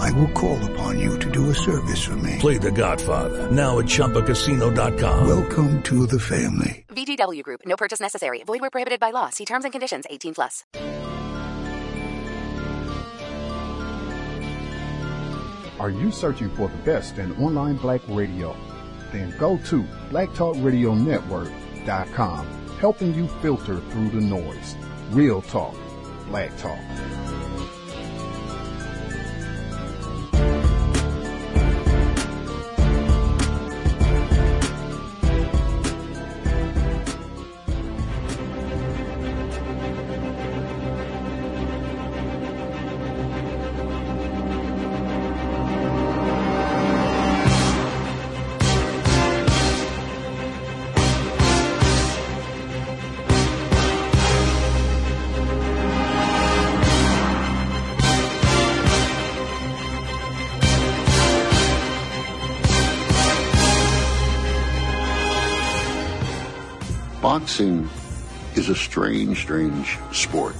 I will call upon you to do a service for me. Play The Godfather now at ChumbaCasino.com. Welcome to the family. VGW Group. No purchase necessary. Void where prohibited by law. See terms and conditions. 18 plus. Are you searching for the best in online black radio? Then go to blacktalkradionetwork.com, helping you filter through the noise. Real talk, black talk. Boxing is a strange, strange sport.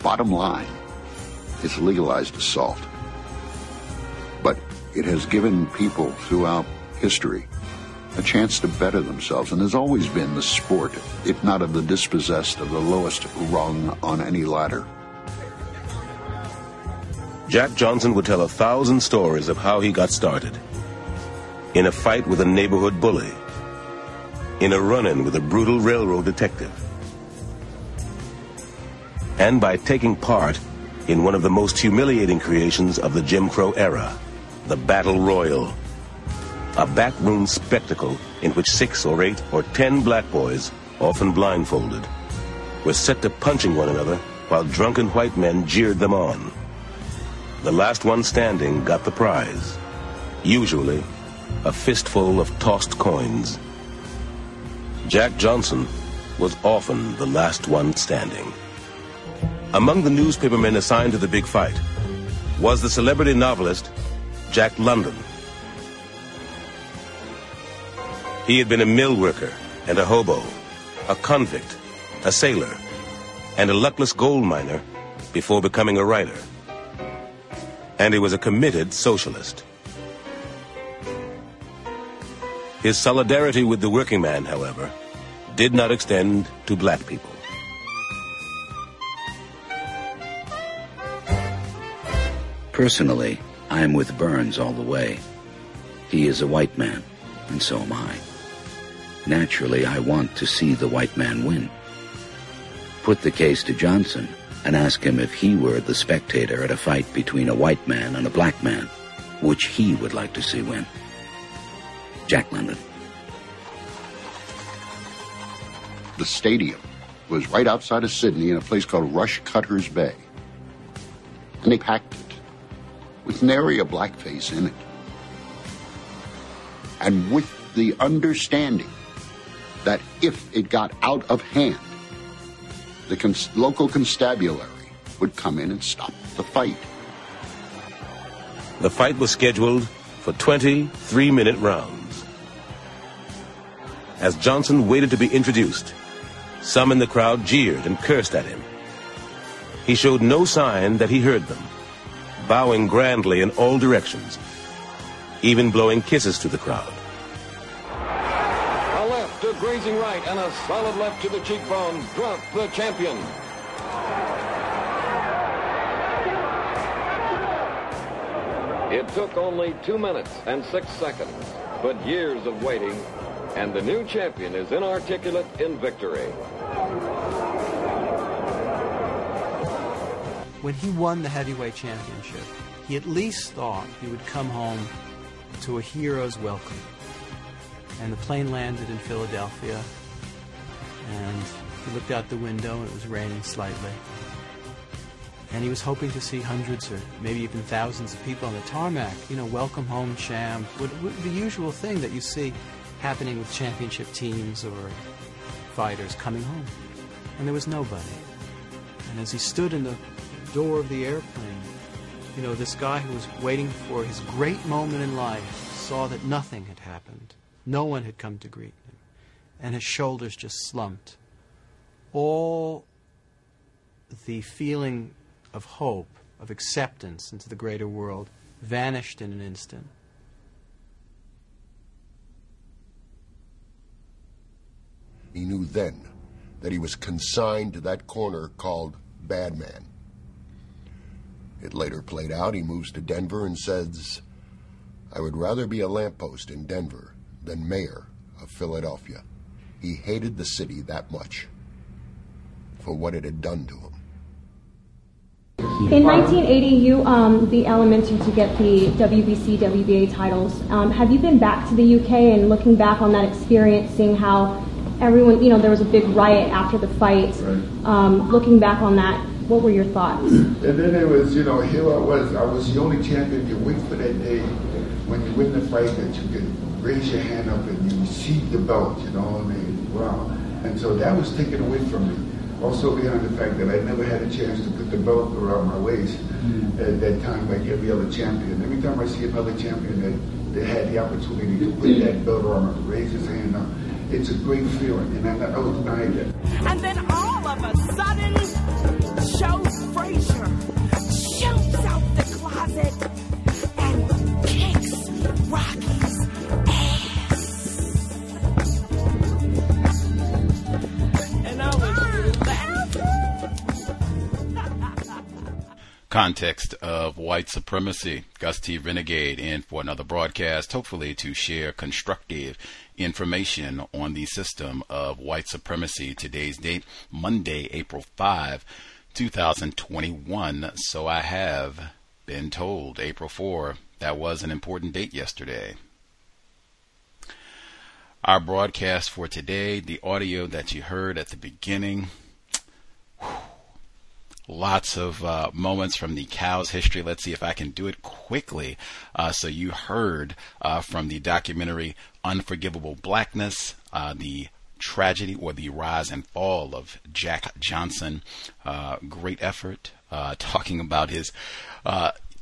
Bottom line, it's legalized assault. But it has given people throughout history a chance to better themselves and has always been the sport, if not of the dispossessed, of the lowest rung on any ladder. Jack Johnson would tell a thousand stories of how he got started. In a fight with a neighborhood bully. In a run-in with a brutal railroad detective. And by taking part in one of the most humiliating creations of the Jim Crow era, the Battle Royal. A backroom spectacle in which six or eight or ten black boys, often blindfolded, were set to punching one another while drunken white men jeered them on. The last one standing got the prize. Usually, a fistful of tossed coins. Jack Johnson was often the last one standing. Among the newspapermen assigned to the big fight was the celebrity novelist Jack London. He had been a mill worker and a hobo, a convict, a sailor, and a luckless gold miner before becoming a writer. And he was a committed socialist. His solidarity with the working man, however, did not extend to black people. Personally, I am with Burns all the way. He is a white man, and so am I. Naturally, I want to see the white man win. Put the case to Johnson and ask him if he were the spectator at a fight between a white man and a black man, which he would like to see win. Jack London. The stadium was right outside of Sydney in a place called Rushcutters Bay. And they packed it with nary a blackface in it. And with the understanding that if it got out of hand, the cons- local constabulary would come in and stop the fight. The fight was scheduled for 23 minute rounds. As Johnson waited to be introduced, some in the crowd jeered and cursed at him. He showed no sign that he heard them, bowing grandly in all directions, even blowing kisses to the crowd. A left a grazing right and a solid left to the cheekbone dropped the champion. It took only two minutes and six seconds, but years of waiting, and the new champion is inarticulate in victory. When he won the heavyweight championship, he at least thought he would come home to a hero's welcome. And the plane landed in Philadelphia, and he looked out the window, and it was raining slightly. And he was hoping to see hundreds or maybe even thousands of people on the tarmac. You know, welcome home, what, the usual thing that you see happening with championship teams or fighters coming home. And there was nobody. And as he stood in the door of the airplane, you know, this guy who was waiting for his great moment in life saw that nothing had happened. No one had come to greet him. And his shoulders just slumped. All the feeling of hope, of acceptance into the greater world, vanished in an instant. He knew then that he was consigned to that corner called Bad Man. It later played out. He moves to Denver and says, I would rather be a lamppost in Denver than mayor of Philadelphia. He hated the city that much for what it had done to him. In 1980, you um, the Alan Minter to get the WBC, WBA titles. Um, have you been back to the UK and looking back on that experience, seeing how everyone, you know, there was a big riot after the fight. Right. Um, looking back on that, what were your thoughts? And then it was, you know, here I was. I was the only champion. You wait for that day when you win the fight that you can raise your hand up and you receive the belt. You know what I mean? Wow. And so that was taken away from me. Also behind the fact that I never had a chance to put the belt around my waist mm. at that time like every other champion. Every time I see another champion that, that had the opportunity to put that belt around, to raise his hand up, it's a great feeling, and I, I was behind it. And then all of a sudden, Joe Frazier shoots out the closet and kicks Rocky's ass. And I was laughing. Context of white supremacy. Gus T. Renegade in for another broadcast, hopefully to share constructive information on the system of white supremacy. Today's date, Monday, April 5, 2021. So I have been told April 4, that was an important date yesterday. Our broadcast for today, the audio that you heard at the beginning, lots of uh, moments from the cow's history. Let's see if I can do it quickly. Uh, so you heard uh, from the documentary Unforgivable Blackness, uh, the tragedy or the rise and fall of Jack Johnson. Uh, great effort uh, talking about his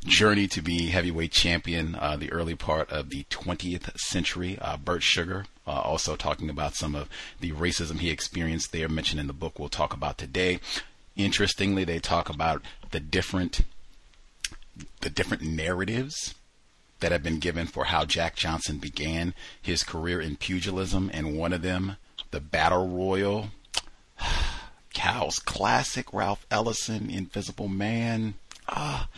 journey to be heavyweight champion uh, the early part of the 20th century. Uh, Bert Sugar uh, also talking about some of the racism he experienced there, mentioned in the book we'll talk about today. Interestingly, they talk about the different the different narratives that have been given for how Jack Johnson began his career in pugilism, and one of them, the Battle Royal, Cow's classic, Ralph Ellison, Invisible Man. Ah.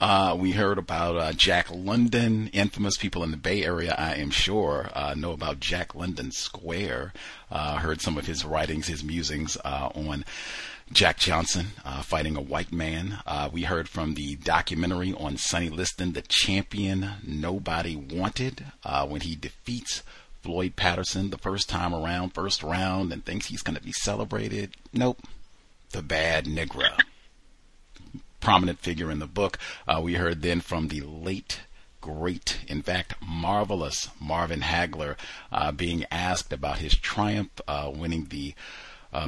Uh, we heard about uh, Jack London, infamous people in the Bay Area, I am sure, uh, know about Jack London Square. Uh, heard some of his writings, his musings uh, on Jack Johnson uh, fighting a white man. Uh, we heard from the documentary on Sonny Liston, the champion nobody wanted, uh, when he defeats Floyd Patterson the first time around, first round, and thinks he's going to be celebrated. Nope, the bad Negro. Prominent figure in the book. Uh, we heard then from the late great, in fact, marvelous Marvin Hagler uh, being asked about his triumph uh, winning the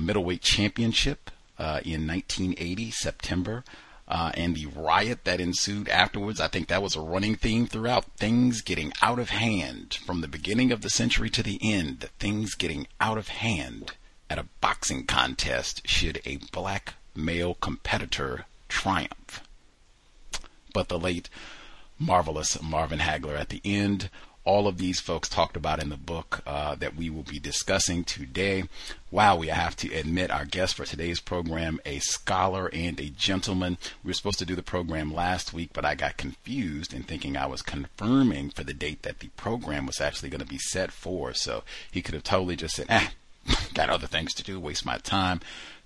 middleweight championship uh, in 1980, September. Uh, and the riot that ensued afterwards, I think that was a running theme throughout. Things getting out of hand from the beginning of the century to the end. Things getting out of hand at a boxing contest should a black male competitor triumph. But the late marvelous Marvin Hagler at the end all of these folks talked about in the book uh, that we will be discussing today. Wow, we have to admit our guest for today's program, a scholar and a gentleman. We were supposed to do the program last week, but I got confused in thinking I was confirming for the date that the program was actually going to be set for. So he could have totally just said, eh, got other things to do, waste my time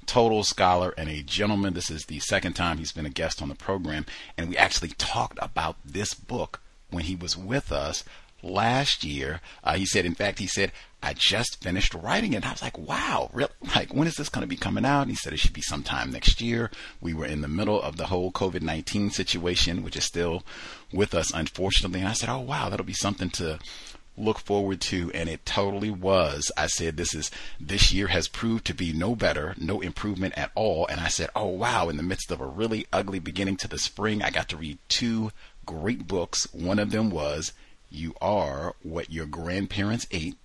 total scholar and a gentleman. This is the second time he's been a guest on the program, and we actually talked about this book when he was with us last year. Uh, he said, in fact, he said, I just finished writing it. I was like, wow, really? Like, when is this going to be coming out? And he said it should be sometime next year. We were in the middle of the whole COVID 19 situation, which is still with us, unfortunately. And I said, oh, wow, that'll be something to look forward to, and it totally was. I said this is this year has proved to be no better, no improvement at all. And I said, oh wow! In the midst of a really ugly beginning to the spring, I got to read two great books. One of them was "You Are What Your Grandparents Ate."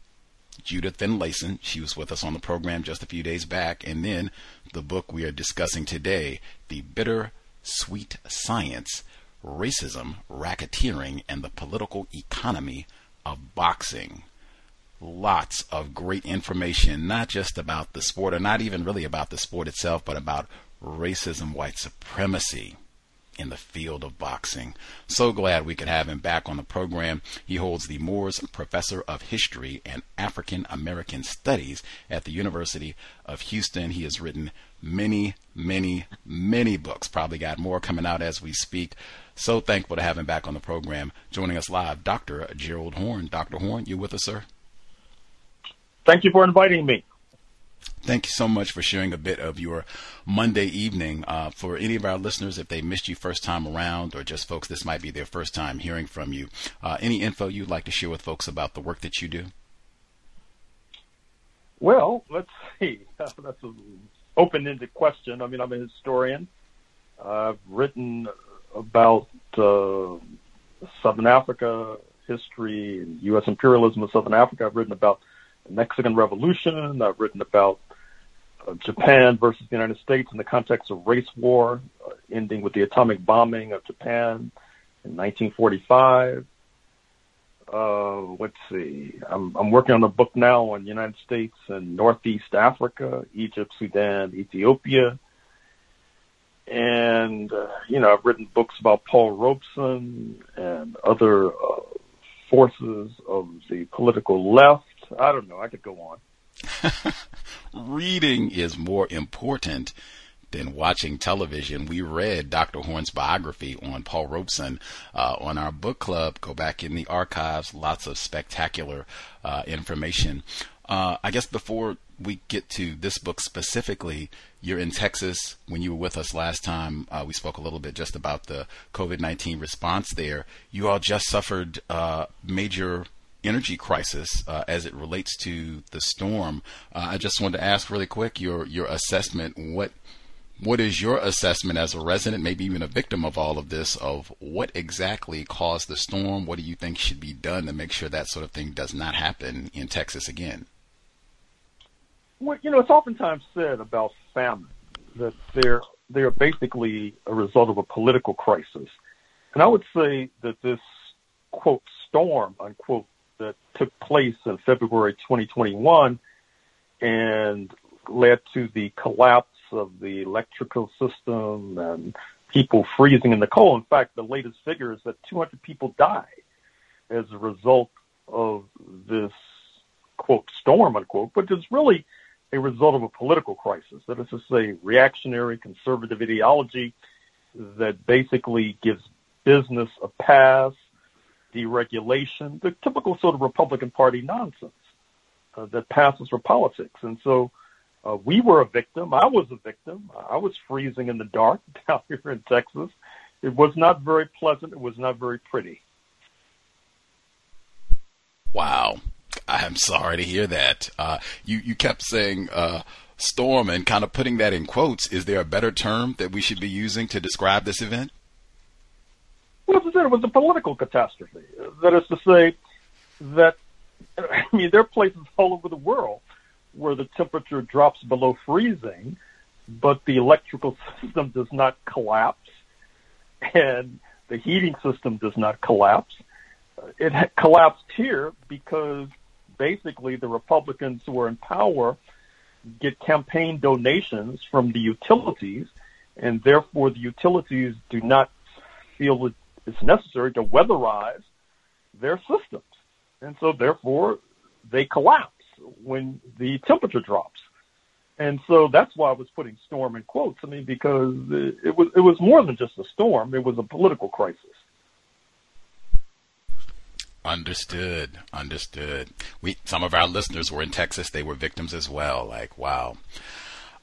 Judith Finlayson, she was with us on the program just a few days back, and then the book we are discussing today, The Bitter Sweet Science Racism, Racketeering, and the Political Economy of Boxing. Lots of great information, not just about the sport, or not even really about the sport itself, but about racism, white supremacy in the field of boxing. So glad we could have him back on the program. He holds the Moores Professor of History and African American Studies at the University of Houston. He has written many, many, many books. Probably got more coming out as we speak. So thankful to have him back on the program. Joining us live, Dr. Gerald Horne. Dr. Horne, you with us, sir? Thank you for inviting me. Thank you so much for sharing a bit of your Monday evening. Uh, for any of our listeners, if they missed you first time around, or just folks, this might be their first time hearing from you, uh, any info you'd like to share with folks about the work that you do? Well, let's see. That's an open ended question. I mean, I'm a historian. I've written about uh, Southern Africa history, and U.S. imperialism of Southern Africa. I've written about Mexican Revolution. I've written about uh, Japan versus the United States in the context of race war, uh, ending with the atomic bombing of Japan in 1945. Uh, let's see. I'm, I'm working on a book now on United States and Northeast Africa, Egypt, Sudan, Ethiopia. And, uh, you know, I've written books about Paul Robeson and other uh, forces of the political left I don't know. I could go on. Reading is more important than watching television. We read Dr. Horne's biography on Paul Robeson uh, on our book club. Go back in the archives. Lots of spectacular uh, information. Uh, I guess before we get to this book specifically, you're in Texas. When you were with us last time, uh, we spoke a little bit just about the COVID 19 response there. You all just suffered uh, major energy crisis uh, as it relates to the storm. Uh, I just wanted to ask really quick your your assessment. What what is your assessment as a resident, maybe even a victim of all of this, of what exactly caused the storm? What do you think should be done to make sure that sort of thing does not happen in Texas again? Well, you know, it's oftentimes said about famine that they're they're basically a result of a political crisis, and I would say that this quote storm unquote that took place in February 2021 and led to the collapse of the electrical system and people freezing in the cold. In fact, the latest figure is that 200 people died as a result of this quote storm unquote, but it's really a result of a political crisis. That is to say, reactionary conservative ideology that basically gives business a pass deregulation, the typical sort of Republican Party nonsense uh, that passes for politics. And so uh, we were a victim. I was a victim. I was freezing in the dark down here in Texas. It was not very pleasant. It was not very pretty. Wow. I'm sorry to hear that. Uh, you, you kept saying uh, storm and kind of putting that in quotes. Is there a better term that we should be using to describe this event? Well, as I said, it was a political catastrophe. That is to say, that I mean, there are places all over the world where the temperature drops below freezing, but the electrical system does not collapse, and the heating system does not collapse. It collapsed here because basically the Republicans who are in power get campaign donations from the utilities, and therefore the utilities do not feel it's necessary to weatherize their systems. And so therefore they collapse when the temperature drops. And so that's why I was putting storm in quotes. I mean, because it was it was more than just a storm; it was a political crisis. Understood. Understood. We some of our listeners were in Texas; they were victims as well. Like, wow.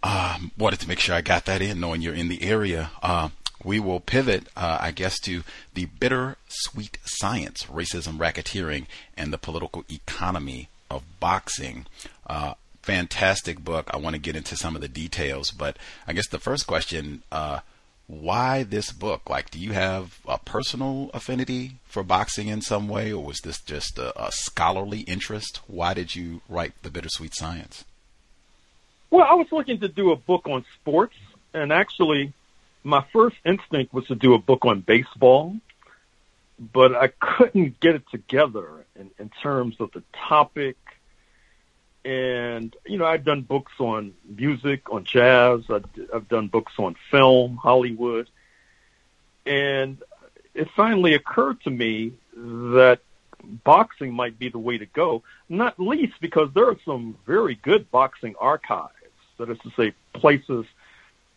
Um, wanted to make sure I got that in, knowing you're in the area. Uh, we will pivot, uh, I guess, to the bitter sweet science, racism, racketeering, and the political economy of boxing. Uh, fantastic book. I want to get into some of the details, but I guess the first question, uh, why this book? Like, do you have a personal affinity for boxing in some way, or was this just a, a scholarly interest? Why did you write The Bittersweet Science? Well, I was looking to do a book on sports, and actually, my first instinct was to do a book on baseball, but I couldn't get it together in, in terms of the topic. And, you know, I've done books on music, on jazz. I've, I've done books on film, Hollywood. And it finally occurred to me that boxing might be the way to go, not least because there are some very good boxing archives. That is to say, places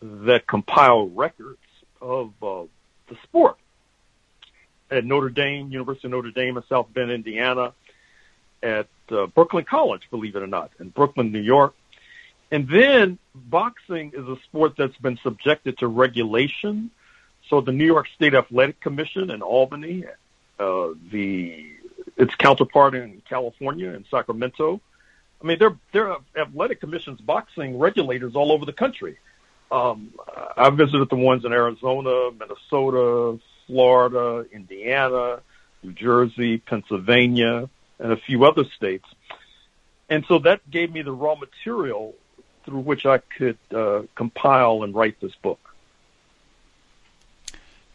that compile records of uh, the sport. At Notre Dame, University of Notre Dame in South Bend, Indiana, at uh, Brooklyn College, believe it or not, in Brooklyn, New York. And then boxing is a sport that's been subjected to regulation. So the New York State Athletic Commission in Albany, uh, the its counterpart in California in Sacramento. I mean, there there are athletic commissions, boxing regulators all over the country. Um, I visited the ones in Arizona, Minnesota, Florida, Indiana, New Jersey, Pennsylvania, and a few other states. And so that gave me the raw material through which I could uh, compile and write this book.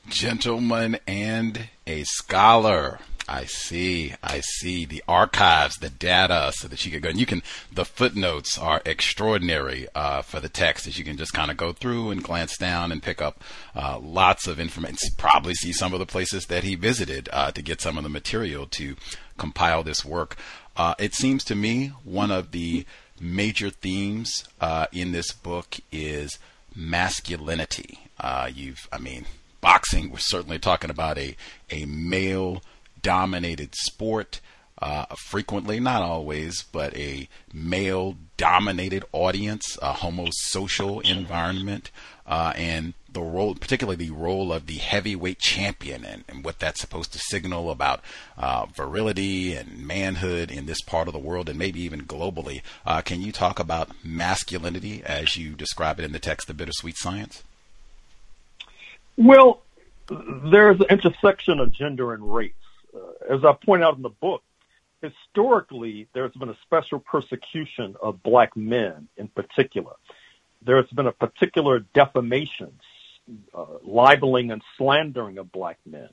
Gentleman and a scholar. I see. I see the archives, the data, so that you can go. And you can. The footnotes are extraordinary uh, for the text, as you can just kind of go through and glance down and pick up uh, lots of information. Probably see some of the places that he visited uh, to get some of the material to compile this work. Uh, it seems to me one of the major themes uh, in this book is masculinity. Uh, you've, I mean, boxing. We're certainly talking about a a male dominated sport. Uh, frequently, not always, but a male dominated audience, a homosocial environment, uh, and the role, particularly the role of the heavyweight champion and, and what that's supposed to signal about uh, virility and manhood in this part of the world and maybe even globally. Uh, can you talk about masculinity as you describe it in the text, The Bittersweet Science? Well, there's an intersection of gender and race. Uh, as I point out in the book, historically, there's been a special persecution of black men in particular. There's been a particular defamation, uh, libeling and slandering of black men.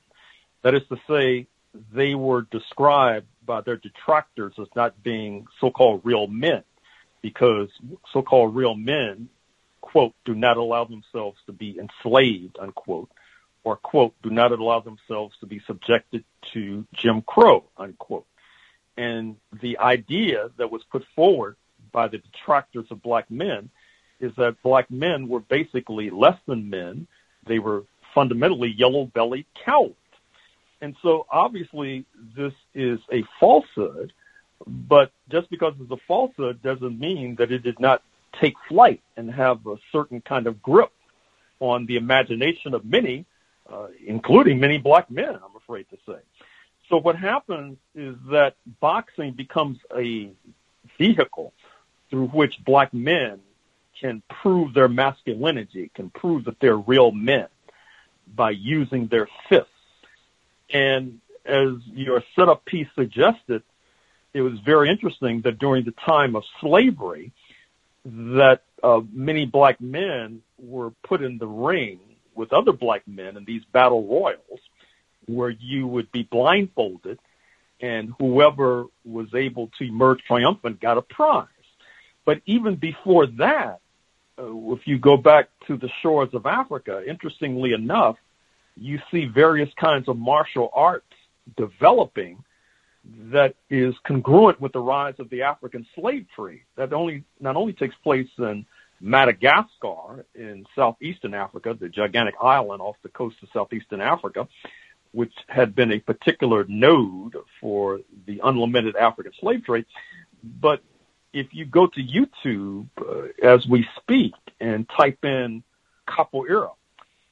That is to say, they were described by their detractors as not being so-called real men because so-called real men, quote, do not allow themselves to be enslaved, unquote, or quote, do not allow themselves to be subjected to Jim Crow, unquote. And the idea that was put forward by the detractors of black men is that black men were basically less than men. They were fundamentally yellow-bellied cowards. And so obviously this is a falsehood, but just because it's a falsehood doesn't mean that it did not take flight and have a certain kind of grip on the imagination of many, uh, including many black men, I'm afraid to say. So what happens is that boxing becomes a vehicle through which black men can prove their masculinity, can prove that they're real men by using their fists. And as your setup piece suggested, it was very interesting that during the time of slavery, that uh, many black men were put in the ring with other black men in these battle royals, where you would be blindfolded, and whoever was able to emerge triumphant got a prize. But even before that, uh, if you go back to the shores of Africa, interestingly enough, you see various kinds of martial arts developing that is congruent with the rise of the African slave trade. That only not only takes place in Madagascar in southeastern Africa, the gigantic island off the coast of southeastern Africa, which had been a particular node for the unlimited African slave trade. But if you go to YouTube uh, as we speak and type in capoeira,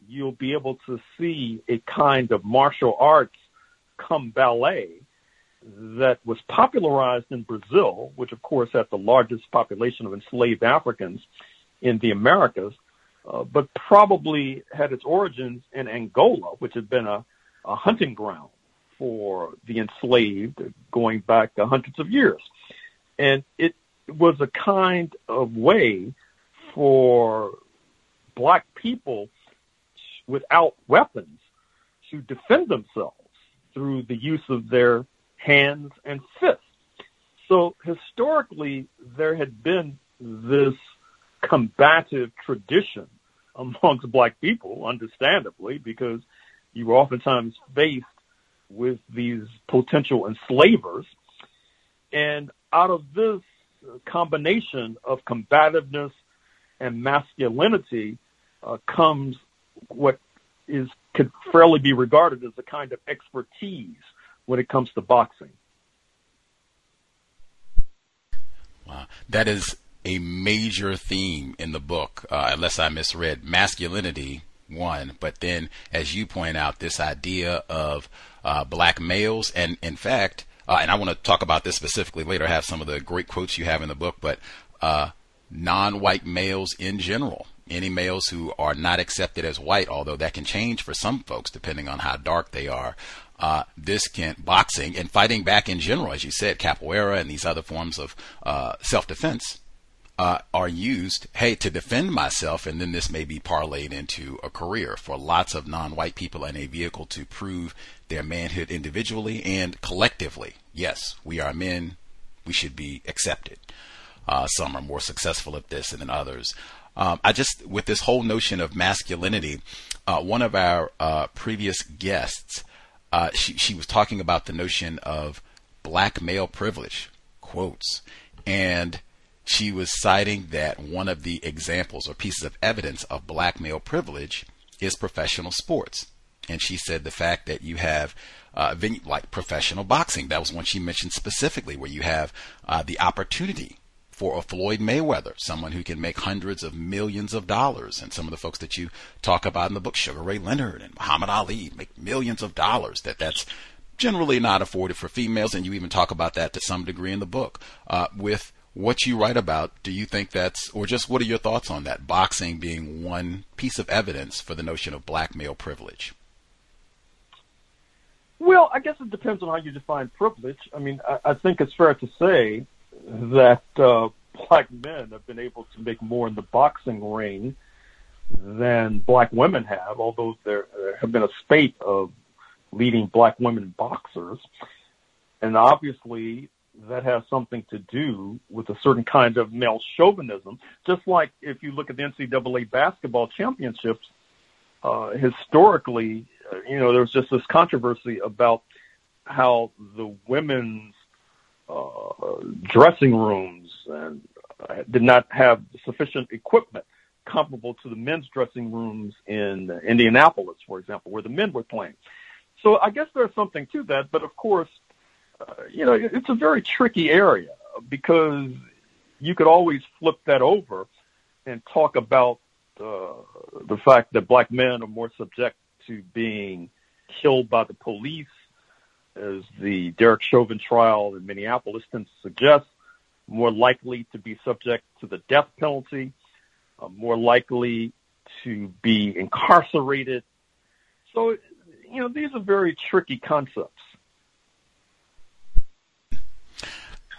you'll be able to see a kind of martial arts come ballet that was popularized in Brazil, which of course had the largest population of enslaved Africans in the Americas, uh, but probably had its origins in Angola, which had been a, a hunting ground for the enslaved going back hundreds of years. And it was a kind of way for black people without weapons to defend themselves through the use of their hands and fists. So historically, there had been this combative tradition amongst black people, understandably, because you were oftentimes faced with these potential enslavers. And out of this combination of combativeness and masculinity uh, comes what is could fairly be regarded as a kind of expertise when it comes to boxing. Wow, that is a major theme in the book, uh, unless I misread masculinity one, but then as you point out, this idea of uh, black males, and in fact, uh, and I want to talk about this specifically later. I have some of the great quotes you have in the book, but uh, non-white males in general, any males who are not accepted as white, although that can change for some folks depending on how dark they are. Uh, this can boxing and fighting back in general, as you said, capoeira and these other forms of uh, self-defense uh, are used, hey, to defend myself, and then this may be parlayed into a career for lots of non-white people and a vehicle to prove their manhood individually and collectively. Yes, we are men. We should be accepted. Uh, some are more successful at this than others. Um, I just, with this whole notion of masculinity, uh, one of our uh, previous guests, uh, she, she was talking about the notion of black male privilege, quotes, and she was citing that one of the examples or pieces of evidence of black male privilege is professional sports. And she said the fact that you have uh, venue, like professional boxing, that was one she mentioned specifically, where you have uh, the opportunity for a Floyd Mayweather, someone who can make hundreds of millions of dollars, and some of the folks that you talk about in the book, Sugar Ray Leonard and Muhammad Ali, make millions of dollars. That that's generally not afforded for females, and you even talk about that to some degree in the book. Uh, with what you write about, do you think that's, or just what are your thoughts on that? Boxing being one piece of evidence for the notion of black male privilege. Well, I guess it depends on how you define privilege. I mean, I, I think it's fair to say that uh, black men have been able to make more in the boxing ring than black women have, although there, there have been a spate of leading black women boxers. And obviously, that has something to do with a certain kind of male chauvinism. Just like if you look at the NCAA basketball championships, uh, historically, uh, you know, there was just this controversy about how the women's uh, dressing rooms and uh, did not have sufficient equipment comparable to the men's dressing rooms in Indianapolis, for example, where the men were playing. So I guess there's something to that, but of course, you know, it's a very tricky area because you could always flip that over and talk about uh, the fact that black men are more subject to being killed by the police, as the Derek Chauvin trial in Minneapolis tends to suggest, more likely to be subject to the death penalty, uh, more likely to be incarcerated. So, you know, these are very tricky concepts.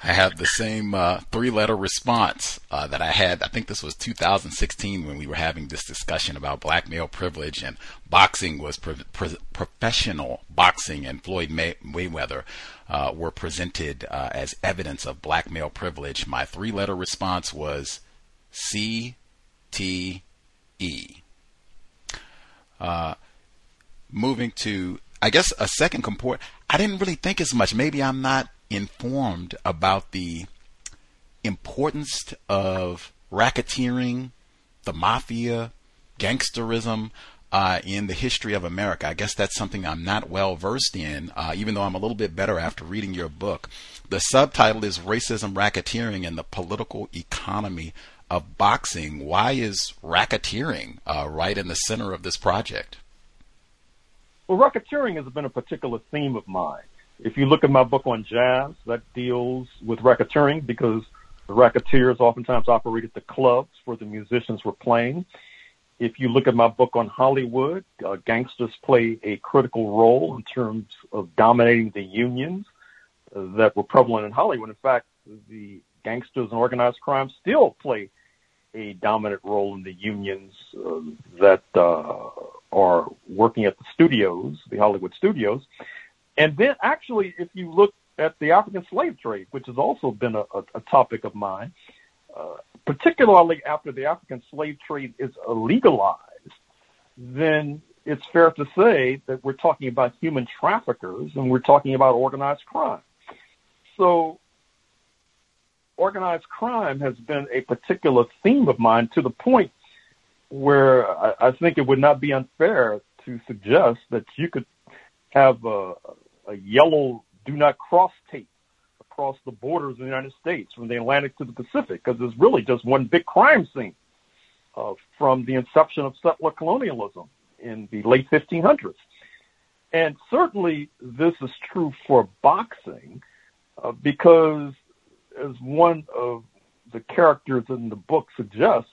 I have the same uh, three letter response uh, that I had. I think this was 2016 when we were having this discussion about black male privilege and boxing was pro- pro- professional boxing and Floyd May- Mayweather uh, were presented uh, as evidence of black male privilege. My three letter response was C T E. Uh, moving to, I guess, a second comport. I didn't really think as much. Maybe I'm not informed about the importance of racketeering, the mafia, gangsterism uh, in the history of America. I guess that's something I'm not well versed in, uh, even though I'm a little bit better after reading your book. The subtitle is Racism, Racketeering, and the Political Economy of boxing, why is racketeering uh, right in the center of this project? Well, racketeering has been a particular theme of mine. If you look at my book on jazz, that deals with racketeering because the racketeers oftentimes operated the clubs where the musicians were playing. If you look at my book on Hollywood, uh, gangsters play a critical role in terms of dominating the unions uh, that were prevalent in Hollywood. In fact, the gangsters and organized crime still play a dominant role in the unions uh, that uh, are working at the studios, the Hollywood studios. And then actually, if you look at the African slave trade, which has also been a, a, a topic of mine, uh, particularly after the African slave trade is legalized, then it's fair to say that we're talking about human traffickers and we're talking about organized crime. So organized crime has been a particular theme of mine to the point where I, I think it would not be unfair to suggest that you could have a, a yellow do not cross tape across the borders of the United States from the Atlantic to the Pacific because it's really just one big crime scene uh, from the inception of settler colonialism in the late 1500s. And certainly this is true for boxing uh, because, as one of the characters in the book suggests,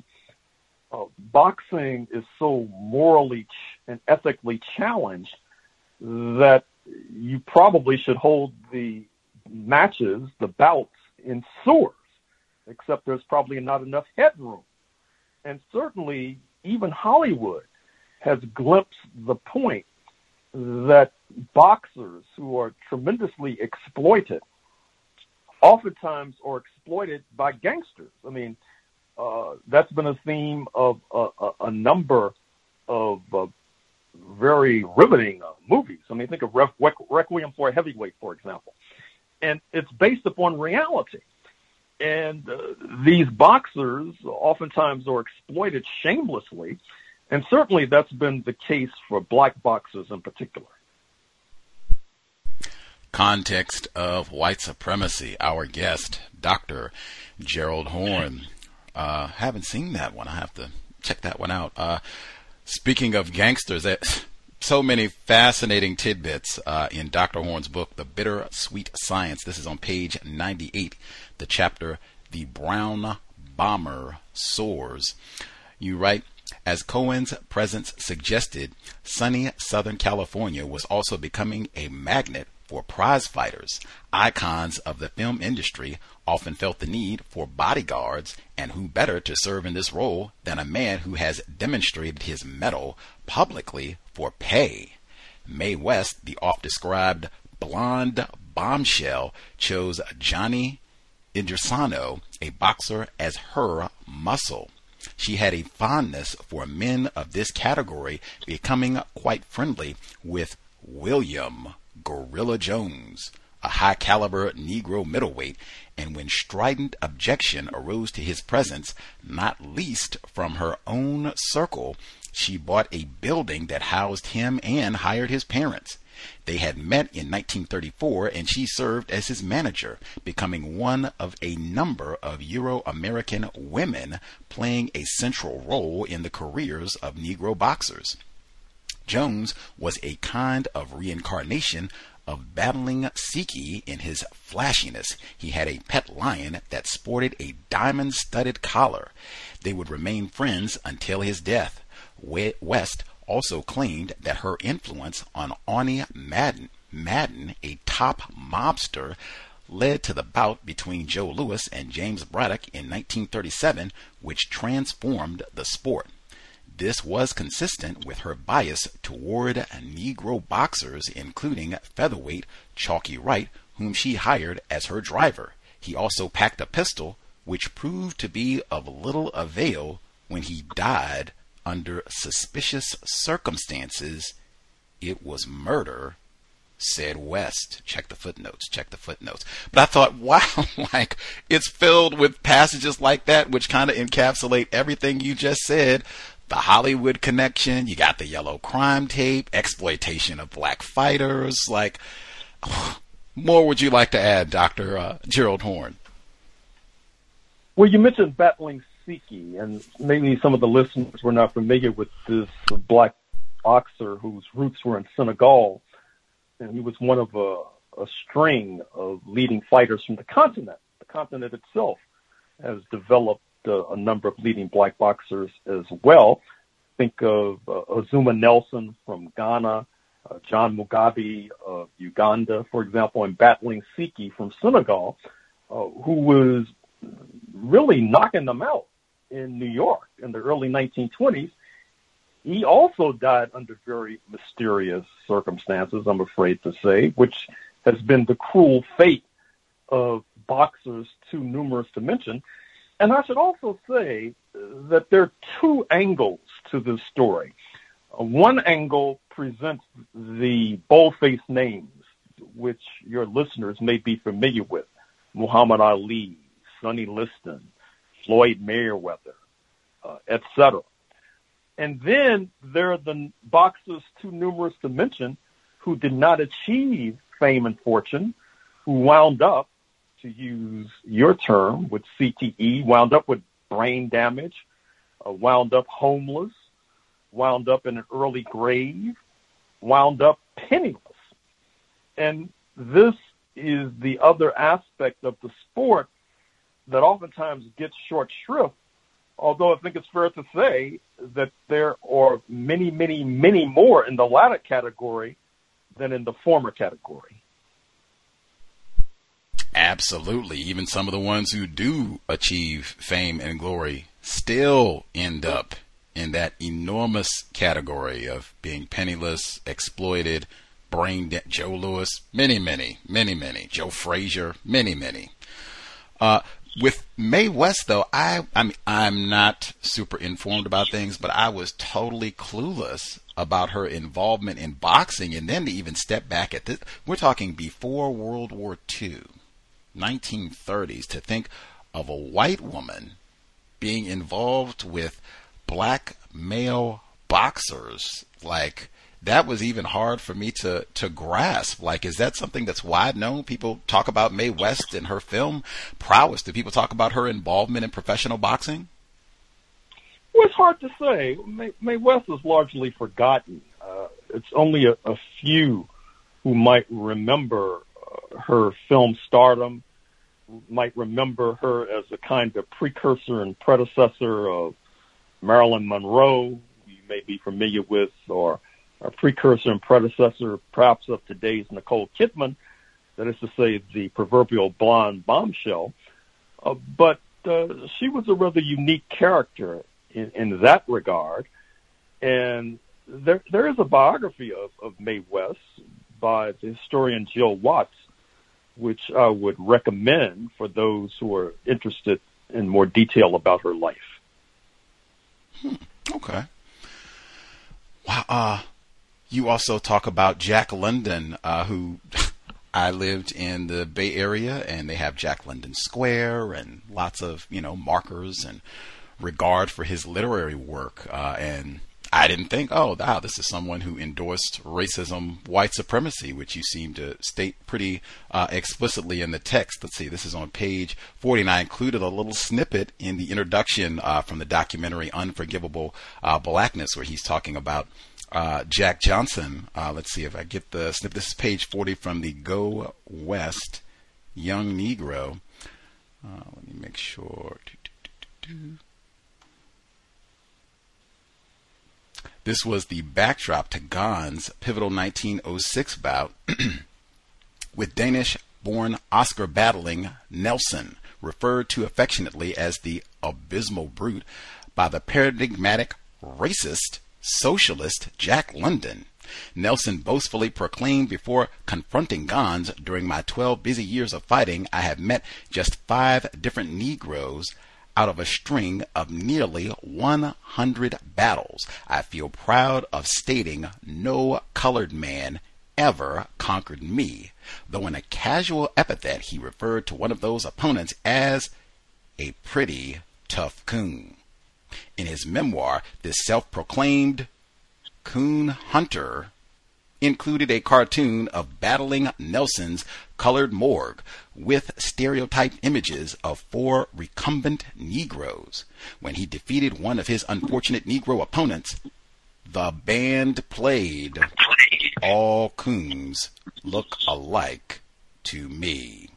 uh, boxing is so morally ch- and ethically challenged that you probably should hold the matches, the bouts, in sewers, except there's probably not enough headroom. And certainly, even Hollywood has glimpsed the point that boxers who are tremendously exploited oftentimes are exploited by gangsters. I mean, uh, that's been a theme of a, number of uh, very riveting uh, movies. I mean, think of Re- Requiem for a Heavyweight, for example. And it's based upon reality. And uh, these boxers oftentimes are exploited shamelessly. And certainly that's been the case for black boxers in particular. Context of white supremacy. Our guest, Dr. Gerald Horne. Uh, haven't seen that one. I have to check that one out. Uh, Speaking of gangsters, eh, so many fascinating tidbits uh, in Dr. Horne's book, The Bitter Sweet Science. This is on page 98, the chapter, The Brown Bomber Soars. You write, as Cohen's presence suggested, sunny Southern California was also becoming a magnet for prize fighters. Icons of the film industry often felt the need for bodyguards, and who better to serve in this role than a man who has demonstrated his mettle publicly for pay? Mae West, the oft described blonde bombshell, chose Johnny Indrisano, a boxer, as her muscle. She had a fondness for men of this category, becoming quite friendly with William Gorilla Jones, a high caliber Negro middleweight, and when strident objection arose to his presence, not least from her own circle, she bought a building that housed him and hired his parents. They had met in 1934 and she served as his manager, becoming one of a number of Euro American women playing a central role in the careers of Negro boxers. Jones was a kind of reincarnation of battling Siki in his flashiness. He had a pet lion that sported a diamond studded collar. They would remain friends until his death. West also claimed that her influence on Owney Madden, Madden, a top mobster, led to the bout between Joe Louis and James Braddock in 1937, which transformed the sport. This was consistent with her bias toward Negro boxers, including featherweight Chalky Wright, whom she hired as her driver. He also packed a pistol, which proved to be of little avail when he died under suspicious circumstances. It was murder, said West. Check the footnotes, check the footnotes. But I thought, wow, like, it's filled with passages like that, which kind of encapsulate everything you just said the Hollywood connection, you got the yellow crime tape, exploitation of black fighters. Like, more would you like to add, Dr. Uh, Gerald Horne? Well, you mentioned battling Siki, and maybe some of the listeners were not familiar with this black boxer whose roots were in Senegal, and he was one of a, a string of leading fighters from the continent. The continent itself has developed a number of leading black boxers as well. Think of uh, Azumah Nelson from Ghana, uh, John Mugabi of Uganda, for example, and Battling Siki from Senegal, uh, who was really knocking them out in New York in the early 1920s. He also died under very mysterious circumstances, I'm afraid to say, which has been the cruel fate of boxers too numerous to mention. And I should also say that there are two angles to this story. One angle presents the bold-faced names, which your listeners may be familiar with. Muhammad Ali, Sonny Liston, Floyd Mayweather, uh, etc. And then there are the boxers too numerous to mention who did not achieve fame and fortune, who wound up, to use your term, with CTE, wound up with brain damage, uh, wound up homeless, wound up in an early grave, wound up penniless. And this is the other aspect of the sport that oftentimes gets short shrift. Although I think it's fair to say that there are many, many, many more in the latter category than in the former category. Absolutely. Even some of the ones who do achieve fame and glory still end up in that enormous category of being penniless, exploited, brain dead. Joe Louis, many, many, many, many. Joe Frazier, many, many. Uh, with Mae West, though, I, I'm, I'm not super informed about things, but I was totally clueless about her involvement in boxing, and then to even step back at this, we're talking before World War II, 1930s, to think of a white woman being involved with black male boxers, like that was even hard for me to to grasp. Like, is that something that's wide known? People talk about Mae West and her film prowess. Do people talk about her involvement in professional boxing? Well, it's hard to say. Mae, West is largely forgotten. Uh, it's only a, a, few who might remember her film stardom, might remember her as a kind of precursor and predecessor of Marilyn Monroe, you may be familiar with, or a precursor and predecessor, perhaps of today's Nicole Kidman, that is to say, the proverbial blonde bombshell. Uh, but uh, she was a rather unique character in, in that regard. And there, there is a biography of, of Mae West by the historian Jill Watts, which I would recommend for those who are interested in more detail about her life. Hmm. Okay. Wow. Uh, you also talk about Jack London, uh, who I lived in the Bay Area, and they have Jack London Square and lots of you know markers and regard for his literary work. Uh, and I didn't think, oh, wow, this is someone who endorsed racism, white supremacy, which you seem to state pretty uh, explicitly in the text. Let's see, this is on page 40, and I included a little snippet in the introduction uh, from the documentary Unforgivable uh, Blackness, where he's talking about uh, Jack Johnson. Uh, let's see if I get the snippet. This is page 40 from the Go West Young Negro. Uh, let me make sure. This was the backdrop to Gans's pivotal 1906 bout with Danish born Oscar battling Nelson, referred to affectionately as the abysmal brute by the paradigmatic racist socialist Jack London. Nelson boastfully proclaimed before confronting Gans during my 12 busy years of fighting, I have met just five different Negroes out of a string of nearly 100 battles. I feel proud of stating no colored man ever conquered me, though in a casual epithet he referred to one of those opponents as a pretty tough coon. In his memoir, this self proclaimed coon hunter included a cartoon of battling Nelson's colored morgue with stereotyped images of four recumbent Negroes. When he defeated one of his unfortunate Negro opponents, the band played All Coons Look Alike to Me.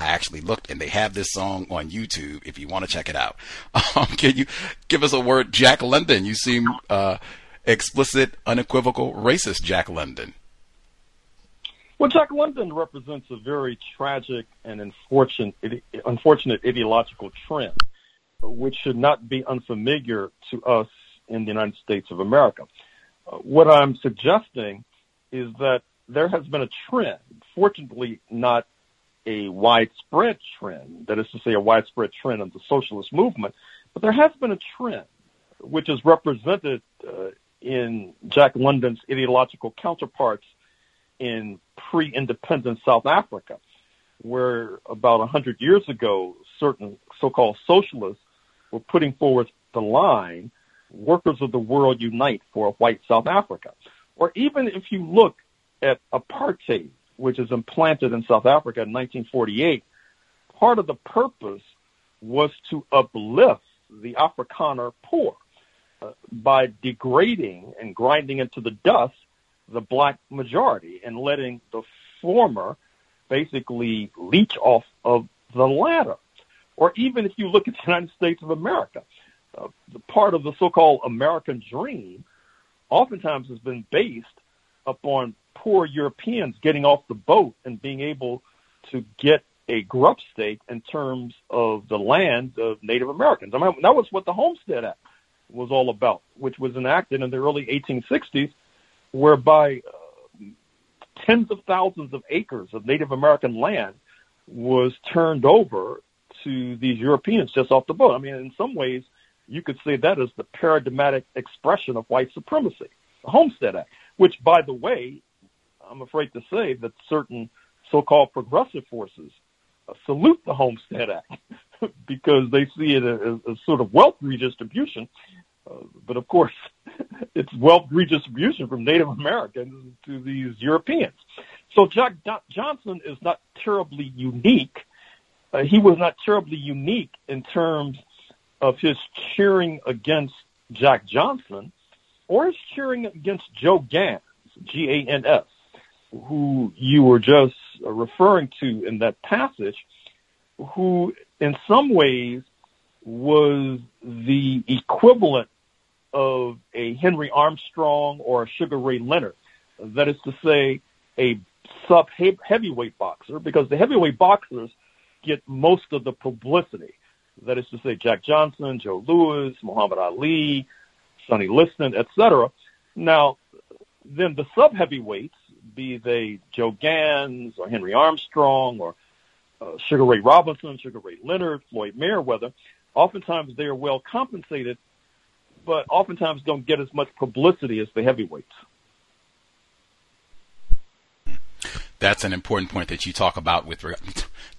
I actually looked and they have this song on YouTube if you want to check it out. Um, can you give us a word, Jack London? You seem uh, explicit, unequivocal, racist, Jack London. Well, Jack London represents a very tragic and unfortunate, unfortunate ideological trend, which should not be unfamiliar to us in the United States of America. What I'm suggesting is that there has been a trend, fortunately not a widespread trend, that is to say, a widespread trend of the socialist movement, but there has been a trend which is represented uh, in Jack London's ideological counterparts in pre-independent South Africa, where about a hundred years ago, certain so-called socialists were putting forward the line, workers of the world unite for a white South Africa. Or even if you look at apartheid, which is implanted in South Africa in 1948, part of the purpose was to uplift the Afrikaner poor uh, by degrading and grinding into the dust the black majority and letting the former basically leech off of the latter. Or even if you look at the United States of America, uh, the part of the so-called American dream oftentimes has been based upon poor Europeans getting off the boat and being able to get a grub stake in terms of the land of Native Americans. I mean, that was what the Homestead Act was all about, which was enacted in the early 1860s, whereby uh, tens of thousands of acres of Native American land was turned over to these Europeans just off the boat. I mean, in some ways, you could say that is the paradigmatic expression of white supremacy, the Homestead Act, which, by the way, I'm afraid to say that certain so-called progressive forces uh, salute the Homestead Act because they see it as a sort of wealth redistribution. Uh, but of course, it's wealth redistribution from Native Americans to these Europeans. So Jack Johnson is not terribly unique. Uh, he was not terribly unique in terms of his cheering against Jack Johnson or his cheering against Joe Gans, G-A-N-S, who you were just referring to in that passage, who in some ways was the equivalent of a Henry Armstrong or a Sugar Ray Leonard. That is to say, a sub heavyweight boxer, because the heavyweight boxers get most of the publicity. That is to say, Jack Johnson, Joe Louis, Muhammad Ali, Sonny Liston, etc. Now, then the sub heavyweights, be they Joe Gans or Henry Armstrong or uh, Sugar Ray Robinson, Sugar Ray Leonard, Floyd Mayweather, oftentimes they are well compensated but oftentimes don't get as much publicity as the heavyweights. That's an important point that you talk about with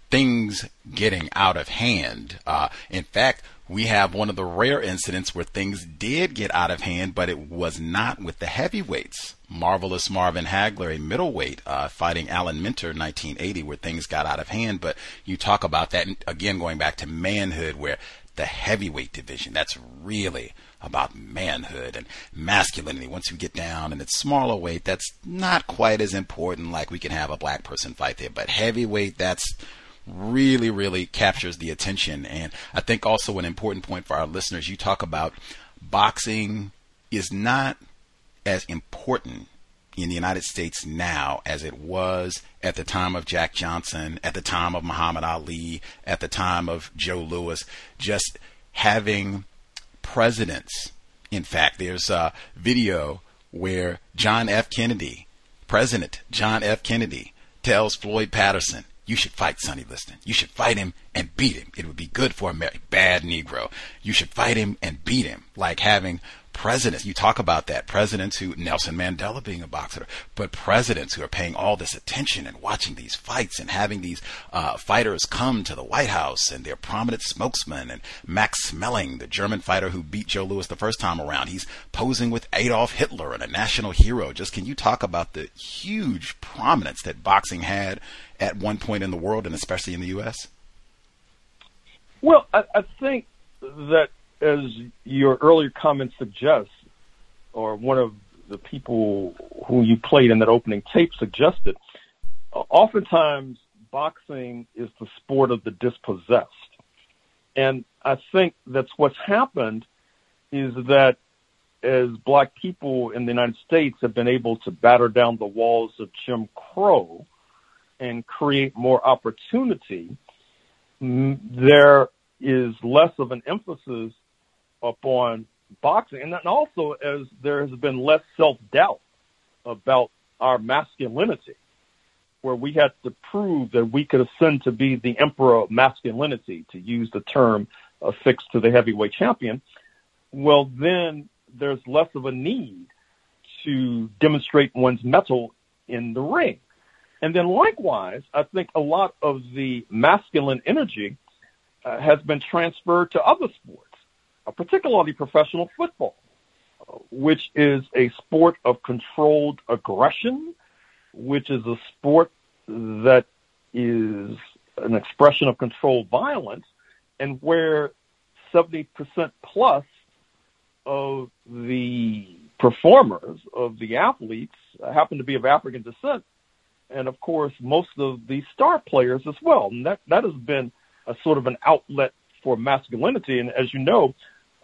things getting out of hand. Uh, in fact, we have one of the rare incidents where things did get out of hand, but it was not with the heavyweights. Marvelous Marvin Hagler, a middleweight, uh, fighting Alan Minter in 1980, where things got out of hand. But you talk about that again, going back to manhood, where the heavyweight division, that's really about manhood and masculinity. Once you get down and it's smaller weight, that's not quite as important. Like we can have a black person fight there, but heavyweight, that's really, really captures the attention. And I think also an important point for our listeners, you talk about boxing is not as important in the United States now as it was at the time of Jack Johnson, at the time of Muhammad Ali, at the time of Joe Louis. Just having presidents. In fact, there's a video where John F. Kennedy, President John F. Kennedy, tells Floyd Patterson, you should fight Sonny Liston. You should fight him and beat him. It would be good for a bad Negro. You should fight him and beat him. Like having presidents. You talk about that presidents who Nelson Mandela being a boxer, but presidents who are paying all this attention and watching these fights and having these uh, fighters come to the White House and their prominent spokesman and Max Schmeling, the German fighter who beat Joe Louis the first time around. He's posing with Adolf Hitler and a national hero. Just can you talk about the huge prominence that boxing had at one point in the world and especially in the U.S.? Well, I, I think that as your earlier comment suggests, or one of the people who you played in that opening tape suggested, oftentimes boxing is the sport of the dispossessed. And I think that's what's happened is that as black people in the United States have been able to batter down the walls of Jim Crow and create more opportunity, there is less of an emphasis upon boxing. And then also as there has been less self-doubt about our masculinity, where we had to prove that we could ascend to be the emperor of masculinity, to use the term affixed to the heavyweight champion, well, then there's less of a need to demonstrate one's mettle in the ring. And then likewise, I think a lot of the masculine energy uh, has been transferred to other sports particularly professional football, uh, which is a sport of controlled aggression, which is a sport that is an expression of controlled violence, and where 70% plus of the performers, of the athletes, happen to be of African descent, and of course, most of the star players as well. And that, that has been a sort of an outlet for masculinity. And as you know,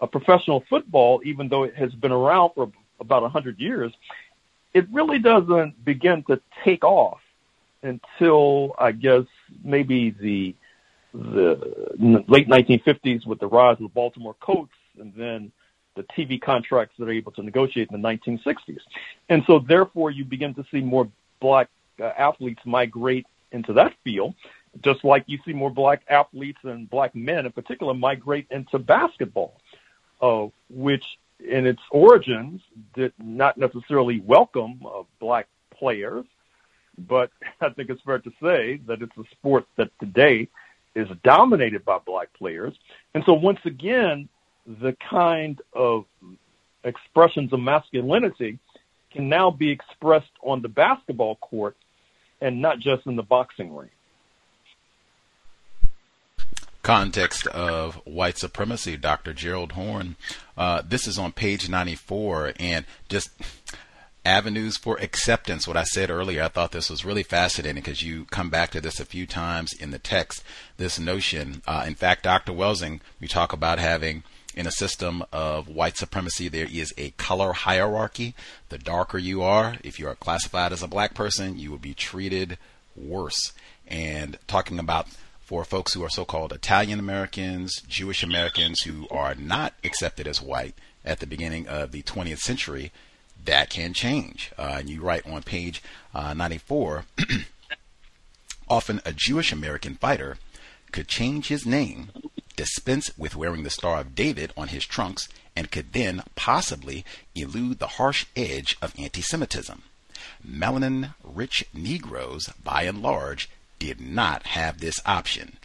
uh, professional football, even though it has been around for about 100 years, it really doesn't begin to take off until I guess maybe the the late 1950s with the rise of the Baltimore Colts and then the TV contracts that are able to negotiate in the 1960s. And so therefore you begin to see more black uh, athletes migrate into that field, just like you see more black athletes and black men in particular migrate into basketball uh, which in its origins did not necessarily welcome uh, black players, but I think it's fair to say that it's a sport that today is dominated by black players. And so once again, the kind of expressions of masculinity can now be expressed on the basketball court and not just in the boxing ring context of white supremacy, Dr. Gerald Horne. Uh, this is on page 94, and just avenues for acceptance. What I said earlier, I thought this was really fascinating because you come back to this a few times in the text. This notion, uh, in fact, Dr. Welsing, we talk about having in a system of white supremacy, there is a color hierarchy. The darker you are, if you are classified as a black person, you will be treated worse. And talking about for folks who are so-called Italian Americans, Jewish Americans who are not accepted as white at the beginning of the 20th century, that can change. Uh, and you write on page uh, 94, often a Jewish American fighter could change his name, dispense with wearing the Star of David on his trunks, and could then possibly elude the harsh edge of anti Semitism. Melanin rich Negroes, by and large, did not have this option.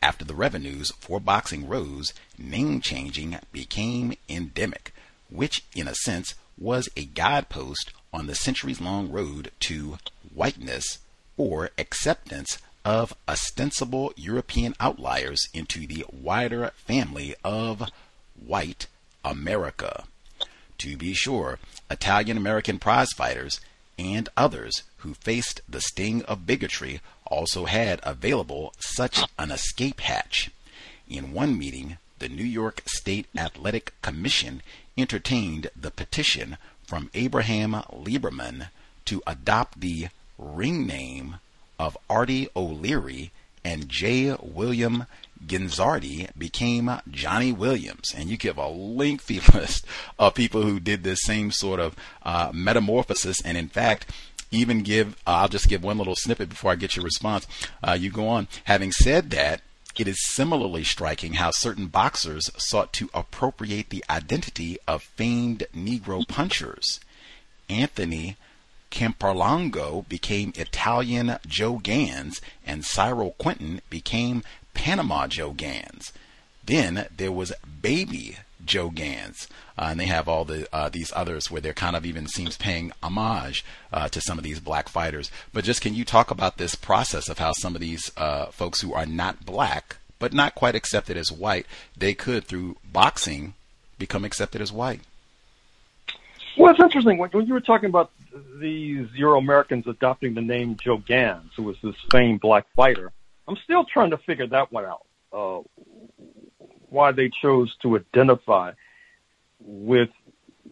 After the revenues for boxing rose, name changing became endemic, which, in a sense, was a guidepost on the centuries long road to whiteness or acceptance of ostensible European outliers into the wider family of white America. To be sure, Italian American prize fighters and others who faced the sting of bigotry also had available such an escape hatch. In one meeting, the New York State Athletic Commission entertained the petition from Abraham Lieberman to adopt the ring name of Artie O'Leary and J. William Ginzardi became Johnny Williams. And you give a lengthy list of people who did this same sort of uh, metamorphosis. And in fact, even give, uh, I'll just give one little snippet before I get your response. Uh, you go on. Having said that, it is similarly striking how certain boxers sought to appropriate the identity of famed Negro punchers. Anthony Campolongo became Italian Joe Gans, and Cyril Quinton became Panama Joe Gans. Then there was Baby Joe Gans, uh, and they have all the uh, these others where they're kind of even seems paying homage uh, to some of these black fighters. But just can you talk about this process of how some of these uh, folks who are not black but not quite accepted as white, they could through boxing become accepted as white? Well, it's interesting when, when you were talking about these Euro Americans adopting the name Joe Gans, who was this famed black fighter. I'm still trying to figure that one out. Uh, why they chose to identify with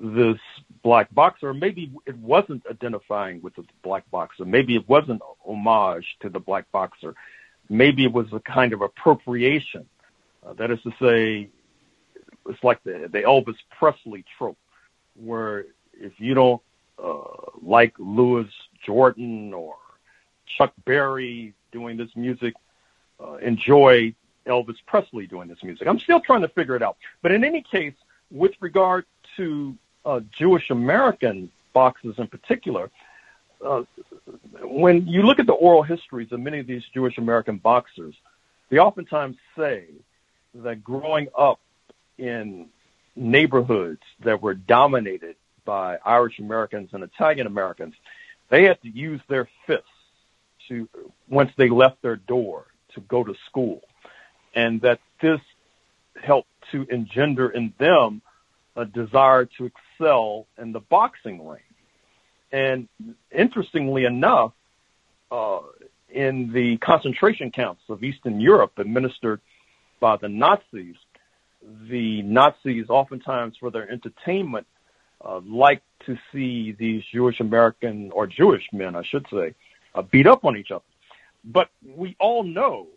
this black boxer. Maybe it wasn't identifying with the black boxer. Maybe it wasn't homage to the black boxer. Maybe it was a kind of appropriation. Uh, that is to say, it's like the, the Elvis Presley trope, where if you don't uh, like Louis Jordan or Chuck Berry doing this music, uh, enjoy Elvis Presley doing this music. I'm still trying to figure it out. But in any case, with regard to uh, Jewish American boxers in particular, uh, when you look at the oral histories of many of these Jewish American boxers, they oftentimes say that growing up in neighborhoods that were dominated by Irish Americans and Italian Americans, they had to use their fists to once they left their door to go to school and that this helped to engender in them a desire to excel in the boxing ring. And interestingly enough, uh, in the concentration camps of Eastern Europe administered by the Nazis, the Nazis oftentimes for their entertainment uh, liked to see these Jewish American or Jewish men, I should say, uh, beat up on each other. But we all know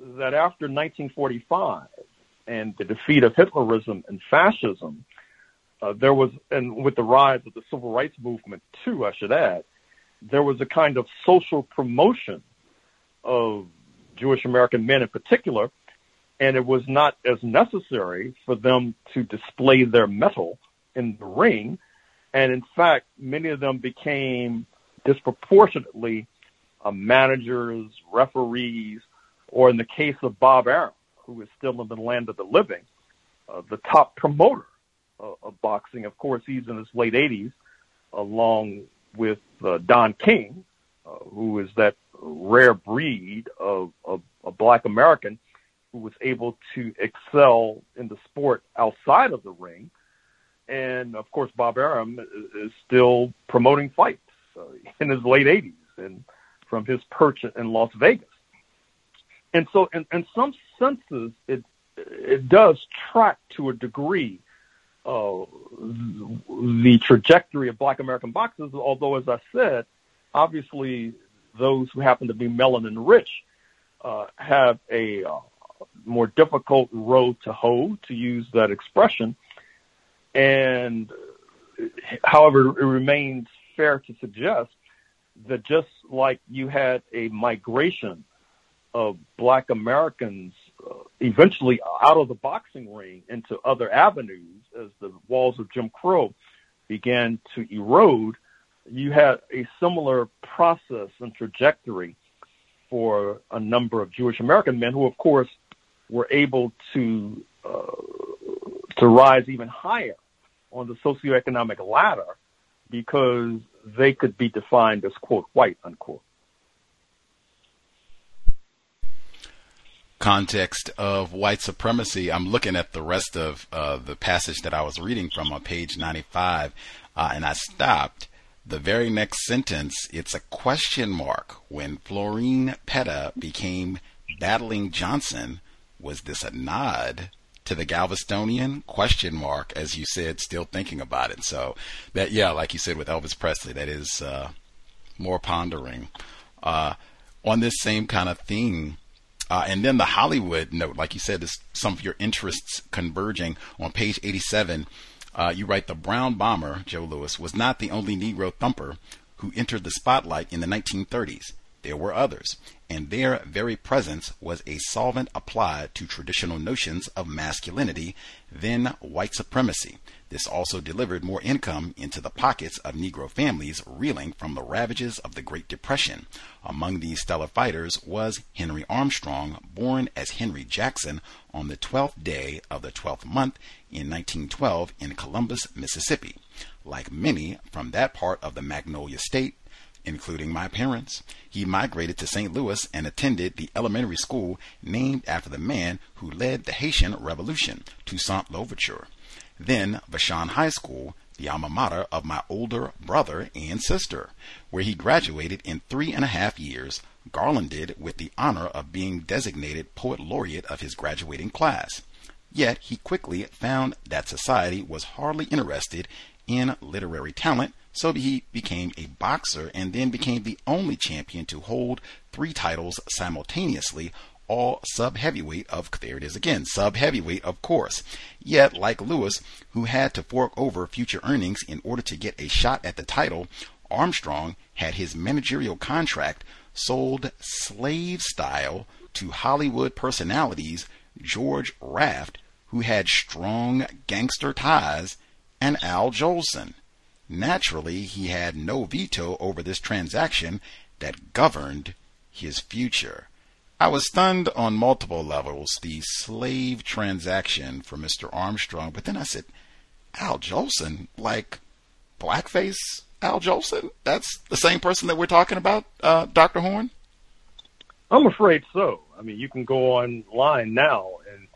that after 1945 and the defeat of Hitlerism and fascism, uh, there was, and with the rise of the civil rights movement too, I should add, there was a kind of social promotion of Jewish American men in particular, and it was not as necessary for them to display their mettle in the ring. And in fact, many of them became disproportionately uh, managers, referees, or in the case of Bob Arum, who is still in the land of the living, uh, the top promoter uh, of boxing. Of course, he's in his late 80s, along with uh, Don King, uh, who is that rare breed of, of a black American who was able to excel in the sport outside of the ring. And of course, Bob Arum is still promoting fights uh, in his late 80s and from his perch in Las Vegas and so in, in some senses it it does track to a degree uh, the trajectory of black American boxers, although as I said, obviously those who happen to be melanin rich uh, have a uh, more difficult road to hoe, to use that expression. And however, it remains fair to suggest that just like you had a migration of black Americans uh, eventually out of the boxing ring into other avenues as the walls of Jim Crow began to erode, you had a similar process and trajectory for a number of Jewish American men who, of course, were able to uh, to rise even higher on the socioeconomic ladder because they could be defined as quote white unquote. Context of white supremacy, I'm looking at the rest of uh, the passage that I was reading from on page 95, uh, and I stopped. The very next sentence, it's a question mark. When Florine Petta became Battling Johnson, was this a nod to the Galvestonian? Question mark, as you said, still thinking about it. So that, yeah, like you said with Elvis Presley, that is uh, more pondering. Uh, on this same kind of theme, uh, and then the Hollywood note, like you said, is some of your interests converging. On page 87, uh, you write the Brown Bomber, Joe Louis, was not the only Negro thumper who entered the spotlight in the 1930s. there were others, and their very presence was a solvent applied to traditional notions of masculinity, then white supremacy. This also delivered more income into the pockets of Negro families reeling from the ravages of the Great Depression. Among these stellar fighters was Henry Armstrong, born as Henry Jackson on the 12th day of the 12th month in 1912 in Columbus, Mississippi. Like many from that part of the Magnolia State, including my parents. He migrated to St. Louis and attended the elementary school named after the man who led the Haitian Revolution, Toussaint Louverture. Then Vashon High School, the alma mater of my older brother and sister, where he graduated in three and a half years, garlanded with the honor of being designated poet laureate of his graduating class. Yet he quickly found that society was hardly interested in literary talent so he became a boxer and then became the only champion to hold three titles simultaneously, all sub heavyweight of there it is again, sub heavyweight of course. Yet, like Louis, who had to fork over future earnings in order to get a shot at the title, Armstrong had his managerial contract sold slave style to Hollywood personalities George Raft, who had strong gangster ties, and Al Jolson. Naturally, he had no veto over this transaction that governed his future. I was stunned on multiple levels, the slave transaction for Mr. Armstrong, but then I said, Al Jolson? Like blackface Al Jolson? That's the same person that we're talking about, uh, Dr. Horne? I'm afraid so. I mean, you can go online now and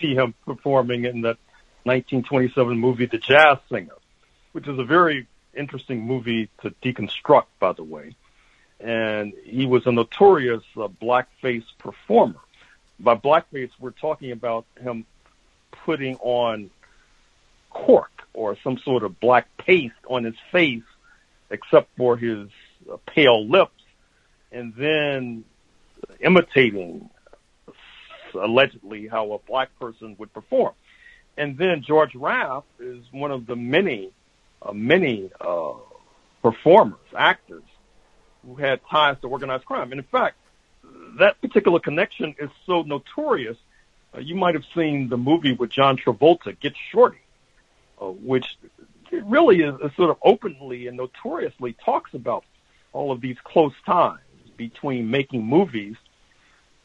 see him performing in that 1927 movie, The Jazz Singer which is a very interesting movie to deconstruct, by the way. And he was a notorious uh, blackface performer. By blackface, we're talking about him putting on cork or some sort of black paste on his face, except for his uh, pale lips, and then imitating allegedly how a black person would perform. And then George Raft is one of the many uh, many uh, performers, actors who had ties to organized crime. And in fact, that particular connection is so notorious. Uh, you might have seen the movie with John Travolta, Get Shorty, uh, which really is, sort of openly and notoriously talks about all of these close ties between making movies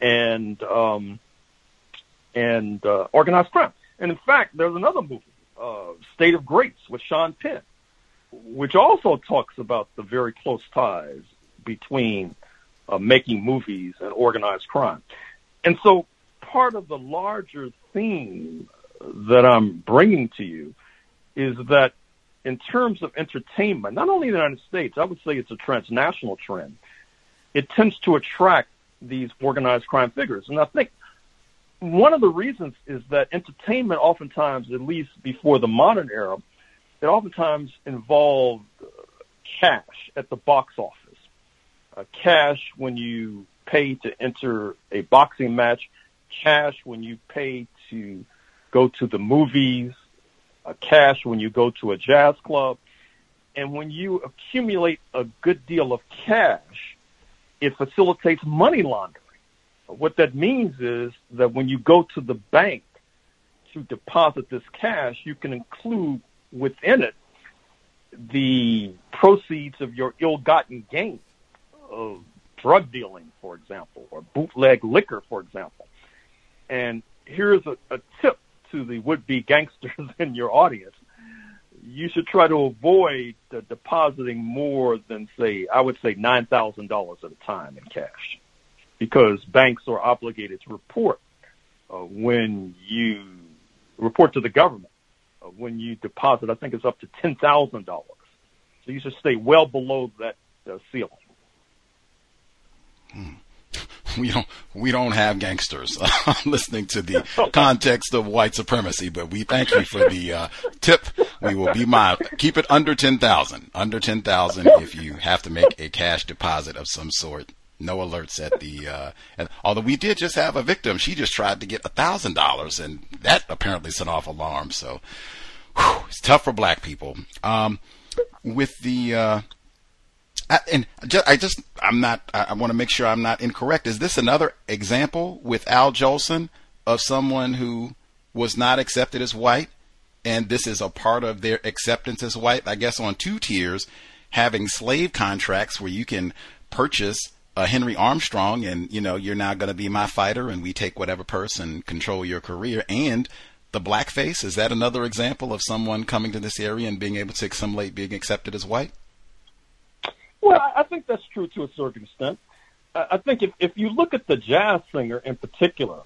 and um, and uh, organized crime. And in fact, there's another movie uh, State of Grace with Sean Penn, which also talks about the very close ties between uh, making movies and organized crime. And so part of the larger theme that I'm bringing to you is that in terms of entertainment, not only in the United States, I would say it's a transnational trend. It tends to attract these organized crime figures. And I think one of the reasons is that entertainment oftentimes, at least before the modern era, it oftentimes involved uh, cash at the box office. Uh, cash when you pay to enter a boxing match, cash when you pay to go to the movies, uh, cash when you go to a jazz club. And when you accumulate a good deal of cash, it facilitates money laundering. What that means is that when you go to the bank to deposit this cash, you can include within it the proceeds of your ill-gotten gain of drug dealing, for example, or bootleg liquor, for example. And here's a, a tip to the would-be gangsters in your audience. You should try to avoid uh, depositing more than, say, I would say $9,000 at a time in cash because banks are obligated to report uh, when you report to the government uh, when you deposit. I think it's up to ten thousand dollars. So you should stay well below that uh, ceiling. Hmm. We don't we don't have gangsters listening to the context of white supremacy, but we thank you for the uh, tip. We will be mild. Keep it under ten thousand. Under ten thousand if you have to make a cash deposit of some sort no alerts at the. Uh, and, although we did just have a victim, she just tried to get a thousand dollars, and that apparently sent off alarms. So whew, it's tough for black people. Um, with the uh, and just, I just, I'm not, I, want to make sure I'm not incorrect. Is this another example with Al Jolson of someone who was not accepted as white? And this is a part of their acceptance as white, I guess, on two tiers, having slave contracts where you can purchase a Henry Armstrong and, you know, you're now going to be my fighter and we take whatever purse and control your career. And the blackface, is that another example of someone coming to this area and being able to assimilate being accepted as white? Well, I think that's true to a certain extent. I think if, if you look at the jazz singer in particular,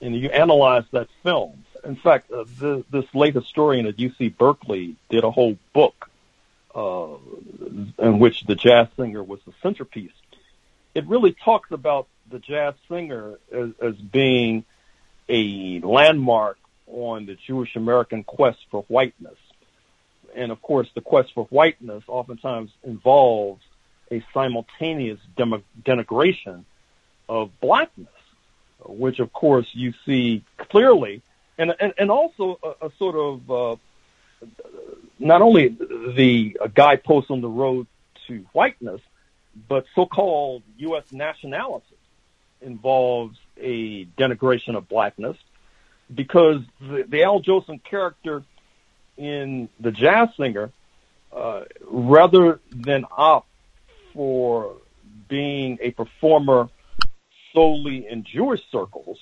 and you analyze that film, in fact, uh, the, this late historian at UC Berkeley did a whole book uh, in which the jazz singer was the centerpiece. It really talks about the jazz singer as, as being a landmark on the Jewish American quest for whiteness. And of course, the quest for whiteness oftentimes involves a simultaneous denigration of blackness, which of course you see clearly, and and, and also a, a sort of uh, not only the guidepost on the road to whiteness, but so-called U.S. nationality involves a denigration of blackness because the, the Al Jolson character in the jazz singer, uh, rather than opt for being a performer solely in Jewish circles,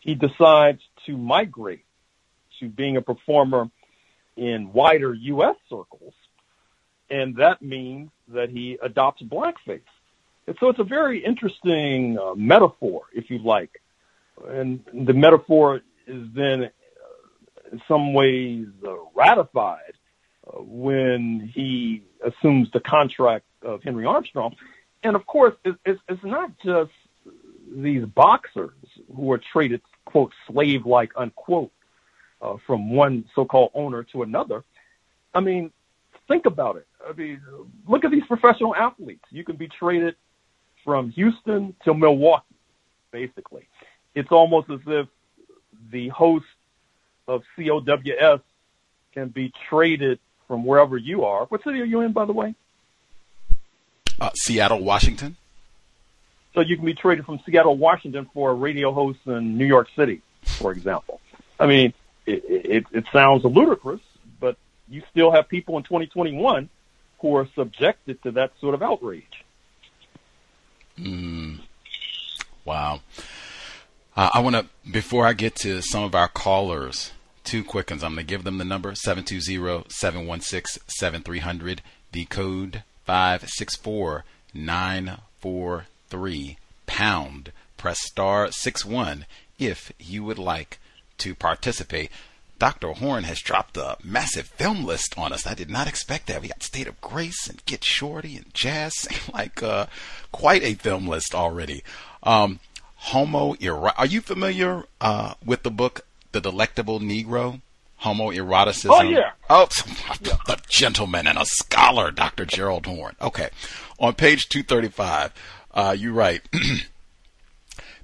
he decides to migrate to being a performer in wider U.S. circles. And that means that he adopts blackface. And so it's a very interesting uh, metaphor, if you like. And the metaphor is then, uh, in some ways, uh, ratified uh, when he assumes the contract of Henry Armstrong. And of course, it, it's, it's not just these boxers who are traded, quote, slave like, unquote, uh, from one so-called owner to another. I mean, think about it. I mean, look at these professional athletes. You can be traded from Houston to Milwaukee, basically. It's almost as if the host of COWS can be traded from wherever you are. What city are you in, by the way? Uh, Seattle, Washington. So you can be traded from Seattle, Washington for a radio host in New York City, for example. I mean, it, it, it sounds ludicrous, but you still have people in 2021 who are subjected to that sort of outrage. Mm. Wow. Uh, I want to, before I get to some of our callers, two quick ones. I'm going to give them the number 720-716-7300, the code 564943 pound. Press star six one if you would like to participate. Dr. Horne has dropped a massive film list on us. I did not expect that. We got State of Grace and Get Shorty and Jazz, like uh, quite a film list already. Um, Homo Are you familiar uh, with the book The Delectable Negro? Homoeroticism. Oh yeah. Oh, a gentleman and a scholar, Dr. Gerald Horne. Okay, on page two thirty-five, uh, you write.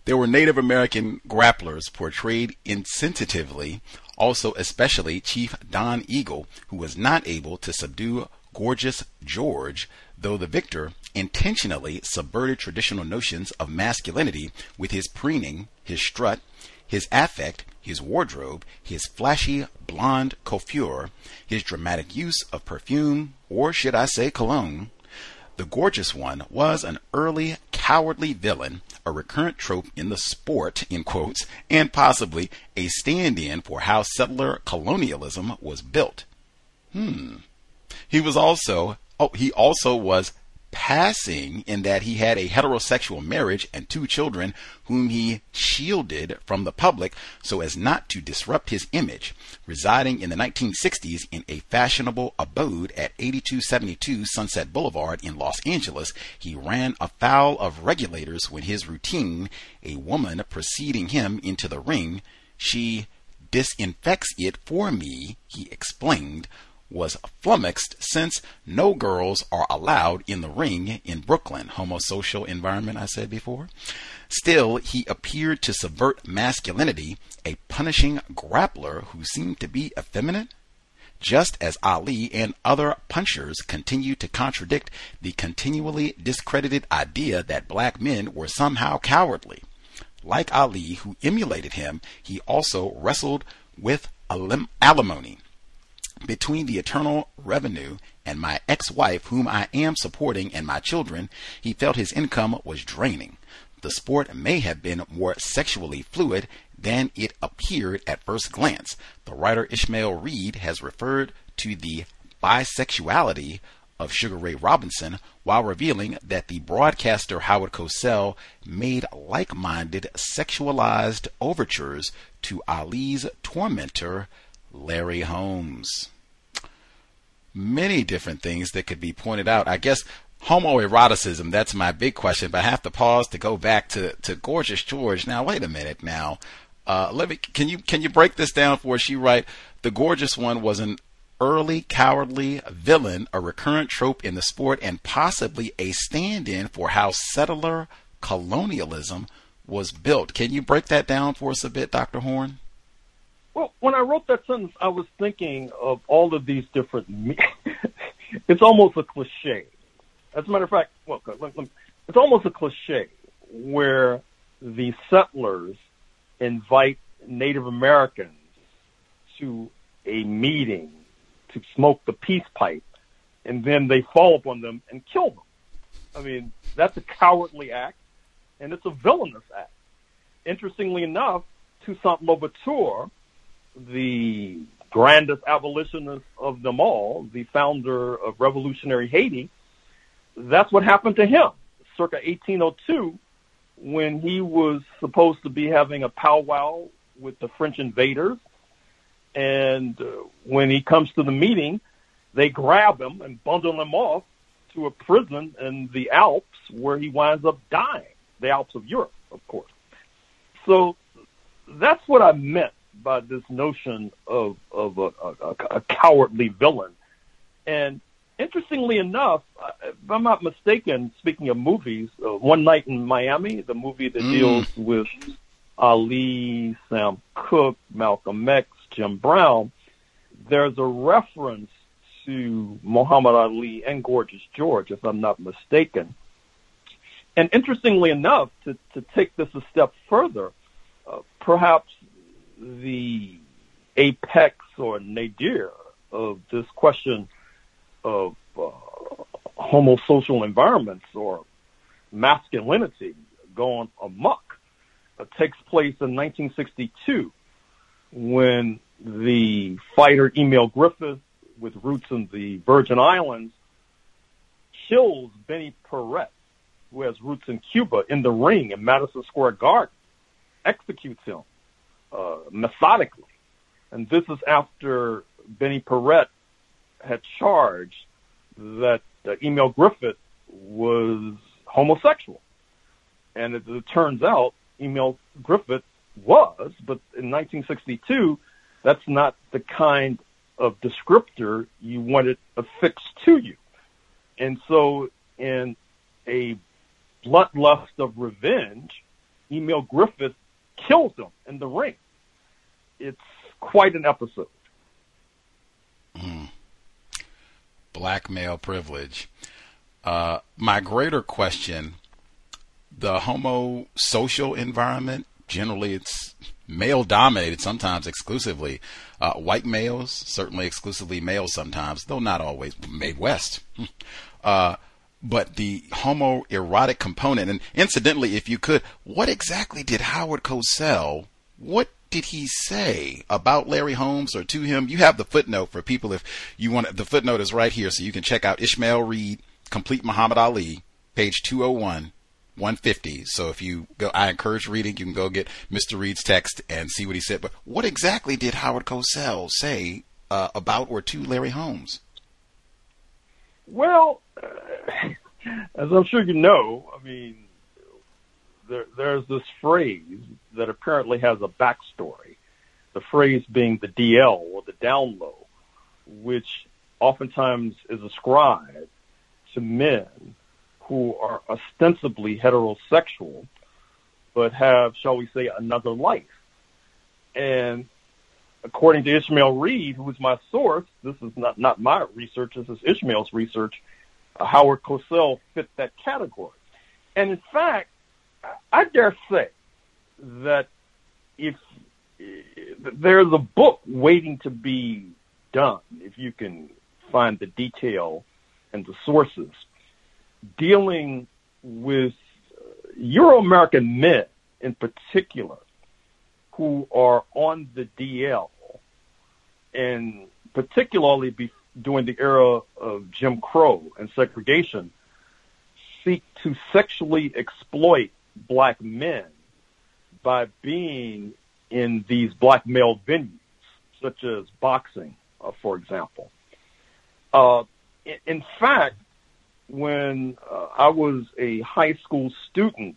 There were Native American grapplers portrayed insensitively, also especially Chief Don Eagle, who was not able to subdue Gorgeous George, though the victor intentionally subverted traditional notions of masculinity with his preening, his strut, his affect, his wardrobe, his flashy blonde coiffure, his dramatic use of perfume, or should I say cologne. The gorgeous one was an early cowardly villain, a recurrent trope in the sport, in quotes, and possibly a stand in for how settler colonialism was built. Hmm. He was also, oh, he also was passing in that he had a heterosexual marriage and two children whom he shielded from the public so as not to disrupt his image. Residing in the 1960s in a fashionable abode at 8272 Sunset Boulevard in Los Angeles, he ran afoul of regulators when his routine, a woman preceding him into the ring, she disinfects it for me, he explained, was flummoxed since no girls are allowed in the ring in Brooklyn, homosocial environment I said before. Still, he appeared to subvert masculinity, a punishing grappler who seemed to be effeminate. just as Ali and other punchers continued to contradict the continually discredited idea that black men were somehow cowardly. Like Ali, who emulated him, he also wrestled with alim- alimony between the eternal revenue and my ex-wife whom I am supporting and my children, he felt his income was draining. The sport may have been more sexually fluid than it appeared at first glance. The writer Ishmael Reed has referred to the bisexuality of Sugar Ray Robinson while revealing that the broadcaster Howard Cosell made like minded sexualized overtures to Ali's tormentor, Larry Holmes. Many different things that could be pointed out. I guess homoeroticism, that's my big question, but I have to pause to go back to, to Gorgeous George. Now, wait a minute now. Uh, let me, can you, can you break this down for us? You write, the gorgeous one was an early cowardly villain, a recurrent trope in the sport, and possibly a stand in for how settler colonialism was built. Can you break that down for us a bit, Dr. Horne? Well, when I wrote that sentence, I was thinking of all of these different. Me- it's almost a cliche. As a matter of fact, well, it's almost a cliche where the settlers invite Native Americans to a meeting to smoke the peace pipe, and then they fall upon them and kill them. I mean, that's a cowardly act, and it's a villainous act. Interestingly enough, Toussaint Louverture, the grandest abolitionist of them all, the founder of revolutionary Haiti, that's what happened to him circa 1802 when he was supposed to be having a powwow with the French invaders. And uh, when he comes to the meeting, they grab him and bundle him off to a prison in the Alps where he winds up dying, the Alps of Europe, of course. So that's what I meant by this notion of, of a, a, a cowardly villain. And interestingly enough, if I'm not mistaken, speaking of movies, uh, One Night in Miami, the movie that mm. deals with Ali, Sam Cooke, Malcolm X, Jim Brown, there's a reference to Muhammad Ali and Gorgeous George, if I'm not mistaken. And interestingly enough, to, to take this a step further, uh, perhaps the apex or nadir of this question of uh, homosocial environments or masculinity going amok uh, takes place in 1962 when the fighter Emil Griffith with roots in the Virgin Islands kills Benny Paret, who has roots in Cuba, in the ring in Madison Square Garden, executes him uh, methodically. And this is after Benny Paret had charged that uh, Emil Griffith was homosexual. And it turns out, Emil Griffith was, but in 1962, that's not the kind of descriptor you wanted affixed to you. And so, in a bloodlust of revenge, Emil Griffith kills him in the ring. It's quite an episode. Mm black male privilege. Uh, my greater question the homo social environment, generally it's male dominated, sometimes exclusively. Uh, white males, certainly exclusively male sometimes, though not always, Mae West. Uh, but the homoerotic component, and incidentally, if you could, what exactly did Howard Cosell, what did he say about Larry Holmes or to him? You have the footnote for people if you want. The footnote is right here, so you can check out Ishmael Reed, Complete Muhammad Ali, page 201. 150. So if you go, I encourage reading. You can go get Mr. Reed's text and see what he said. But what exactly did Howard Cosell say uh, about or to Larry Holmes? Well, uh, as I'm sure you know, I mean, there, there's this phrase that apparently has a backstory. The phrase being the DL or the down low, which oftentimes is ascribed to men who are ostensibly heterosexual, but have, shall we say, another life. And according to Ishmael Reed, who is my source, this is not, not my research, this is Ishmael's research, uh, Howard Cosell fit that category. And in fact, I dare say that if there's a book waiting to be done, if you can find the detail and the sources, dealing with Euro American men in particular who are on the DL and particularly be, during the era of Jim Crow and segregation seek to sexually exploit black men by being in these black male venues, such as boxing, uh, for example. Uh, in, fact, when uh, I was a high school student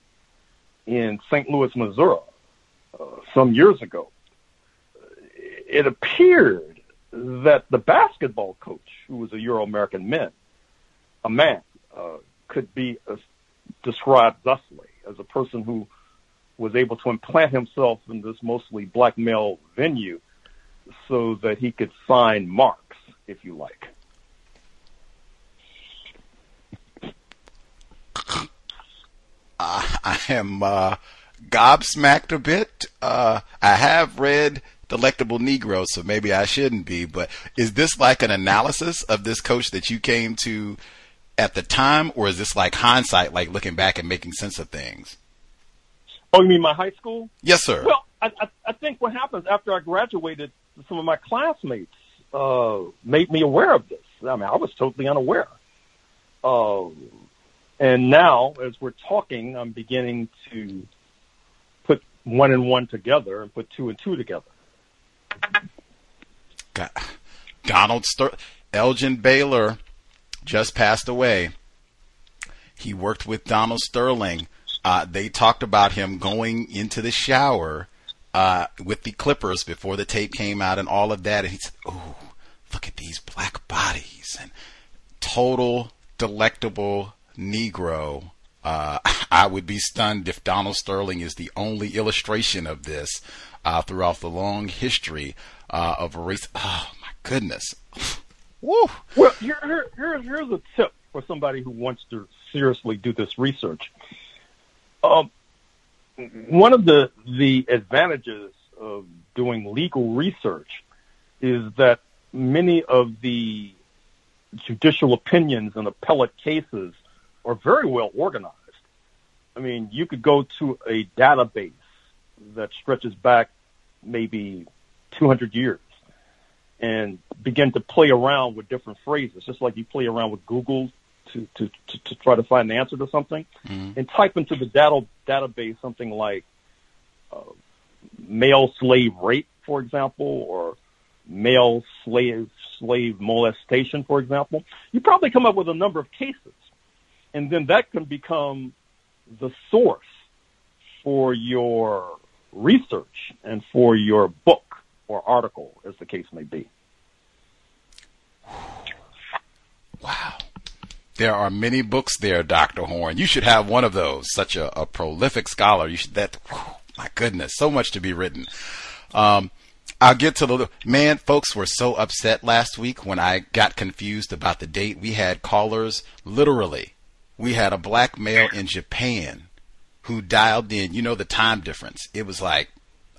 in St. Louis, Missouri, some years ago, it appeared that the basketball coach, who was a Euro American man, a man, uh, could be uh, described thusly as a person who was able to implant himself in this mostly black male venue so that he could sign marks, if you like. Uh, I am uh, gobsmacked a bit. Uh, I have read Delectable Negro, so maybe I shouldn't be. But is this like an analysis of this coach that you came to at the time, or is this like hindsight, like looking back and making sense of things? Oh, you mean my high school? Yes, sir. Well, I, I, I think what happens after I graduated, some of my classmates uh, made me aware of this. I mean, I was totally unaware. Uh, and now, as we're talking, I'm beginning to one and one together and put two and two together. God. Donald Ster- Elgin Baylor just passed away. He worked with Donald Sterling. Uh, they talked about him going into the shower uh, with the Clippers before the tape came out and all of that. And he said, "Oh, look at these black bodies and total delectable Negro." Uh, I would be stunned if Donald Sterling is the only illustration of this uh, throughout the long history uh, of race. Oh my goodness! Woo. Well, here, here, here, here's a tip for somebody who wants to seriously do this research. Um, one of the the advantages of doing legal research is that many of the judicial opinions and appellate cases are very well organized. I mean, you could go to a database that stretches back maybe 200 years and begin to play around with different phrases, just like you play around with Google to, to, to, to try to find the answer to something, Mhm. and type into the data, database something like uh, male slave rape, for example, or male slave slave molestation, for example. You probably come up with a number of cases, and then that can become the source for your research and for your book or article, as the case may be. Wow. There are many books there, Dr. Horne. You should have one of those. Such a, a prolific scholar. You should that my goodness, so much to be written. Um I'll get to the man, folks were so upset last week when I got confused about the date. We had callers literally. We had a black male in Japan who dialed in, you know the time difference. It was like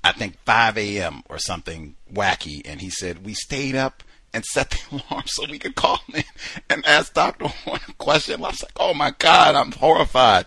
I think 5 a.m. or something wacky, and he said we stayed up and set the alarm so we could call in and ask Dr. Horne a question. I was like, oh my God, I'm horrified.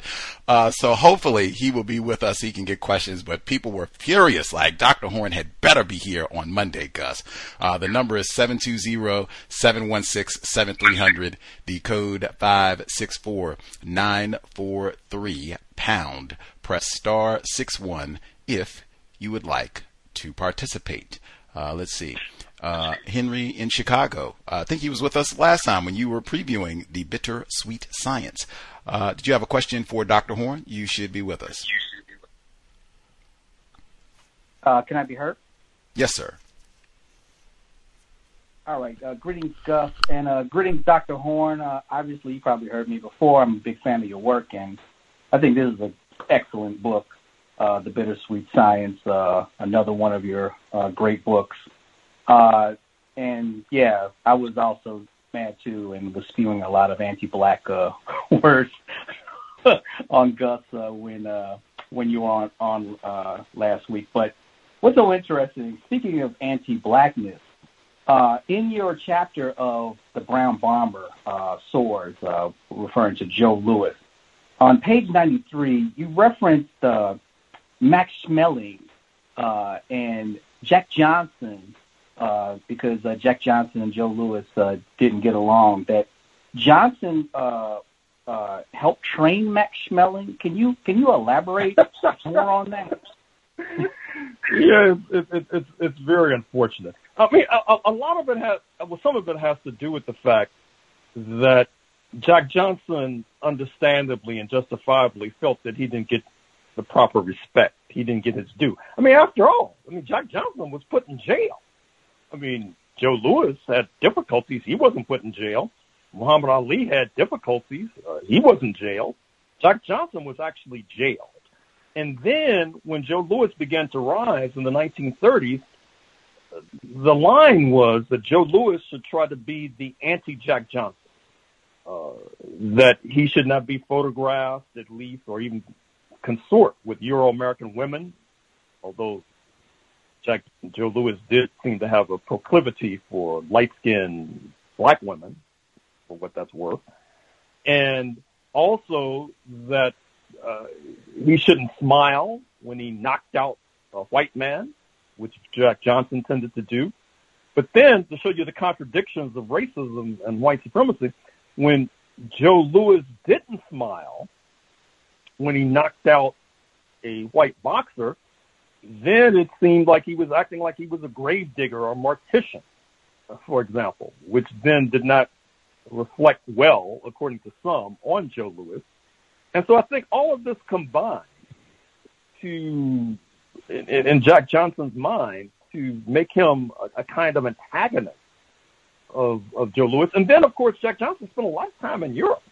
Uh, so hopefully he will be with us. He can get questions, but people were furious. Like Dr. Horne had better be here on Monday, Gus. Uh, the number is 720-716-7300. The code 564943 pound. Press star six one if you would like to participate. Uh, let's see. Uh, Henry in Chicago. Uh, I think he was with us last time when you were previewing the bitter sweet science. Uh, did you have a question for Dr. Horne? You should be with us. Uh, can I be heard? Yes, sir. All right. Uh, greetings, Gus, and uh, greetings, Dr. Horne. Uh, obviously, you probably heard me before. I'm a big fan of your work, and I think this is an excellent book, uh, The Bittersweet Science, uh, another one of your uh, great books. Uh, and yeah, I was also mad too, and was spewing a lot of anti-black uh, words on Gus uh, when uh, when you were on on uh, last week. But what's so interesting? Speaking of anti-blackness, uh, in your chapter of the Brown Bomber uh, swords, uh, referring to Joe Louis, on page 93, you referenced uh, Max Schmeling uh, and Jack Johnson uh, because uh, Jack Johnson and Joe Louis uh, didn't get along. That Johnson uh, uh, helped train Max Schmeling. Can you can you elaborate more on that? yeah, it, it, it's it's very unfortunate. I mean, a, a lot of it has, well, some of it has to do with the fact that Jack Johnson, understandably and justifiably, felt that he didn't get the proper respect. He didn't get his due. I mean, after all, I mean, Jack Johnson was put in jail. I mean, Joe Louis had difficulties. He wasn't put in jail. Muhammad Ali had difficulties. Uh, he wasn't jailed. Jack Johnson was actually jailed. And then when Joe Louis began to rise in the 1930s, the line was that Joe Louis should try to be the anti-Jack Johnson. Uh, that he should not be photographed, at least, or even consort with Euro-American women, although Jack Joe Louis did seem to have a proclivity for light-skinned black women, for what that's worth, and also that uh, he shouldn't smile when he knocked out a white man, which Jack Johnson tended to do. But then, to show you the contradictions of racism and white supremacy, when Joe Louis didn't smile when he knocked out a white boxer, then it seemed like he was acting like he was a grave digger or mortician, for example, which then did not reflect well, according to some, on Joe Louis. And so I think all of this combined to, in, in Jack Johnson's mind, to make him a, a kind of antagonist of, of Joe Louis. And then, of course, Jack Johnson spent a lot of time in Europe.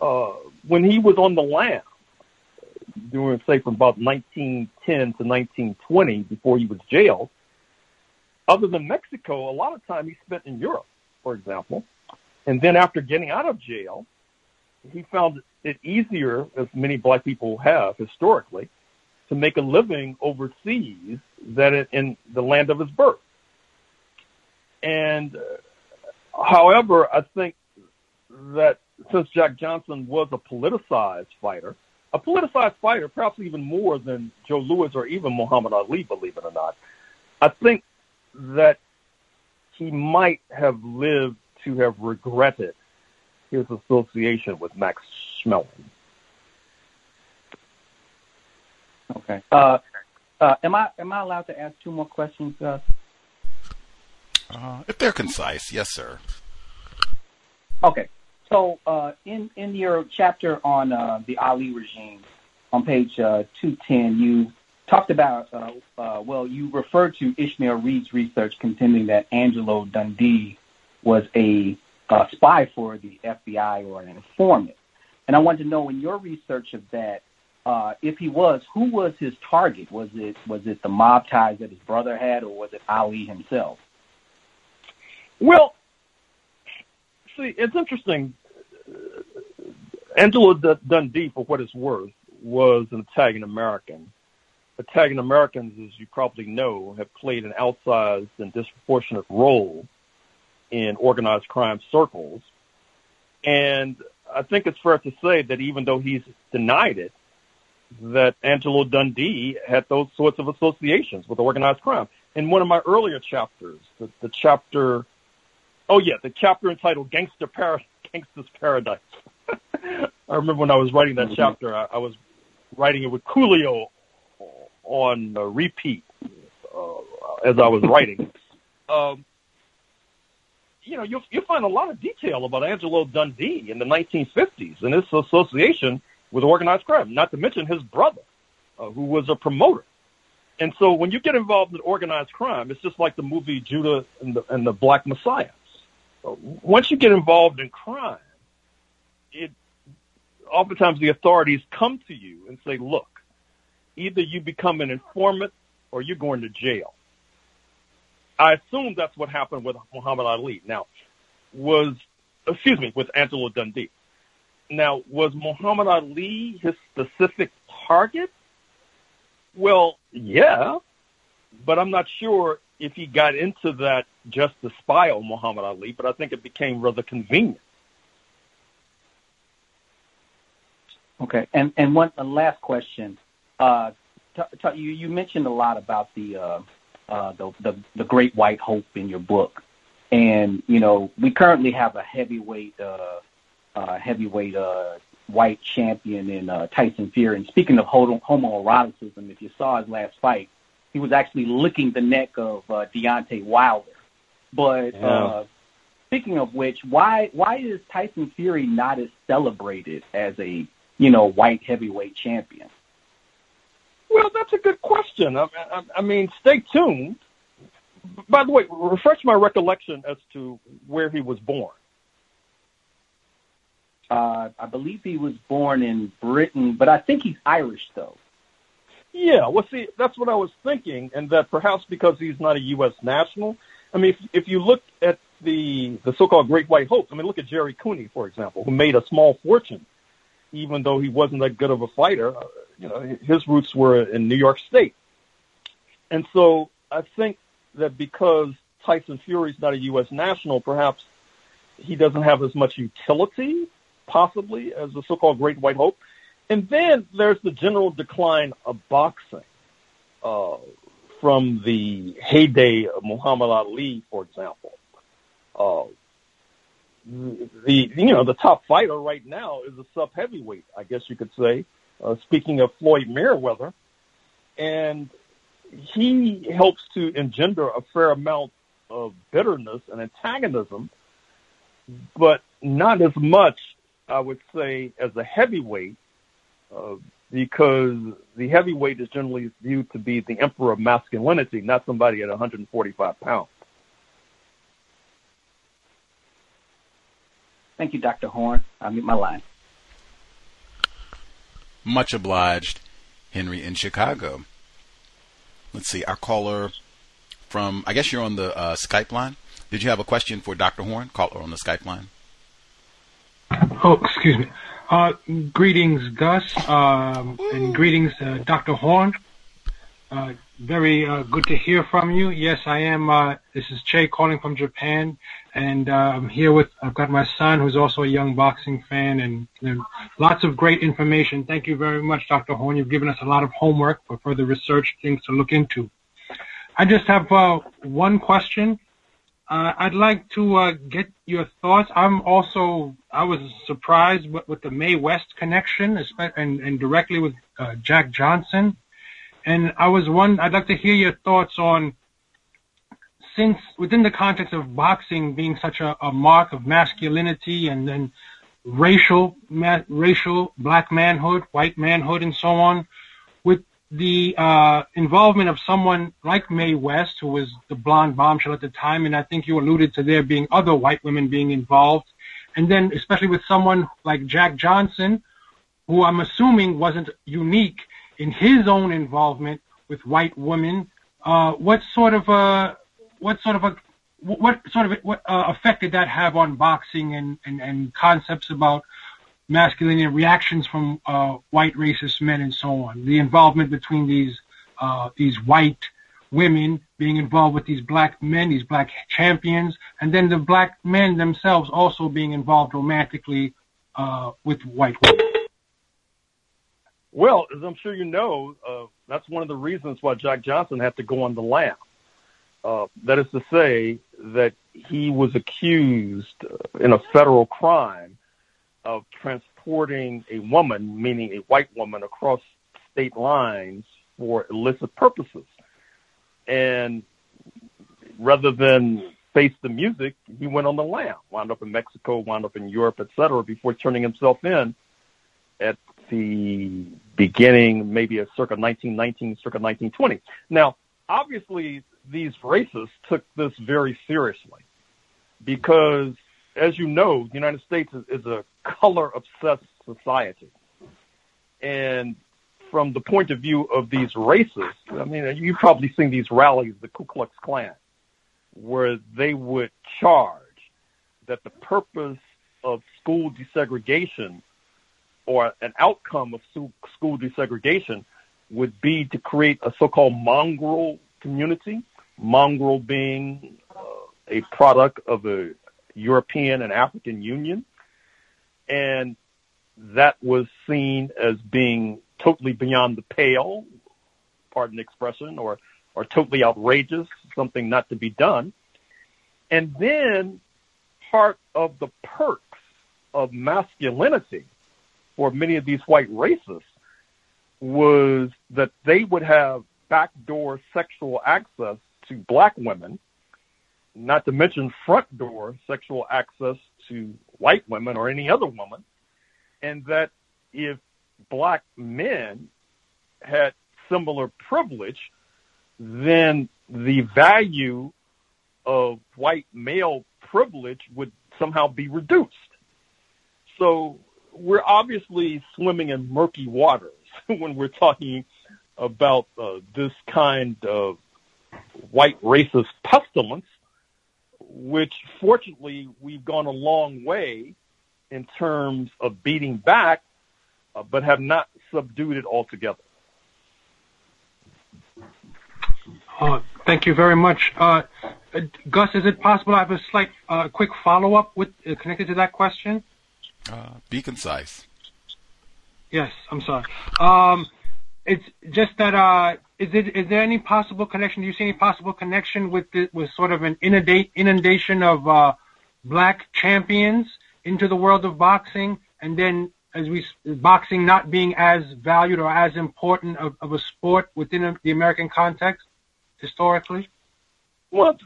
Uh, when he was on the lam, during, say, from about 1910 to 1920, before he was jailed, other than Mexico, a lot of time he spent in Europe, for example. And then after getting out of jail, he found it easier, as many black people have historically, to make a living overseas than in the land of his birth. And uh, however, I think that since Jack Johnson was a politicized fighter, a politicized fighter, perhaps even more than Joe Louis or even Muhammad Ali, believe it or not, I think that he might have lived to have regretted his association with Max Schmeling. Okay. Uh, uh, am I am I allowed to ask two more questions, Gus? Uh, if they're concise, yes, sir. Okay. So uh, in in your chapter on uh, the Ali regime, on page uh, 210, you talked about, uh, uh, well, you referred to Ishmael Reed's research contending that Angelo Dundee was a uh, spy for the FBI or an informant. And I wanted to know in your research of that, if he was, who was his target? Was it was it the mob ties that his brother had, or was it Ali himself? Well, see, it's interesting. Angelo D- Dundee, for what it's worth, was an Italian American. Italian Americans, as you probably know, have played an outsized and disproportionate role in organized crime circles. And I think it's fair to say that even though he's denied it, that Angelo Dundee had those sorts of associations with organized crime. In one of my earlier chapters, the, the chapter, oh yeah, the chapter entitled "Gangster Par- Gangster's Paradise." I remember when I was writing that chapter, I, I was writing it with Coolio on uh, repeat uh, as I was writing. Um, you know, you'll, you'll find a lot of detail about Angelo Dundee in the 1950s and his association with organized crime, not to mention his brother, uh, who was a promoter. And so when you get involved in organized crime, it's just like the movie Judas and the, and the Black Messiah. Once you get involved in crime, it oftentimes the authorities come to you and say, look, either you become an informant or you're going to jail. I assume that's what happened with Muhammad Ali. Now, was excuse me with Angelo Dundee. Now, was Muhammad Ali his specific target? Well, yeah, but I'm not sure if he got into that just to spy on Muhammad Ali, but I think it became rather convenient. Okay, and and one last question. Uh, t- t- you you mentioned a lot about the uh, uh, the, the the Great White Hope in your book, and you know we currently have a heavyweight uh, uh, heavyweight uh, white champion in uh, Tyson Fury. And speaking of homoeroticism, if you saw his last fight, he was actually licking the neck of uh, Deontay Wilder. But Yeah. uh, speaking of which, why why is Tyson Fury not as celebrated as a you know white heavyweight champion? Well, that's a good question. I, I, I mean, stay tuned. By the way, refresh my recollection as to where he was born. Uh, I believe he was born in Britain, but I think he's Irish though. Yeah, well, see, that's what I was thinking, and that perhaps because he's not a U.S. national. I mean, if, if you look at the the so-called Great White Hope, I mean, look at Gerry Cooney, for example, who made a small fortune, even though he wasn't that good of a fighter. Uh, you know, his roots were in New York State, and so I think that because Tyson Fury's not a U.S. national, perhaps he doesn't have as much utility, possibly, as the so-called Great White Hope. And then there's the general decline of boxing uh, from the heyday of Muhammad Ali, for example. Uh, the you know the top fighter right now is a sub heavyweight, I guess you could say. Uh, speaking of Floyd Mayweather, and he helps to engender a fair amount of bitterness and antagonism, but not as much, I would say, as a heavyweight, uh, because the heavyweight is generally viewed to be the emperor of masculinity, not somebody at 145 pounds. Thank you, Dr. Horne. I'll mute my line. Much obliged, Henry in Chicago. Let's see, our caller from, I guess you're on the uh, Skype line. Did you have a question for Dr. Horne? Caller on the Skype line. Oh, excuse me. Uh, greetings, Gus, um, and greetings, uh, Dr. Horne. Uh, very uh, good to hear from you. Yes, I am. Uh, this is Che calling from Japan, and uh, I'm here with. I've got my son, who's also a young boxing fan, and, and lots of great information. Thank you very much, Dr. Horne. You've given us a lot of homework for further research, things to look into. I just have uh, one question. Uh, I'd like to uh, get your thoughts. I'm also I was surprised with, with the Mae West connection, and, and directly with uh, Jack Johnson. And I was one. I'd like to hear your thoughts on since within the context of boxing being such a, a mark of masculinity and then racial ma- racial black manhood, white manhood, and so on, the uh, involvement of someone like Mae West, who was the blonde bombshell at the time, and I think you alluded to there being other white women being involved, and then especially with someone like Jack Johnson, who I'm assuming wasn't unique in his own involvement with white women. Uh, what sort of a what sort of a what sort of what uh, effect did that have on boxing and, and, and concepts about masculinity reactions from uh, white racist men and so on. The involvement between these uh, these white women being involved with these black men, these black champions, and then the black men themselves also being involved romantically uh, with white women. Well, as I'm sure you know, uh, that's one of the reasons why Jack Johnson had to go on the lam. Uh, that is to say that he was accused uh, in a federal crime of transporting a woman, meaning a white woman, across state lines for illicit purposes. And rather than face the music, he went on the lam, wound up in Mexico, wound up in Europe, et cetera, before turning himself in at the beginning, maybe at circa 1919, circa 1920. Now, obviously, these racists took this very seriously because, as you know, the United States is, is a color obsessed society. And from the point of view of these racists, I mean, you've probably seen these rallies, the Ku Klux Klan. where they would charge that the purpose of school desegregation or an outcome of school desegregation would be to create a so-called mongrel community, mongrel being uh, a product of the European and African Union. And that was seen as being totally beyond the pale, pardon the expression, or, or totally outrageous, something not to be done. And then part of the perks of masculinity for many of these white racists was that they would have backdoor sexual access to black women, not to mention front door sexual access to white women or any other woman, and that if black men had similar privilege, then the value of white male privilege would somehow be reduced. So we're obviously swimming in murky waters when we're talking about uh, this kind of white racist pestilence, which fortunately we've gone a long way in terms of beating back, uh, but have not subdued it altogether. Uh, thank you very much. Uh, uh, Gus, is it possible I have a slight, uh, quick follow-up with uh, connected to that question? Uh, be concise. Yes, I'm sorry. Um, it's just that uh, is it is there any possible connection? Do you see any possible connection with the, with sort of an inundate, inundation of uh, black champions into the world of boxing, and then as we boxing not being as valued or as important of, of a sport within a, the American context historically? Well,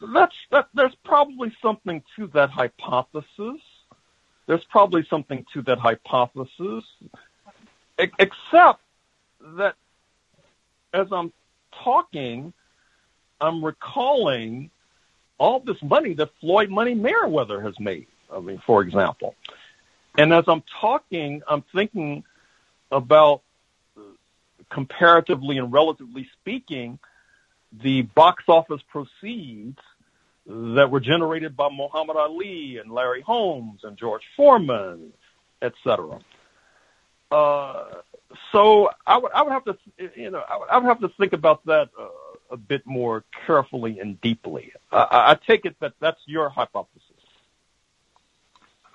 that's that. There's probably something to that hypothesis. There's probably something to that hypothesis, except that as I'm talking, I'm recalling all this money that Floyd Money Mayweather has made. I mean, for example, and as I'm talking, I'm thinking about comparatively and relatively speaking, the box office proceeds that were generated by Muhammad Ali and Larry Holmes and George Foreman, etc. Uh, so I would I would have to you know I would, I would have to think about that uh, a bit more carefully and deeply. I, I take it that that's your hypothesis.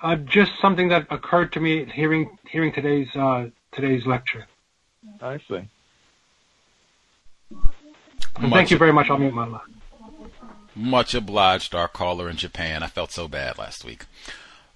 Uh, just something that occurred to me hearing hearing today's uh, today's lecture. I see. Thank you very much. I'll mute my line. Much obliged, our caller in Japan. I felt so bad last week.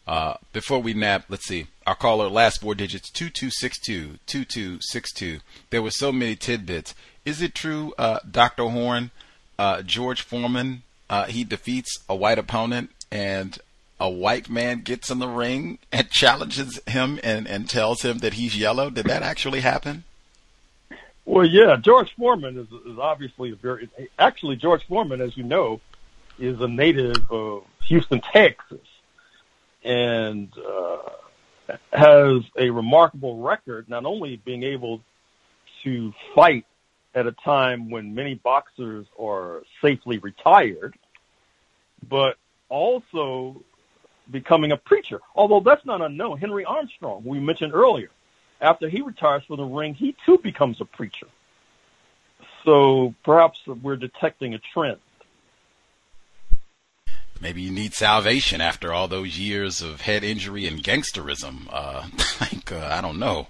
Uh, before we nap, let's see. Our caller, last four digits, 2262, 2262. There were so many tidbits. Is it true, uh, Dr. Horne, uh, George Foreman, uh, he defeats a white opponent and a white man gets in the ring and challenges him and, and tells him that he's yellow? Did that actually happen? Well, yeah, George Foreman is, is obviously a very, actually, George Foreman, as you know, is a native of Houston, Texas, and uh, has a remarkable record, not only being able to fight at a time when many boxers are safely retired, but also becoming a preacher. Although that's not unknown. Henry Armstrong, we mentioned earlier, after he retires from the ring, he too becomes a preacher. So perhaps we're detecting a trend. Maybe you need salvation after all those years of head injury and gangsterism. Uh, like uh, I don't know.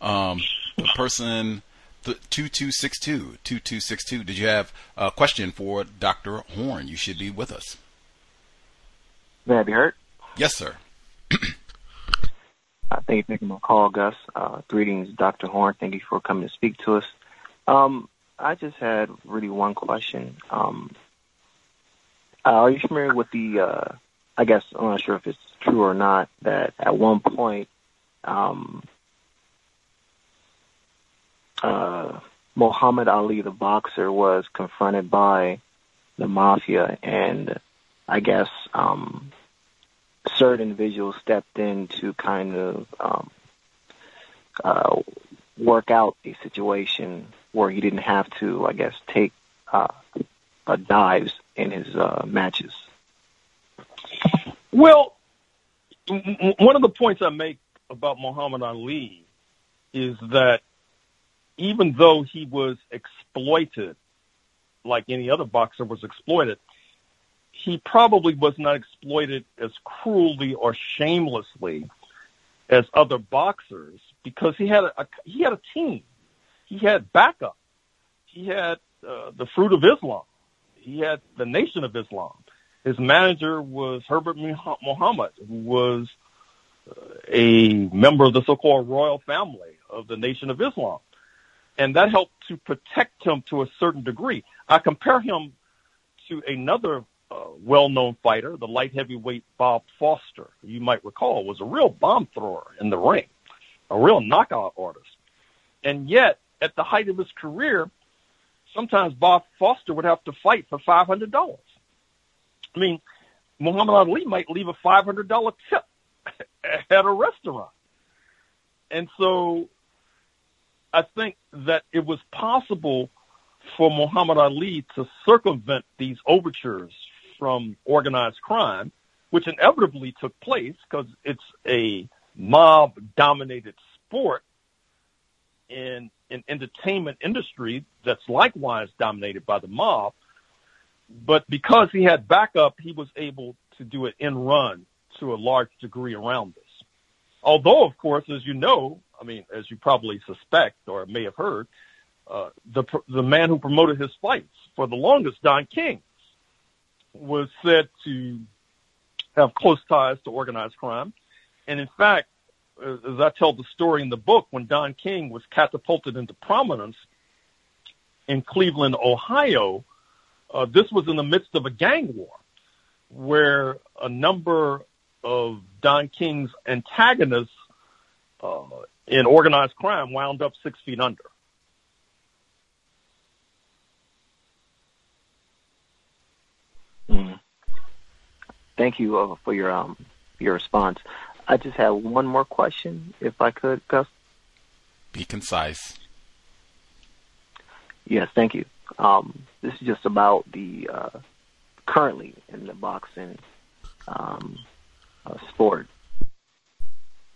Um, the person two two six two two two six two. Did you have a question for Doctor Horne? You should be with us. May I be heard? Yes, sir. Uh, thank you for taking my call, Gus. Uh, greetings, Dr. Horne. Thank you for coming to speak to us. Um, I just had really one question. Um, uh, are you familiar with the, uh, I guess, I'm not sure if it's true or not, that at one point, um, uh, Muhammad Ali, the boxer, was confronted by the mafia, and I guess um, certain individuals stepped in to kind of um, uh, work out a situation where he didn't have to, I guess, take uh, uh, dives in his uh, matches? Well, one of the points I make about Muhammad Ali is that even though he was exploited like any other boxer was exploited, he probably was not exploited as cruelly or shamelessly as other boxers because he had a, a he had a team, he had backup, he had uh, the Fruit of Islam, he had the Nation of Islam. His manager was Herbert Muhammad, who was uh, a member of the so-called royal family of the Nation of Islam, and that helped to protect him to a certain degree. I compare him to another uh, well-known fighter, the light heavyweight Bob Foster. You might recall was a real bomb thrower in the ring, a real knockout artist. And yet, at the height of his career, sometimes Bob Foster would have to fight for five hundred dollars. I mean, Muhammad Ali might leave a five hundred dollar tip at a restaurant, and so I think that it was possible for Muhammad Ali to circumvent these overtures from organized crime, which inevitably took place because it's a mob dominated sport in an entertainment industry that's likewise dominated by the mob. But because he had backup, he was able to do it in run to a large degree around this. Although, of course, as you know, I mean, as you probably suspect or may have heard, uh, the the man who promoted his fights for the longest, Don King, was said to have close ties to organized crime, and in fact, as I tell the story in the book, when Don King was catapulted into prominence in Cleveland, Ohio, uh, this was in the midst of a gang war where a number of Don King's antagonists uh, in organized crime wound up six feet under. Mm. Thank you uh, for your um, your response. I just have one more question, if I could, Gus. Be concise. Yes, thank you. Um, this is just about the uh, currently in the boxing um, uh, sport.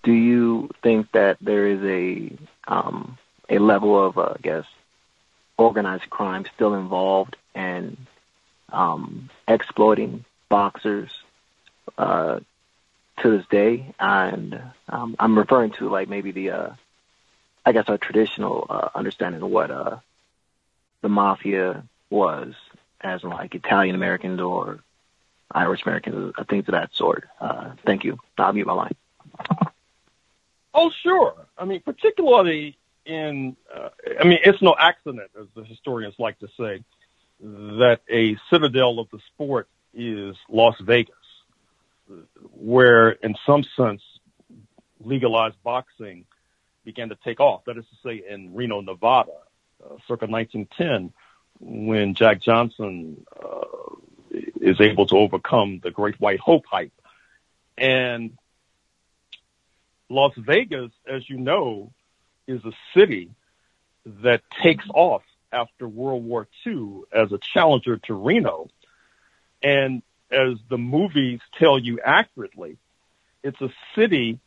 Do you think that there is a um, a level of, uh, I guess, organized crime still involved and um, exploiting boxers uh, to this day? And um, I'm referring to like maybe the, uh, I guess, our traditional uh, understanding of what uh, the mafia was, as in like Italian Americans or Irish Americans, uh, things of that sort. Uh, thank you. I'll mute my line. Oh, sure. I mean, particularly in, uh, I mean, it's no accident, as the historians like to say, that a citadel of the sport is Las Vegas, where, in some sense, legalized boxing began to take off. That is to say, in Reno, Nevada, uh, circa 1910, when Jack Johnson uh, is able to overcome the Great White Hope hype. And Las Vegas, as you know, is a city that takes off after World War II as a challenger to Reno. And as the movies tell you accurately, it's a city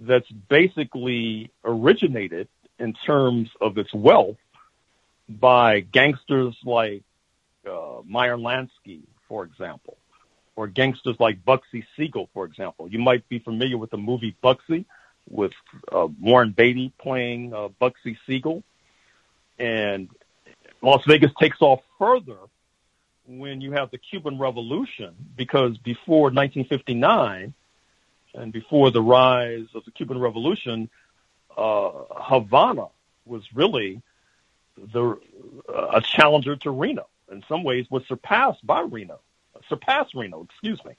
that's basically originated in terms of its wealth by gangsters like uh, Meyer Lansky, for example, or gangsters like Bugsy Siegel, for example. You might be familiar with the movie Bugsy with uh, Warren Beatty playing uh, Bugsy Siegel. And Las Vegas takes off further when you have the Cuban Revolution, because before 1959 and before the rise of the Cuban Revolution, uh, Havana was really the uh, a challenger to Reno. In some ways, was surpassed by Reno, surpassed Reno. Excuse me.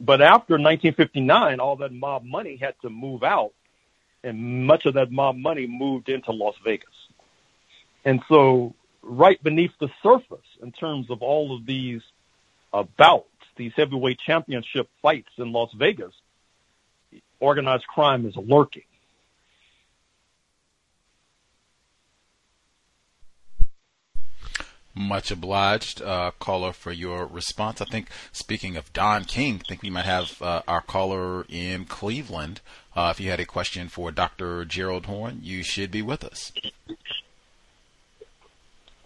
But after 1959, all that mob money had to move out, and much of that mob money moved into Las Vegas. And so, right beneath the surface, in terms of all of these uh, bouts, these heavyweight championship fights in Las Vegas, organized crime is lurking. Much obliged, uh, caller, for your response. I think, speaking of Don King, I think we might have uh, our caller in Cleveland. Uh, if you had a question for Dr. Gerald Horne, you should be with us.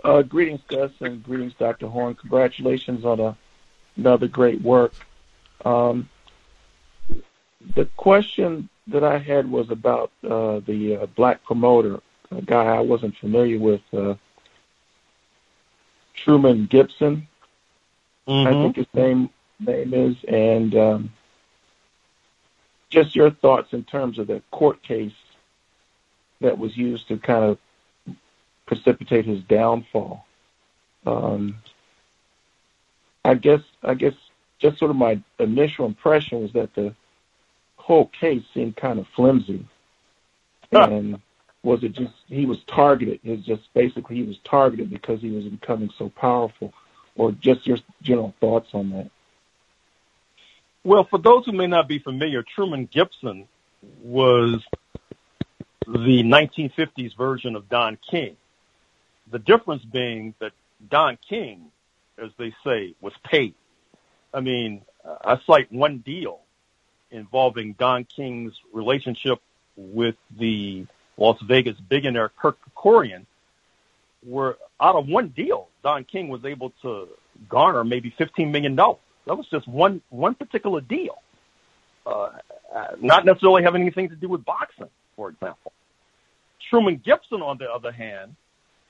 Uh, greetings, Gus, and greetings, Dr. Horne. Congratulations on a, another great work. Um, the question that I had was about uh, the uh, black promoter, a guy I wasn't familiar with, uh, Truman Gibson. I think his name name is, and um, just your thoughts in terms of the court case that was used to kind of precipitate his downfall. Um, I guess I guess just sort of my initial impression was that the whole case seemed kind of flimsy. And was it just he was targeted? It's just basically he was targeted because he was becoming so powerful, or just your general thoughts on that? Well, for those who may not be familiar, Truman Gibson was the 1950s version of Don King. The difference being that Don King, as they say, was paid. I mean, I cite one deal involving Don King's relationship with the Las Vegas billionaire Kirk Kerkorian, where out of one deal, Don King was able to garner maybe $15 million. That was just one one particular deal, uh, not necessarily having anything to do with boxing, for example. Truman Gibson, on the other hand,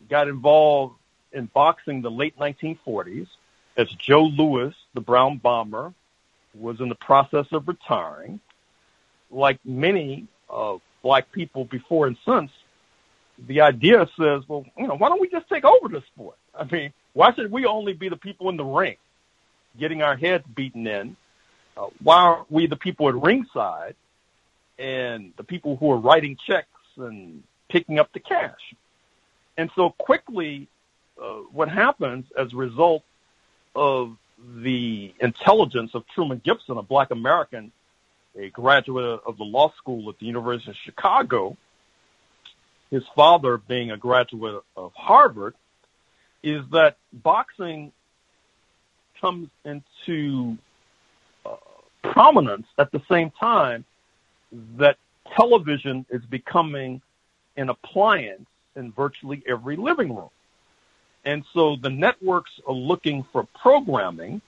got involved in boxing the late 1940s as Joe Louis, the Brown Bomber, was in the process of retiring. Like many uh, black people before and since, the idea says, well, you know, why don't we just take over the sport? I mean, why should we only be the people in the ring getting our heads beaten in? Uh, why aren't we the people at ringside and the people who are writing checks and picking up the cash? And so quickly, uh, what happens as a result of the intelligence of Truman Gibson, a black American, a graduate of the law school at the University of Chicago, his father being a graduate of Harvard, is that boxing comes into uh, prominence at the same time that television is becoming an appliance in virtually every living room. And so the networks are looking for programming,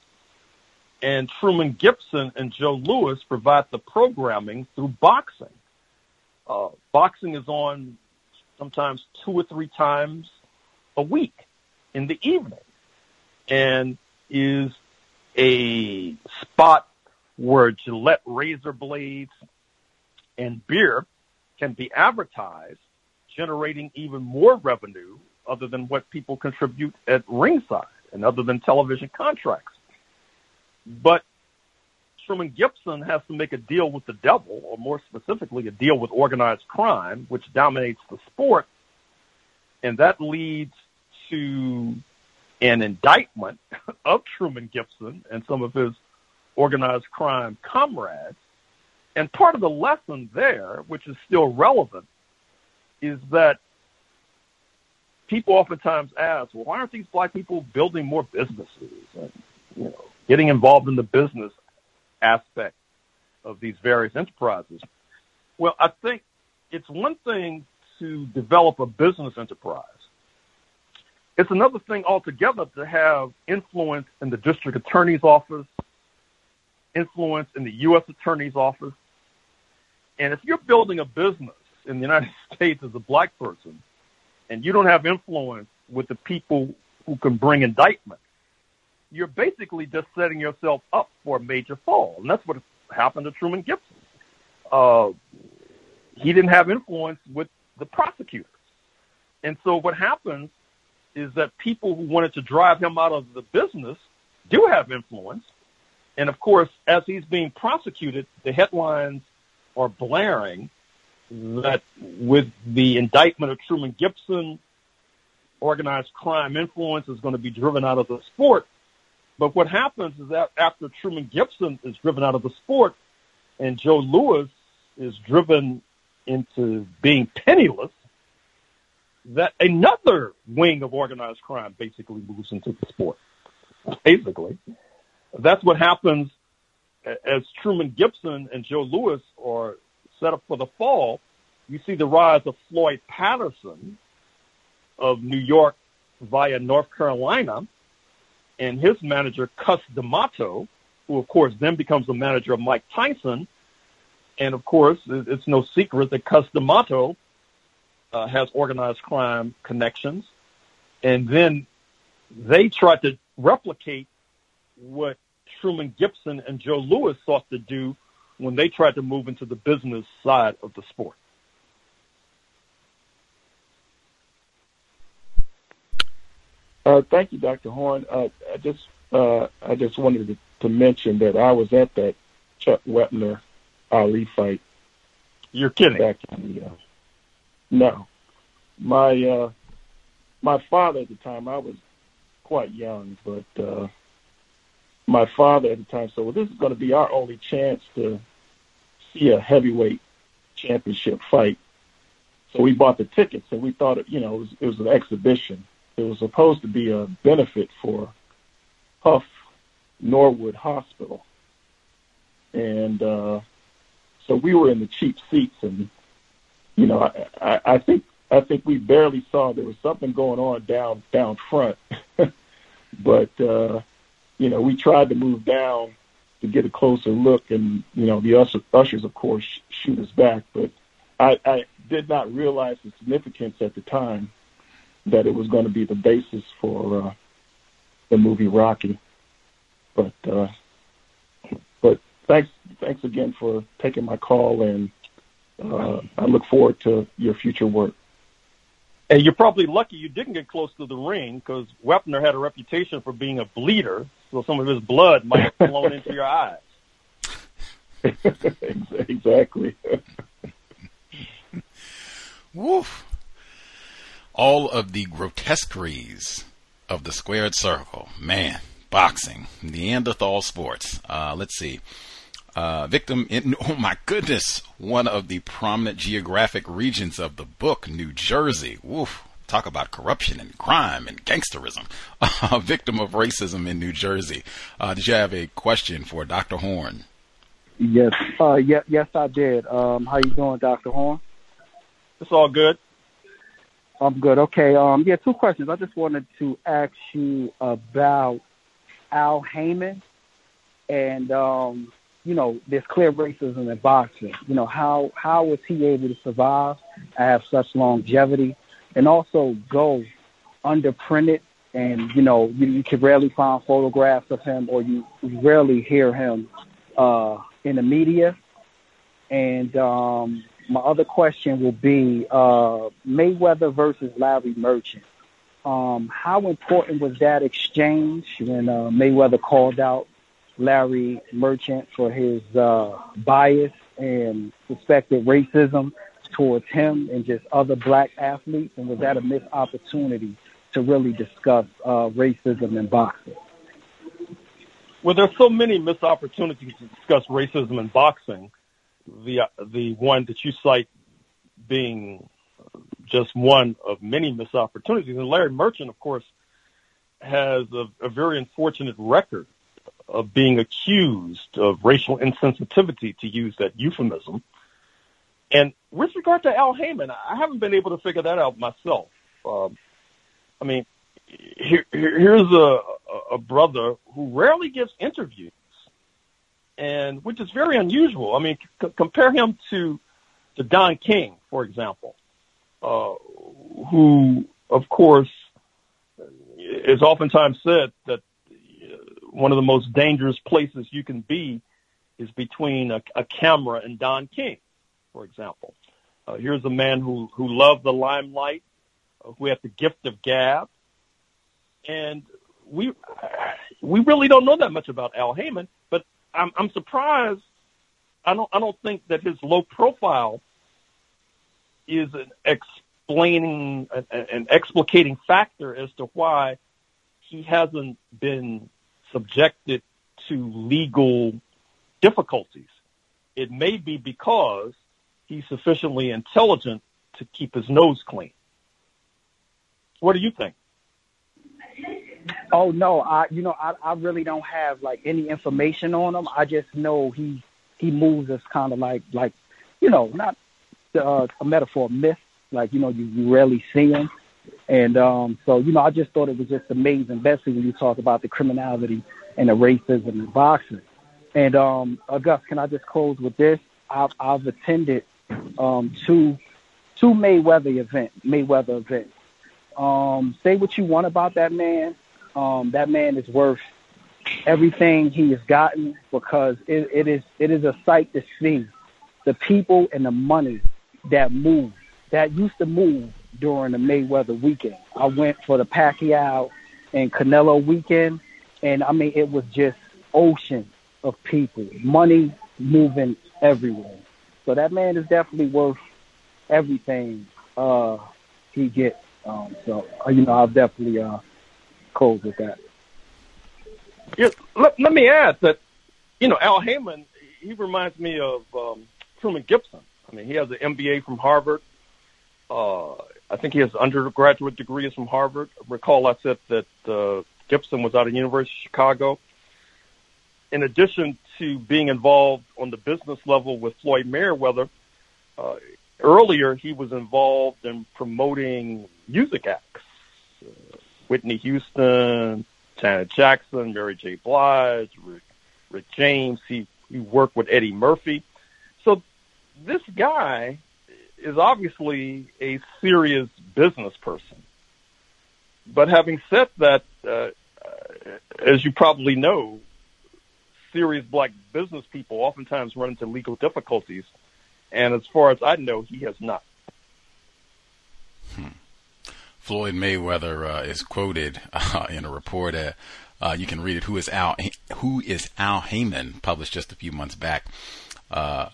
and Truman Gibson and Joe Louis provide the programming through boxing. Uh, boxing is on sometimes two or three times a week in the evening and is a spot where Gillette razor blades and beer can be advertised, generating even more revenue other than what people contribute at ringside and other than television contracts. But Truman Gibson has to make a deal with the devil, or more specifically, a deal with organized crime, which dominates the sport. And that leads to an indictment of Truman Gibson and some of his organized crime comrades. And part of the lesson there, which is still relevant, is that people oftentimes ask, well, why aren't these black people building more businesses and you know getting involved in the business aspect of these various enterprises? Well, I think it's one thing to develop a business enterprise. It's another thing altogether to have influence in the district attorney's office, influence in the U.S. attorney's office. And if you're building a business in the United States as a black person, and you don't have influence with the people who can bring indictment, you're basically just setting yourself up for a major fall. And that's what happened to Truman Gibson. Uh, he didn't have influence with the prosecutors. And so what happens is that people who wanted to drive him out of the business do have influence. And of course, as he's being prosecuted, the headlines are blaring that with the indictment of Truman Gibson, organized crime influence is going to be driven out of the sport. But what happens is that after Truman Gibson is driven out of the sport and Joe Louis is driven into being penniless, that another wing of organized crime basically moves into the sport. Basically, that's what happens as Truman Gibson and Joe Louis are set up for the fall. You see the rise of Floyd Patterson of New York via North Carolina and his manager, Cus D'Amato, who of course then becomes the manager of Mike Tyson. And of course, it's no secret that Cus D'Amato uh, has organized crime connections. And then they tried to replicate what Truman Gibson and Joe Louis sought to do when they tried to move into the business side of the sport. Uh, thank you, Dr. Horne. Uh, I just uh, I just wanted to, to, mention that I was at that Chuck Wepner Ali fight. You're kidding. Back in the, uh, no, my uh, my father at the time I was quite young, but uh, my father at the time said, "Well, this is going to be our only chance to see a heavyweight championship fight." So we bought the tickets, and we thought, you know, it was, it was an exhibition it was supposed to be a benefit for Hough Norwood Hospital. And uh, so we were in the cheap seats, and you know, I, I, I think I think we barely saw there was something going on down down front, but uh, you know, we tried to move down to get a closer look, and you know, the usher, ushers, of course, shoot us back. But I, I did not realize the significance at the time that it was going to be the basis for uh, the movie Rocky. But uh, but thanks thanks again for taking my call, and uh, I look forward to your future work. And you're probably lucky you didn't get close to the ring because Wepner had a reputation for being a bleeder, so some of his blood might have flown into your eyes. exactly. Woof all of the grotesqueries of the squared circle. Man, boxing, Neanderthal sports. Uh, let's see. Uh, victim in, oh my goodness, one of the prominent geographic regions of the book, New Jersey. Woof. Talk about corruption and crime and gangsterism. A victim of racism in New Jersey. Uh, did you have a question for Dr. Horne? Yes, uh, yeah, yes, I did. Um, how you doing, Dr. Horne? It's all good. I'm good. Okay. Um, yeah, two questions. I just wanted to ask you about Al Haymon, and um, you know, there's clear racism in boxing. You know, how how was he able to survive, have such longevity, and also go underprinted? And you know, you, you can rarely find photographs of him, or you, rarely hear him uh, in the media. And um, my other question will be uh, Mayweather versus Larry Merchant. Um, how important was that exchange when uh, Mayweather called out Larry Merchant for his uh, bias and suspected racism towards him and just other black athletes? And was that a missed opportunity to really discuss uh, racism in boxing? Well, there's so many missed opportunities to discuss racism in boxing the the one that you cite being just one of many missed opportunities. And Larry Merchant, of course, has a, a very unfortunate record of being accused of racial insensitivity, to use that euphemism. And with regard to Al Haymon, I haven't been able to figure that out myself. Um, I mean, here, here's a, a brother who rarely gives interviews and which is very unusual. I mean, c- compare him to to Don King, for example, uh, who, of course, is oftentimes said that one of the most dangerous places you can be is between a, a camera and Don King, for example. Uh, here's a man who who loved the limelight, uh, who had the gift of gab, and we we really don't know that much about Al Haymon, but I'm, I'm surprised. I don't I don't think that his low profile is an explaining an, an explicating factor as to why he hasn't been subjected to legal difficulties. It may be because he's sufficiently intelligent to keep his nose clean. What do you think? Oh no, I you know I I really don't have like any information on him. I just know he he moves as kind of like like you know not uh, a metaphor myth like you know you, you rarely see him, and um so you know I just thought it was just amazing, especially when you talk about the criminality and the racism in boxing. And um August, can I just close with this? I've I've attended um two two Mayweather event Mayweather events. Um, say what you want about that man. Um, that man is worth everything he has gotten because it, it is it is a sight to see the people and the money that move that used to move during the Mayweather weekend. I went for the Pacquiao and Canelo weekend, and I mean it was just ocean of people, money moving everywhere. So that man is definitely worth everything uh, he gets. Um, so uh, you know, I'll definitely uh, close with that. Yeah, let, let me add that, you know, Al Haymon, he reminds me of um, Truman Gibson. I mean, he has an MBA from Harvard. Uh, I think he has undergraduate degrees from Harvard. Recall I said that uh, Gibson was out of University of Chicago. In addition to being involved on the business level with Floyd Mayweather, uh, earlier he was involved in promoting music acts. Uh, Whitney Houston, Janet Jackson, Mary J. Blige, Rick, Rick James. He, he worked with Eddie Murphy. So this guy is obviously a serious business person. But having said that, uh, as you probably know, serious black business people oftentimes run into legal difficulties. And as far as I know, he has not. Hmm. Floyd Mayweather uh, is quoted uh, in a report. Uh, uh, you can read it. Who is Al? Who is Al Haymon? Published just a few months back. Uh,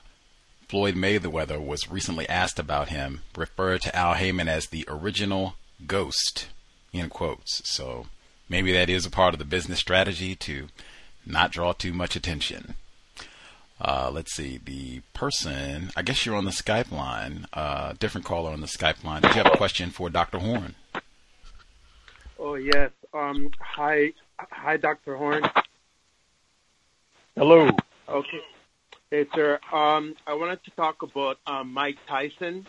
Floyd Mayweather was recently asked about him, referred to Al Haymon as the original ghost, in quotes. So maybe that is a part of the business strategy to not draw too much attention. Uh, let's see, the person, I guess you're on the Skype line, uh, different caller on the Skype line. Did you have a question for Dr. Horne? Oh, yes. Um, hi, hi, Dr. Horne. Hello. Okay. Hey, sir. Um, I wanted to talk about um, Mike Tyson.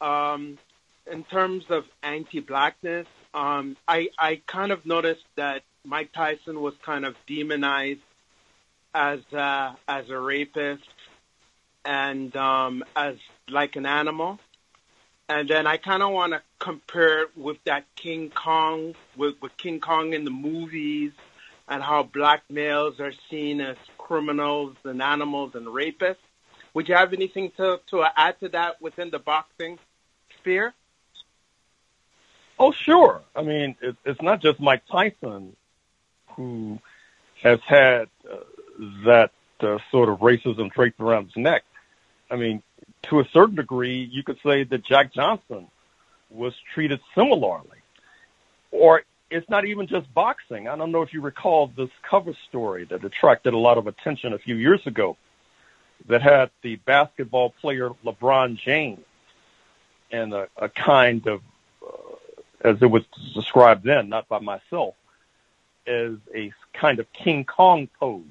Um, in terms of anti-blackness, um, I, I kind of noticed that Mike Tyson was kind of demonized as a, as a rapist and um, as like an animal. And then I kind of want to compare it with that King Kong, with, with King Kong in the movies, and how black males are seen as criminals and animals and rapists. Would you have anything to, to add to that within the boxing sphere? Oh, sure. I mean, it, it's not just Mike Tyson who has had uh, that uh, sort of racism draped around his neck. I mean, to a certain degree, you could say that Jack Johnson was treated similarly. Or it's not even just boxing. I don't know if you recall this cover story that attracted a lot of attention a few years ago that had the basketball player LeBron James and a, a kind of, uh, as it was described then, not by myself, as a kind of King Kong pose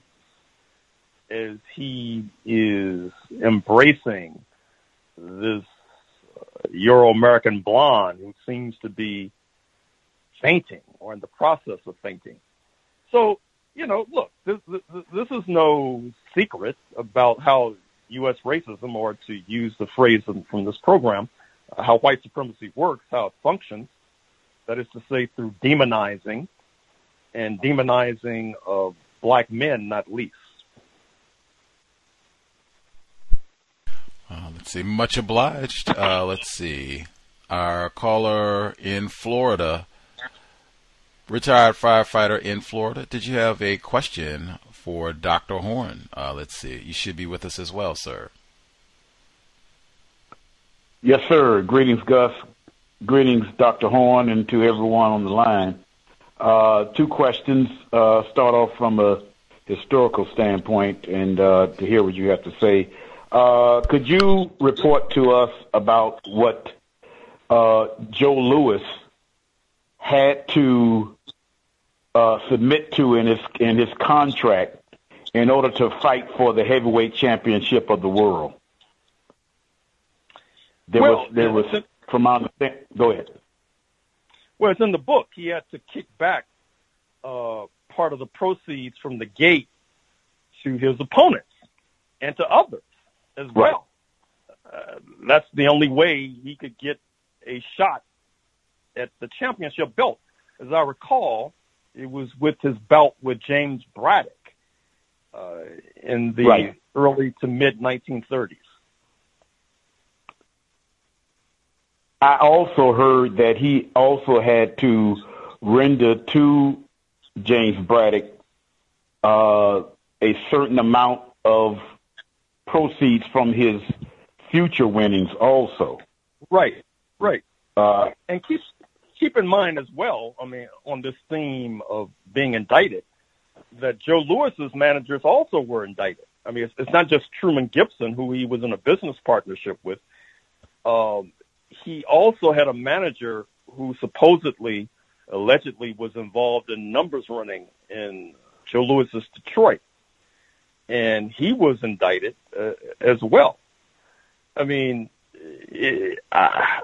as he is embracing this Euro American blonde who seems to be fainting or in the process of fainting. So, you know, look, this, this, this is no secret about how U.S. racism, or to use the phrase from this program, uh, how white supremacy works, how it functions. That is to say, through demonizing and demonizing of black men, not least. Uh, let's see. Much obliged. Uh, let's see. Our caller in Florida, retired firefighter in Florida. Did you have a question for Dr. Horne? Uh, let's see. You should be with us as well, sir. Yes, sir. Greetings, Gus. Greetings, Dr. Horne, and to everyone on the line. Uh, two questions. Uh, start off from a historical standpoint and uh, to hear what you have to say. Uh, could you report to us about what uh, Joe Louis had to uh, submit to in his in his contract in order to fight for the heavyweight championship of the world? There Well, was there was from my understanding. Go ahead. Well, it's in the book. He had to kick back uh, part of the proceeds from the gate to his opponents and to others as well. Uh, that's the only way he could get a shot at the championship belt. As I recall, it was with his belt with James Braddock uh, in the Right. early to mid 1930s. I also heard that he also had to render to James Braddock uh, a certain amount of proceeds from his future winnings also. Right, right. Uh, and keep keep in mind as well. I mean, on this theme of being indicted, that Joe Louis's managers also were indicted. I mean, it's, it's not just Truman Gibson, who he was in a business partnership with. Um, he also had a manager who supposedly, allegedly, was involved in numbers running in Joe Louis's Detroit, and he was indicted uh, as well. I mean, it, I,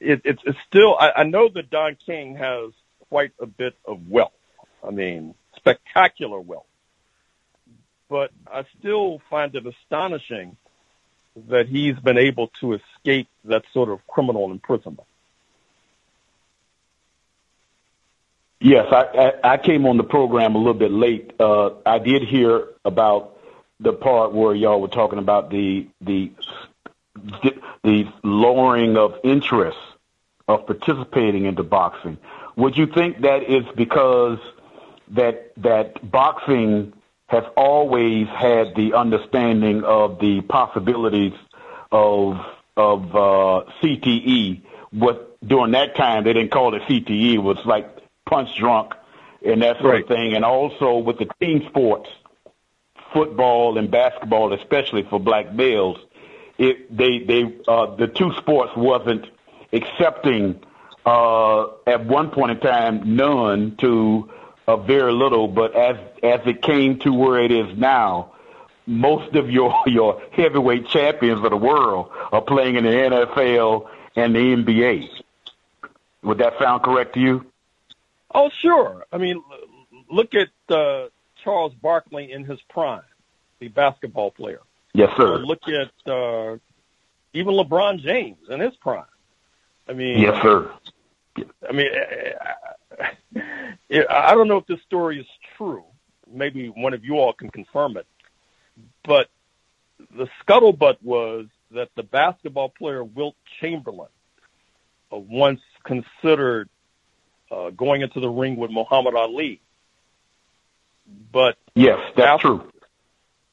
it, it's, it's still. I, I know that Don King has quite a bit of wealth. I mean, spectacular wealth. But I still find it astonishing that he's been able to escape that sort of criminal imprisonment. Yes, I, I, I came on the program a little bit late. Uh, I did hear about the part where y'all were talking about the the the lowering of interest of participating into boxing. Would you think that is because that that boxing has always had the understanding of the possibilities of of uh, CTE? What during that time they didn't call it CTE. It was like punch drunk and that sort of thing. And also with the team sports, football and basketball, especially for black males, it they they uh, the two sports wasn't accepting uh, at one point in time none to uh, very little, but as as it came to where it is now, most of your your heavyweight champions of the world are playing in the NFL and the NBA. Would that sound correct to you? Oh, sure. I mean, look at uh, Charles Barkley in his prime, the basketball player. Yes, sir. Or look at uh, even LeBron James in his prime. I mean, Yes, sir. I mean, I I don't know if this story is true. Maybe one of you all can confirm it. But the scuttlebutt was that the basketball player Wilt Chamberlain uh, once considered uh, going into the ring with Muhammad Ali. But Yes, that's true.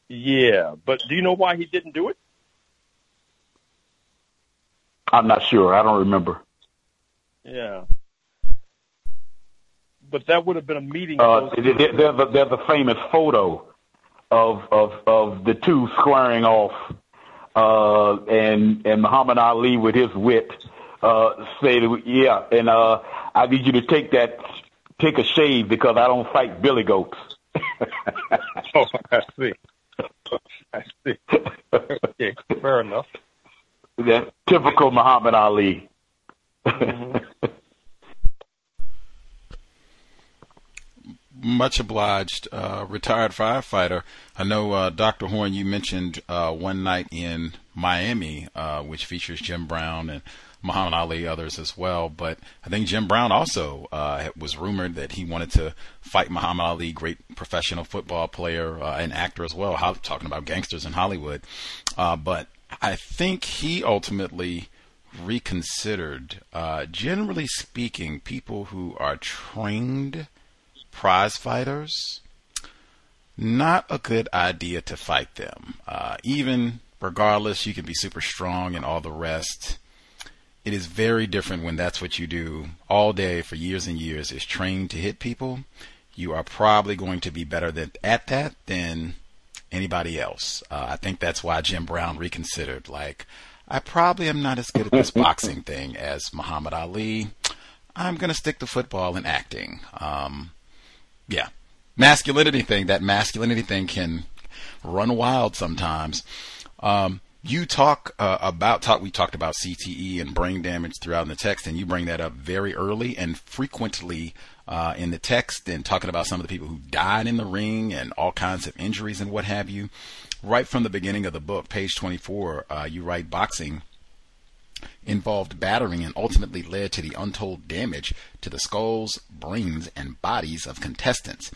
yeah, but do you know why he didn't do it? I'm not sure. I don't remember. Yeah. But that would have been a meeting. Uh, of those there- there's a, there's a famous photo of of of the two squaring off, uh, and and Muhammad Ali with his wit uh, say, yeah, and uh, I need you to take that, take a shave because I don't fight billy goats. oh, I see. I see. okay, fair enough. That typical Muhammad Ali. Much obliged, uh, retired firefighter. I know, uh, Dr. Horne, you mentioned uh, one night in Miami, uh, which features Jim Brown and Muhammad Ali, others as well. But I think Jim Brown also uh, was rumored that he wanted to fight Muhammad Ali, great professional football player uh, and actor as well. Talking about gangsters in Hollywood, but I think he ultimately reconsidered. Generally speaking, people who are trained prize fighters, not a good idea to fight them. Uh, even regardless, you can be super strong and all the rest. It is very different when that's what you do all day for years and years is trained to hit people. You are probably going to be better than, at that than anybody else. Uh, I think that's why Jim Brown reconsidered. Like, I probably am not as good at this boxing thing as Muhammad Ali. I'm going to stick to football and acting. Um, yeah, masculinity thing. That masculinity thing can run wild sometimes. Um, you talk uh, about talk. We talked about CTE and brain damage throughout in the text, and you bring that up very early and frequently uh, in the text, and talking about some of the people who died in the ring and all kinds of injuries and what have you. Right from the beginning of the book, page 24, uh, you write boxing involved battering and ultimately led to the untold damage to the skulls, brains, and bodies of contestants.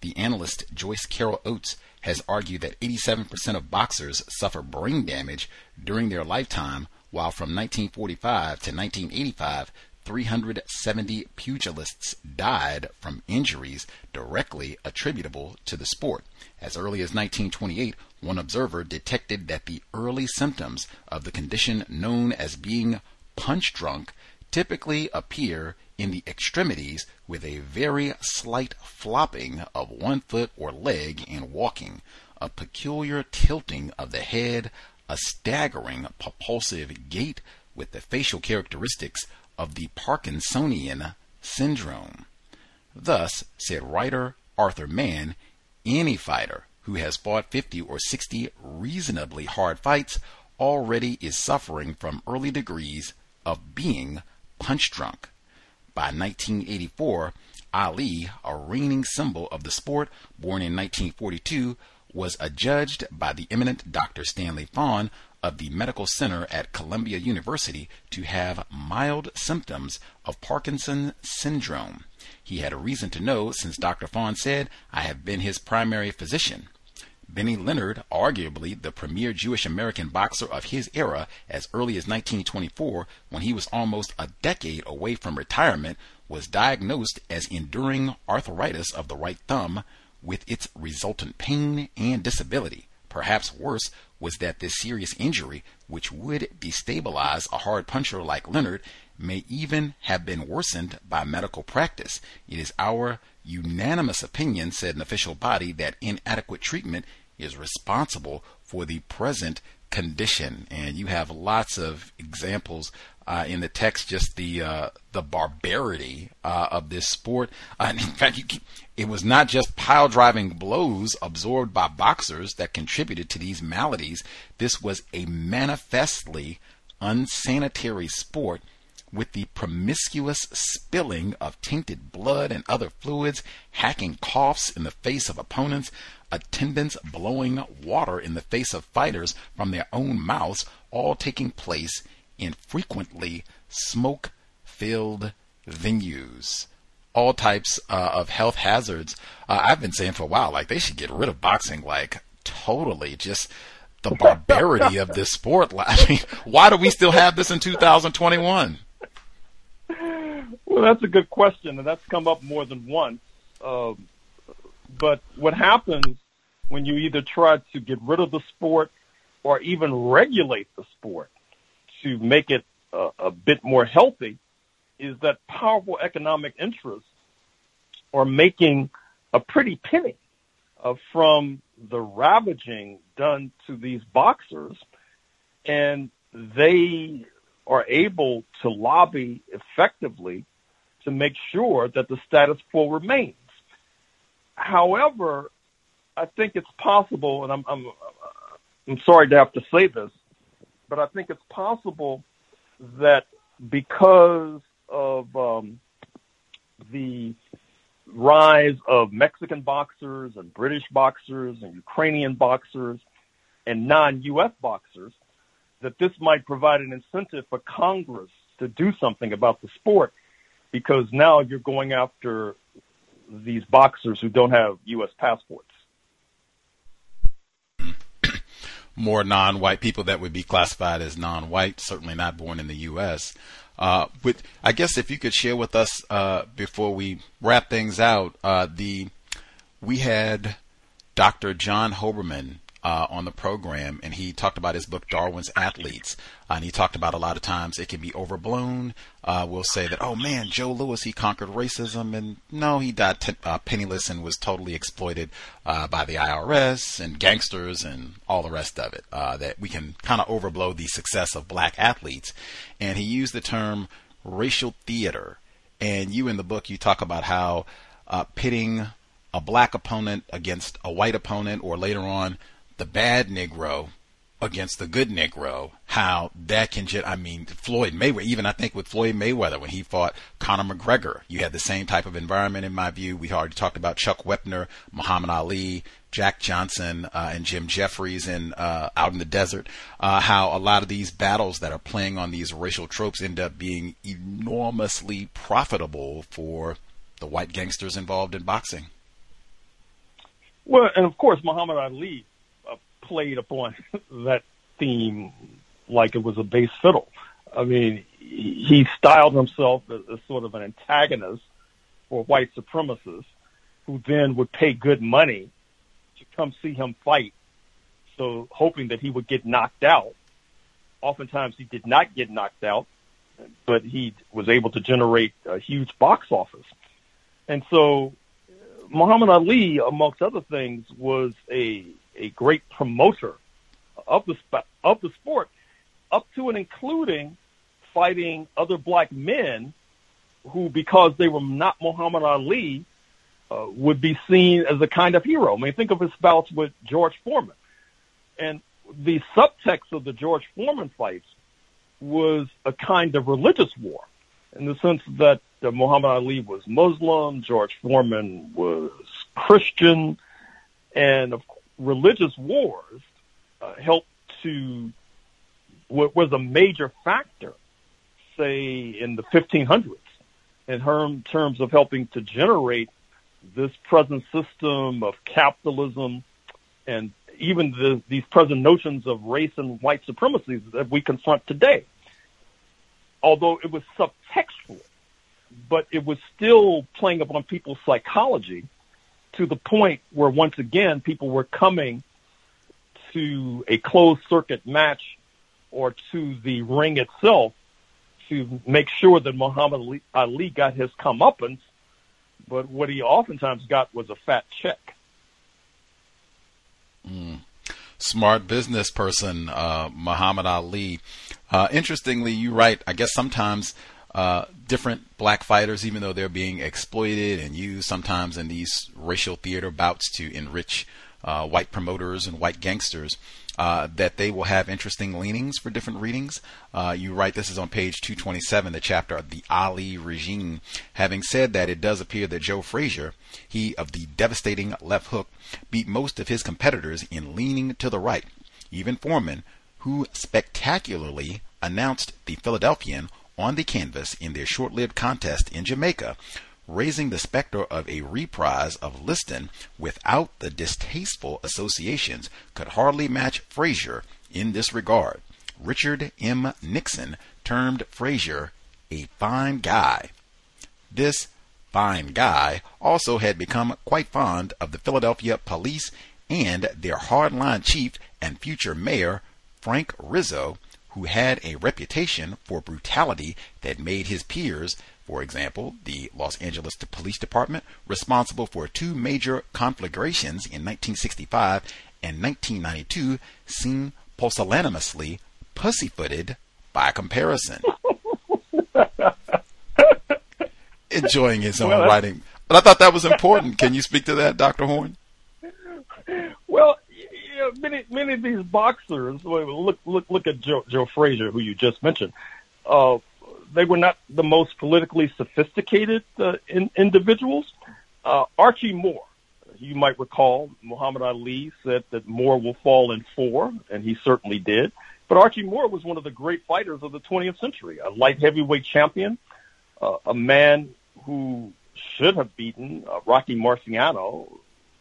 The analyst Joyce Carol Oates has argued that 87% of boxers suffer brain damage during their lifetime, while from 1945 to 1985, 370 pugilists died from injuries directly attributable to the sport. As early as 1928, one observer detected that the early symptoms of the condition known as being punch drunk typically appear in the extremities with a very slight flopping of one foot or leg in walking, a peculiar tilting of the head, a staggering propulsive gait with the facial characteristics of the Parkinsonian syndrome. Thus, said writer Arthur Mann, any fighter who has fought 50 or 60 reasonably hard fights already is suffering from early degrees of being punch drunk. By 1984, Ali, a reigning symbol of the sport, born in 1942, was adjudged by the eminent Dr. Stanley Fahn of the Medical Center at Columbia University to have mild symptoms of Parkinson's syndrome. He had a reason to know since Dr. Fahn said, I have been his primary physician. Benny Leonard, arguably the premier Jewish American boxer of his era, as early as 1924, when he was almost a decade away from retirement, was diagnosed as enduring arthritis of the right thumb with its resultant pain and disability. Perhaps worse was that this serious injury, which would destabilize a hard puncher like Leonard, may even have been worsened by medical practice. It is our unanimous opinion, said an official body, that inadequate treatment is responsible for the present condition. And you have lots of examples uh, in the text, just the uh, the barbarity uh, of this sport. Uh, in fact, you, it was not just pile driving blows absorbed by boxers that contributed to these maladies. This was a manifestly unsanitary sport with the promiscuous spilling of tainted blood and other fluids, hacking coughs in the face of opponents, attendants blowing water in the face of fighters from their own mouths, all taking place in frequently smoke filled venues. All types uh, of health hazards. Uh, I've been saying for a while, like they should get rid of boxing, like totally. Just the barbarity of this sport. I mean, why do we still have this in 2021? Well, that's a good question, and that's come up more than once. Um, but what happens when you either try to get rid of the sport or even regulate the sport to make it a, bit more healthy is that powerful economic interests are making a pretty penny uh, from the ravaging done to these boxers, and they are able to lobby effectively to make sure that the status quo remains. However, I think it's possible, and I'm, I'm, I'm sorry to have to say this, but I think it's possible that because of um, the rise of Mexican boxers and British boxers and Ukrainian boxers and non-U.S. boxers, that this might provide an incentive for Congress to do something about the sport because now you're going after these boxers who don't have U.S. passports. More non-white people that would be classified as non-white, certainly not born in the U.S. Uh, with, I guess if you could share with us uh, before we wrap things out, uh, the we had Dr. John Hoberman uh, on the program, and he talked about his book Darwin's Athletes, uh, and he talked about a lot of times it can be overblown. Uh, we'll say that, oh man, Joe Louis he conquered racism, and no, he died t- uh, penniless and was totally exploited uh, by the IRS and gangsters and all the rest of it. Uh, that we can kind of overblow the success of black athletes, and he used the term racial theater and you in the book you talk about how pitting a black opponent against a white opponent, or later on the bad Negro against the good Negro, how that can just, I mean, Floyd Mayweather, even I think with Floyd Mayweather when he fought Conor McGregor, you had the same type of environment in my view. We already talked about Chuck Wepner, Muhammad Ali, Jack Johnson, uh, and Jim Jeffries in, uh, out in the desert, uh, how a lot of these battles that are playing on these racial tropes end up being enormously profitable for the white gangsters involved in boxing. Well, and of course, Muhammad Ali played upon that theme like it was a bass fiddle. I mean, he styled himself as, as sort of an antagonist for white supremacists who then would pay good money to come see him fight. So hoping that he would get knocked out. Oftentimes he did not get knocked out, but he was able to generate a huge box office. And so Muhammad Ali, amongst other things, was a a great promoter of the of the sport, up to and including fighting other black men who, because they were not Muhammad Ali, uh, would be seen as a kind of hero. I mean, think of his bouts with George Foreman, and the subtext of the George Foreman fights was a kind of religious war, in the sense that uh, Muhammad Ali was Muslim, George Foreman was Christian, and of religious wars uh, helped to was a major factor, say in the 1500s, in term, terms of helping to generate this present system of capitalism and even the, these present notions of race and white supremacy that we confront today. Although it was subtextual, but it was still playing upon people's psychology to the point where once again people were coming to a closed circuit match or to the ring itself to make sure that Muhammad Ali, got his comeuppance, but what he oftentimes got was a fat check. Mm. Smart business person, uh, Muhammad Ali. Uh, interestingly, you write, I guess sometimes uh, different black fighters, even though they're being exploited and used sometimes in these racial theater bouts to enrich uh, white promoters and white gangsters, uh, that they will have interesting leanings for different readings. Uh, you write this is on page 227, the chapter the Ali regime. Having said that, it does appear that Joe Frazier, he of the devastating left hook, beat most of his competitors in leaning to the right. Even Foreman, who spectacularly announced the Philadelphian on the canvas in their short lived contest in Jamaica, raising the specter of a reprise of Liston without the distasteful associations could hardly match Frazier in this regard. Richard M. Nixon termed Frazier a fine guy. This fine guy also had become quite fond of the Philadelphia police and their hardline chief and future mayor, Frank Rizzo, who had a reputation for brutality that made his peers, for example, the Los Angeles Police Department, responsible for two major conflagrations in 1965 and 1992, seem pusillanimously pussyfooted by comparison. Enjoying his own well, writing. But I thought that was important. Can you speak to that, Dr. Horne? Well, know, many many of these boxers. Look look look at Joe Joe Frazier, who you just mentioned. Uh, they were not the most politically sophisticated uh, in, individuals. Uh, Archie Moore, you might recall, Muhammad Ali said that Moore will fall in four, and he certainly did. But Archie Moore was one of the great fighters of the 20th century, a light heavyweight champion, uh, a man who should have beaten uh, Rocky Marciano,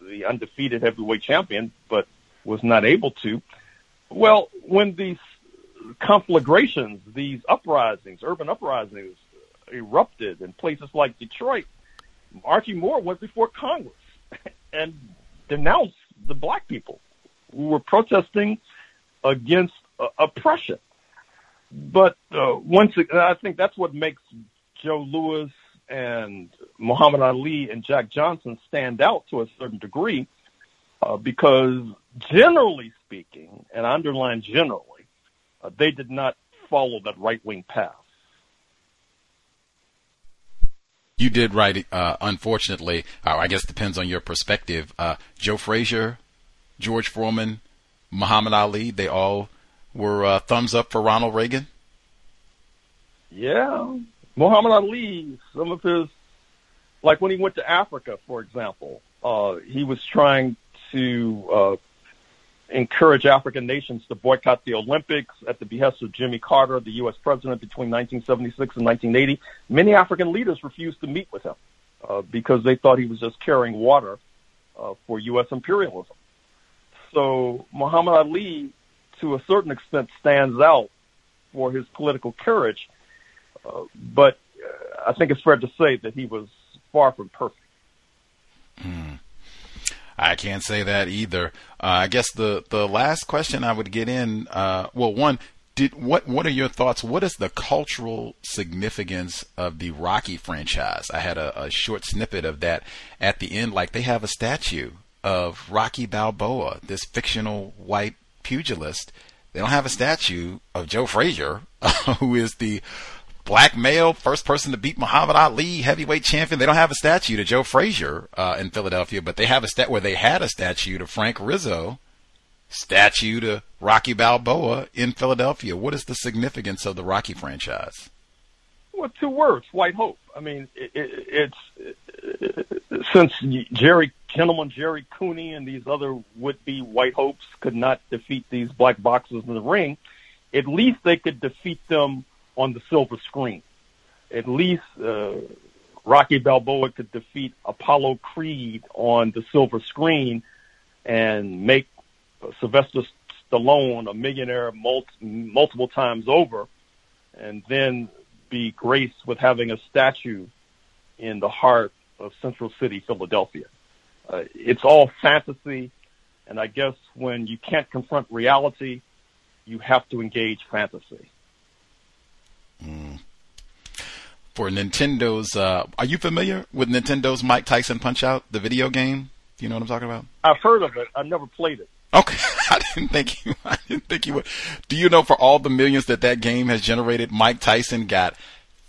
the undefeated heavyweight champion, but was not able to. Well, when these conflagrations, these uprisings, urban uprisings erupted in places like Detroit, Archie Moore went before Congress and denounced the black people who were protesting against uh, oppression. But uh, once again, I think that's what makes Joe Louis and Muhammad Ali and Jack Johnson stand out to a certain degree uh, because generally speaking, and I underline generally, uh, they did not follow that right wing path. you did write, uh, unfortunately, uh, I guess it depends on your perspective. Uh, Joe Frazier, George Foreman, Muhammad Ali, they all were uh, thumbs up for Ronald Reagan. Yeah, Muhammad Ali, some of his, like when he went to Africa, for example, uh, he was trying to uh, encourage African nations to boycott the Olympics at the behest of Jimmy Carter, the U.S. president between 1976 and 1980. Many African leaders refused to meet with him uh, because they thought he was just carrying water uh, for U.S. imperialism. So Muhammad Ali, to a certain extent, stands out for his political courage, uh, but uh, I think it's fair to say that he was far from perfect. Mm. I can't say that either. Uh, I guess the the last question I would get in, uh, well, one, did what what are your thoughts? What is the cultural significance of the Rocky franchise? I had a, a short snippet of that at the end. Like they have a statue of Rocky Balboa, this fictional white pugilist. They don't have a statue of Joe Frazier, who is the black male, first person to beat Muhammad Ali, heavyweight champion. They don't have a statue to Joe Frazier uh, in Philadelphia, but they have a stat where they had a statue to Frank Rizzo, statue to Rocky Balboa in Philadelphia. What is the significance of the Rocky franchise? Well, two words: white hope. I mean, it, it, it's it, since Gerry gentleman Gerry Cooney and these other would-be white hopes could not defeat these black boxers in the ring. At least they could defeat them on the silver screen. At least uh, Rocky Balboa could defeat Apollo Creed on the silver screen and make Sylvester Stallone a millionaire multiple times over, and then be graced with having a statue in the heart of Central City, Philadelphia. Uh, it's all fantasy, and I guess when you can't confront reality, you have to engage fantasy. Mm. For Nintendo's, uh, are you familiar with Nintendo's Mike Tyson Punch Out, the video game? Do you know what I'm talking about? I've heard of it. I've never played it. Okay, I didn't think you. I didn't think you would. Do you know for all the millions that that game has generated, Mike Tyson got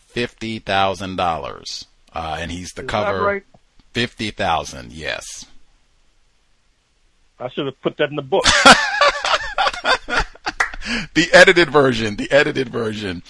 fifty thousand uh, dollars, and he's the Is cover. Right? Fifty thousand, yes. I should have put that in the book. the edited version. The edited version.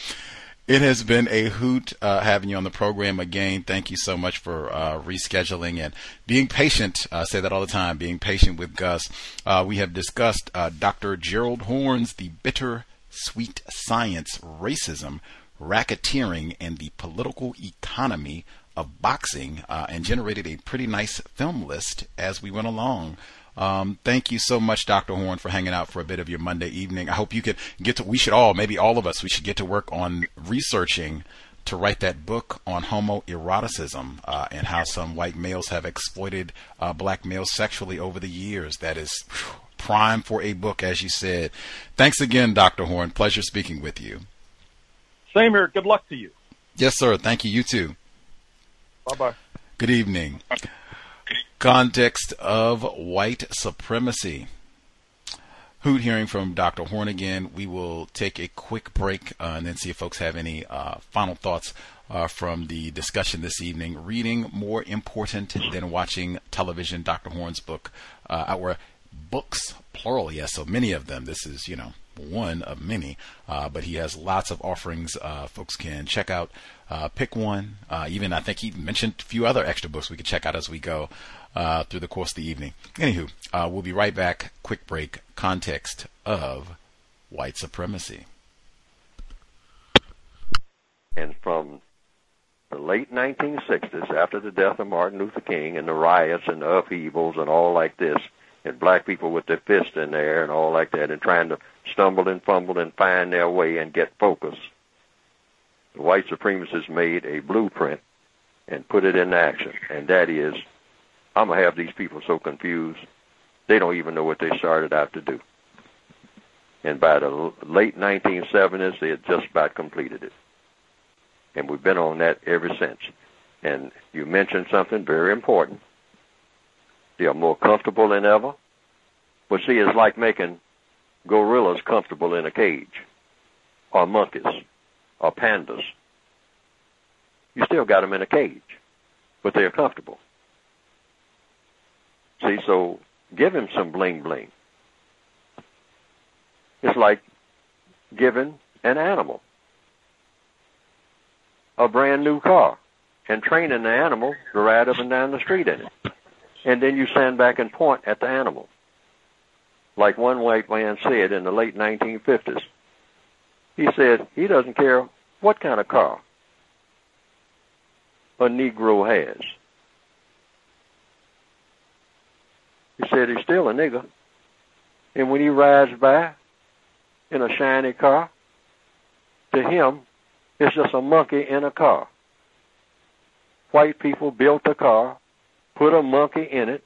It has been a hoot uh, having you on the program again. Thank you so much for uh, rescheduling and being patient. I say that all the time, being patient with Gus. Uh, we have discussed uh, Dr. Gerald Horne's The Bitter Sweet Science, Racism, Racketeering, and the Political Economy of Boxing uh, and generated a pretty nice film list as we went along. Um, thank you so much, Dr. Horne, for hanging out for a bit of your Monday evening. I hope you could get to, we should all, maybe all of us, we should get to work on researching to write that book on homoeroticism uh, and how some white males have exploited uh, black males sexually over the years. That is prime for a book, as you said. Thanks again, Dr. Horne. Pleasure speaking with you. Same here. Good luck to you. Yes, sir. Thank you. You too. Bye bye. Good evening. Context of white supremacy. Hoot hearing from Dr. Horne again. We will take a quick break uh, and then see if folks have any uh, final thoughts uh, from the discussion this evening. Reading more important than watching television. Dr. Horne's book, uh, our books, plural, yes, so many of them. This is, you know, one of many, uh, but he has lots of offerings. Uh, folks can check out, pick one. Even I think he mentioned a few other extra books we could check out as we go uh, through the course of the evening. Anywho, uh, we'll be right back. Quick break. Context of white supremacy. And from the late 1960s, after the death of Martin Luther King and the riots and the upheavals and all like this, and black people with their fists in the air and all like that, and trying to stumble and fumble and find their way and get focus. The white supremacists made a blueprint and put it in action, and that is, I'm gonna have these people so confused they don't even know what they started out to do. And by the late 1970s, they had just about completed it, and we've been on that ever since. And you mentioned something very important. They are more comfortable than ever. But see, it's like making gorillas comfortable in a cage, or monkeys, or pandas. You still got them in a cage. but they're comfortable. See, so give him some bling bling. It's like giving an animal a brand new car and training the animal to ride up and down the street in it. And then you stand back and point at the animal. Like one white man said in the late 1950s. He said he doesn't care what kind of car a Negro has. He said he's still a nigger. And when he rides by in a shiny car, to him, it's just a monkey in a car. White people built a car, put a monkey in it,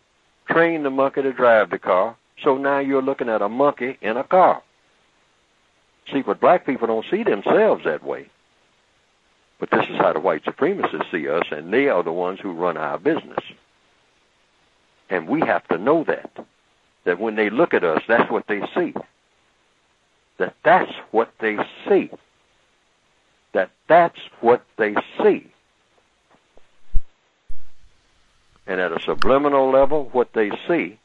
trained the monkey to drive the car, so now you're looking at a monkey in a car. See, but black people don't see themselves that way. But this is how the white supremacists see us, and they are the ones who run our business. And we have to know that. That when they look at us, that's what they see. That that's what they see. That that's what they see. And at a subliminal level, what they see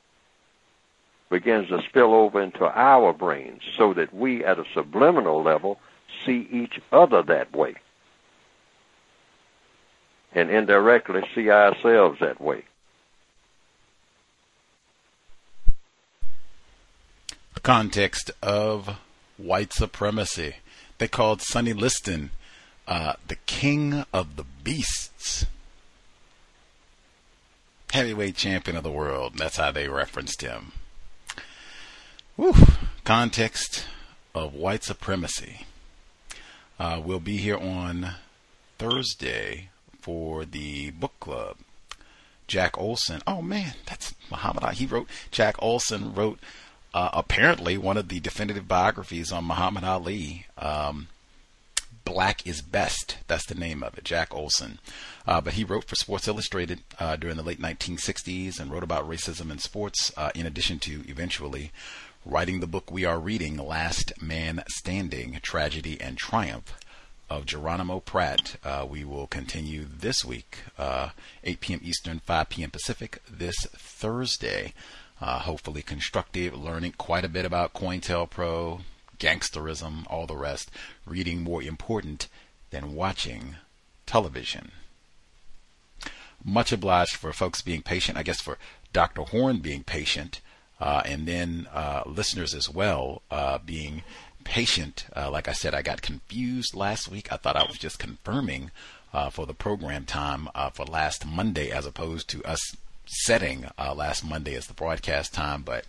begins to spill over into our brains so that we at a subliminal level see each other that way. And indirectly see ourselves that way. Context of white supremacy. They called Sonny Liston uh, the king of the beasts. Heavyweight champion of the world. That's how they referenced him. Whew. Context of white supremacy. Uh, we'll be here on Thursday for the book club. Jack Olsen. Oh man, that's Muhammad Ali. He wrote. Jack Olsen wrote uh, apparently one of the definitive biographies on Muhammad Ali. Um, Black is Best. That's the name of it, Jack Olsen. Uh, but he wrote for Sports Illustrated uh, during the late 1960s and wrote about racism in sports, uh, in addition to eventually writing the book we are reading, Last Man Standing Tragedy and Triumph of Geronimo Pratt. Uh, we will continue this week, uh, 8 p.m. Eastern, 5 p.m. Pacific, this Thursday. Uh, hopefully constructive, learning quite a bit about COINTELPRO, gangsterism, all the rest, reading more important than watching television. Much obliged for folks being patient, I guess for Dr. Horne being patient, uh, and then uh, listeners as well uh, being patient. Uh, like I said, I got confused last week. I thought I was just confirming uh, for the program time for last Monday as opposed to us setting last Monday as the broadcast time, but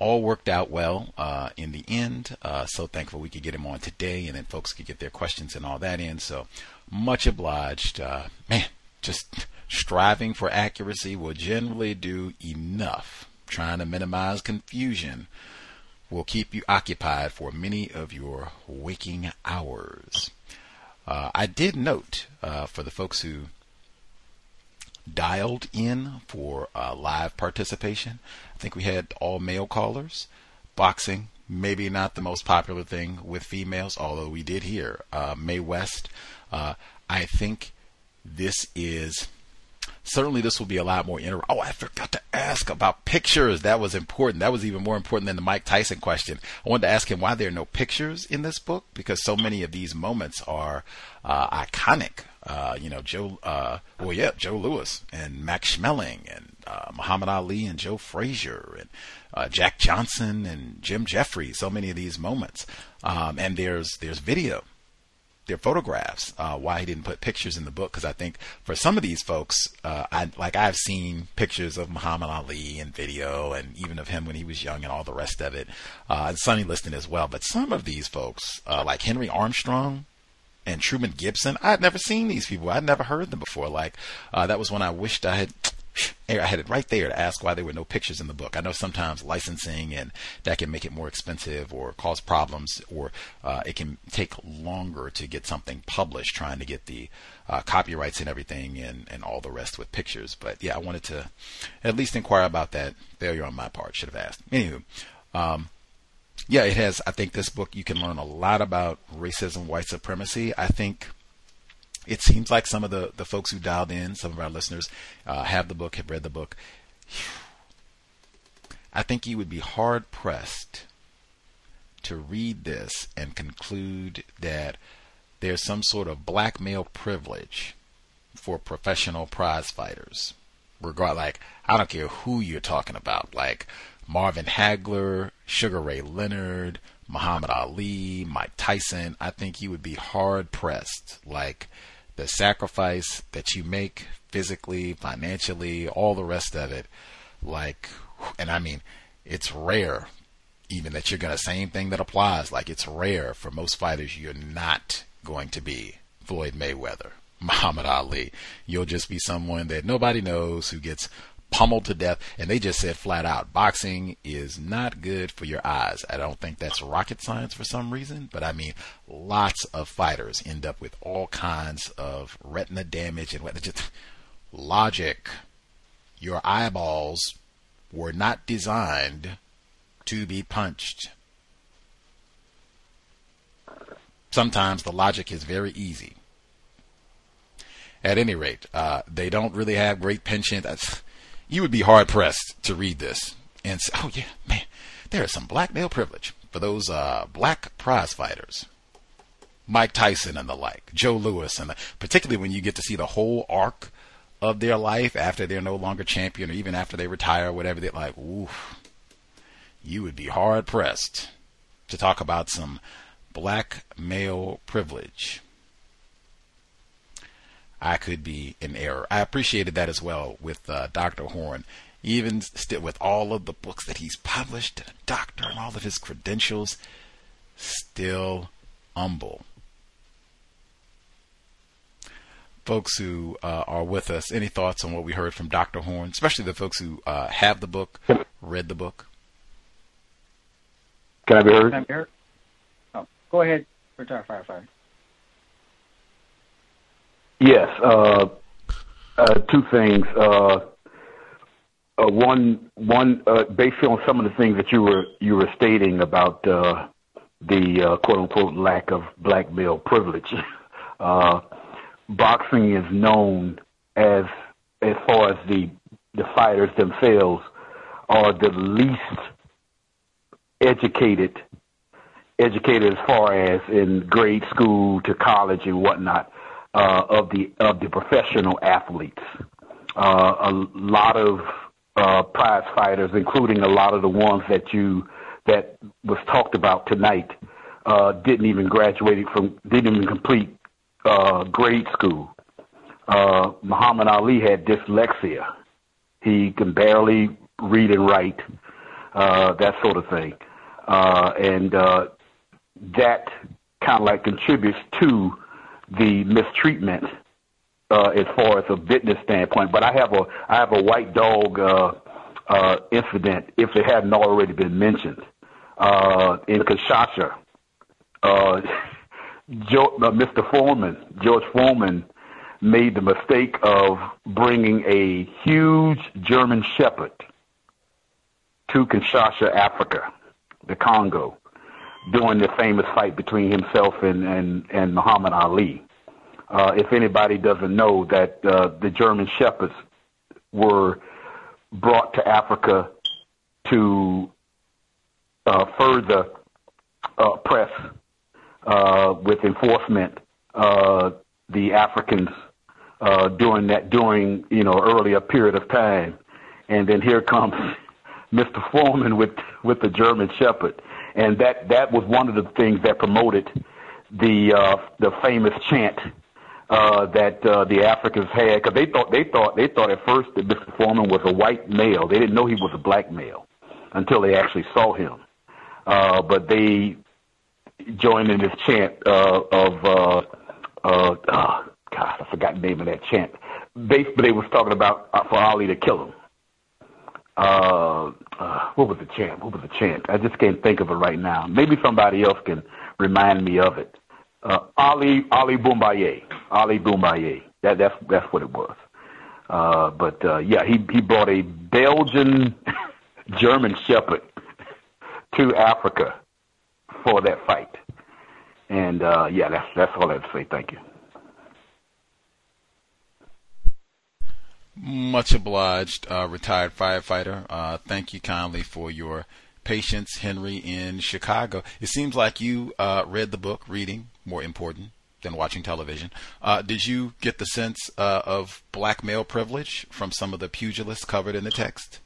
all worked out well uh, in the end. Uh, so thankful we could get him on today, and then folks could get their questions and all that in. So much obliged. Uh, man, just striving for accuracy will generally do enough. Trying to minimize confusion will keep you occupied for many of your waking hours. Uh, I did note uh, for the folks who dialed in for uh, live participation. I think we had all male callers. Boxing, maybe not the most popular thing with females, although we did hear uh, Mae West. Uh, I think this is certainly this will be a lot more. Oh, I forgot to ask about pictures. That was important. That was even more important than the Mike Tyson question. I wanted to ask him why there are no pictures in this book because so many of these moments are uh, iconic. Uh, you know, Joe, uh, well, yeah, Joe Louis and Max Schmeling and uh, Muhammad Ali and Joe Frazier and uh, Jack Johnson and Jim Jeffries. So many of these moments, um, and there's there's video, there are photographs. Uh, why he didn't put pictures in the book? Because I think for some of these folks, uh, I like I've seen pictures of Muhammad Ali and video, and even of him when he was young and all the rest of it, and Sonny Liston as well. But some of these folks, like Henry Armstrong, and Truman Gibson. I had never seen these people. I'd never heard them before. Like uh, that was when I wished I had. I had it right there to ask why there were no pictures in the book. I know sometimes licensing and that can make it more expensive or cause problems, or uh, it can take longer to get something published, trying to get the uh, copyrights and everything and, and all the rest with pictures. But yeah, I wanted to at least inquire about that failure on my part. Should have asked. Anywho, um, yeah, it has. I think this book you can learn a lot about racism, white supremacy. I think it seems like some of the, the folks who dialed in, some of our listeners, uh, have the book, have read the book. I think you would be hard pressed to read this and conclude that there's some sort of black male privilege for professional prize fighters. Regard like I don't care who you're talking about, like Marvin Hagler, Sugar Ray Leonard, Muhammad Ali, Mike Tyson. I think you would be hard pressed. Like the sacrifice that you make physically, financially, all the rest of it. Like, and I mean, it's rare even that you're going to same thing that applies. Like it's rare for most fighters. You're not going to be Floyd Mayweather, Muhammad Ali. You'll just be someone that nobody knows who gets pummeled to death. And they just said flat out, boxing is not good for your eyes. I don't think that's rocket science for some reason, but I mean, lots of fighters end up with all kinds of retina damage and what just logic. Your eyeballs were not designed to be punched. Sometimes the logic is very easy. At any rate, uh, they don't really have great penchant. You would be hard pressed to read this and say, "Oh yeah, man, there is some black male privilege for those uh, black prize fighters." Mike Tyson and the like, Joe Louis, and the, particularly when you get to see the whole arc of their life after they're no longer champion or even after they retire or whatever, they're like, oof, you would be hard pressed to talk about some black male privilege. I could be in error. I appreciated that as well with uh, Dr. Horne. Even still, with all of the books that he's published, and a doctor, and all of his credentials, still humble. Folks who uh, are with us, any thoughts on what we heard from Dr. Horne, especially the folks who uh, have the book, read the book? Can I be heard? Can I be heard? Oh, go ahead, retired firefighter. Yes. Uh, uh, two things. Uh, uh, one, one, uh, based on some of the things that you were you were stating about uh, the uh, quote unquote lack of black male privilege. Uh, boxing is known as, as far as the the fighters themselves, are the least educated, educated as far as in grade school to college and whatnot, uh, of the of the professional athletes. Uh, a lot of uh, prize fighters, including a lot of the ones that you that was talked about tonight, uh, didn't even graduate from, didn't even complete uh, grade school. Uh, Muhammad Ali had dyslexia. He can barely read and write, uh, that sort of thing uh, and uh, that kind of like contributes to the mistreatment uh, as far as a business standpoint. But I have a I have a white dog uh, uh, incident, if it hadn't already been mentioned, uh, in Kinshasa. Uh, Joe, uh, Mr. Foreman, George Foreman, made the mistake of bringing a huge German Shepherd to Kinshasa, Africa the Congo during the famous fight between himself and and, and Muhammad Ali. Uh, if anybody doesn't know that uh, the German shepherds were brought to Africa to uh, further uh, press uh, with enforcement uh, the Africans during that during you know earlier period of time, and then here comes Mr. Foreman with with the German Shepherd, and that that was one of the things that promoted the uh, the famous chant uh, that uh, the Africans had because they thought they thought they thought at first that Mr. Foreman was a white male. They didn't know he was a black male until they actually saw him. Uh, but they joined in this chant uh, of uh, uh, oh, God, I forgot the name of that chant. Basically, they was talking about uh, for Ali to kill him uh, uh, what was the chant? What was the chant? I just can't think of it right now. Maybe somebody else can remind me of it. Uh, Ali Ali Bomaye, Ali Bomaye. That that's that's what it was. Uh, but uh, yeah, he he brought a Belgian German Shepherd to Africa for that fight. And uh, yeah, that's that's all I have to say. Thank you. Much obliged, uh, retired firefighter. Uh, thank you kindly for your patience, Henry, in Chicago. It seems like you uh, read the book, reading, more important than watching television. Uh, did you get the sense uh, of black male privilege from some of the pugilists covered in the text?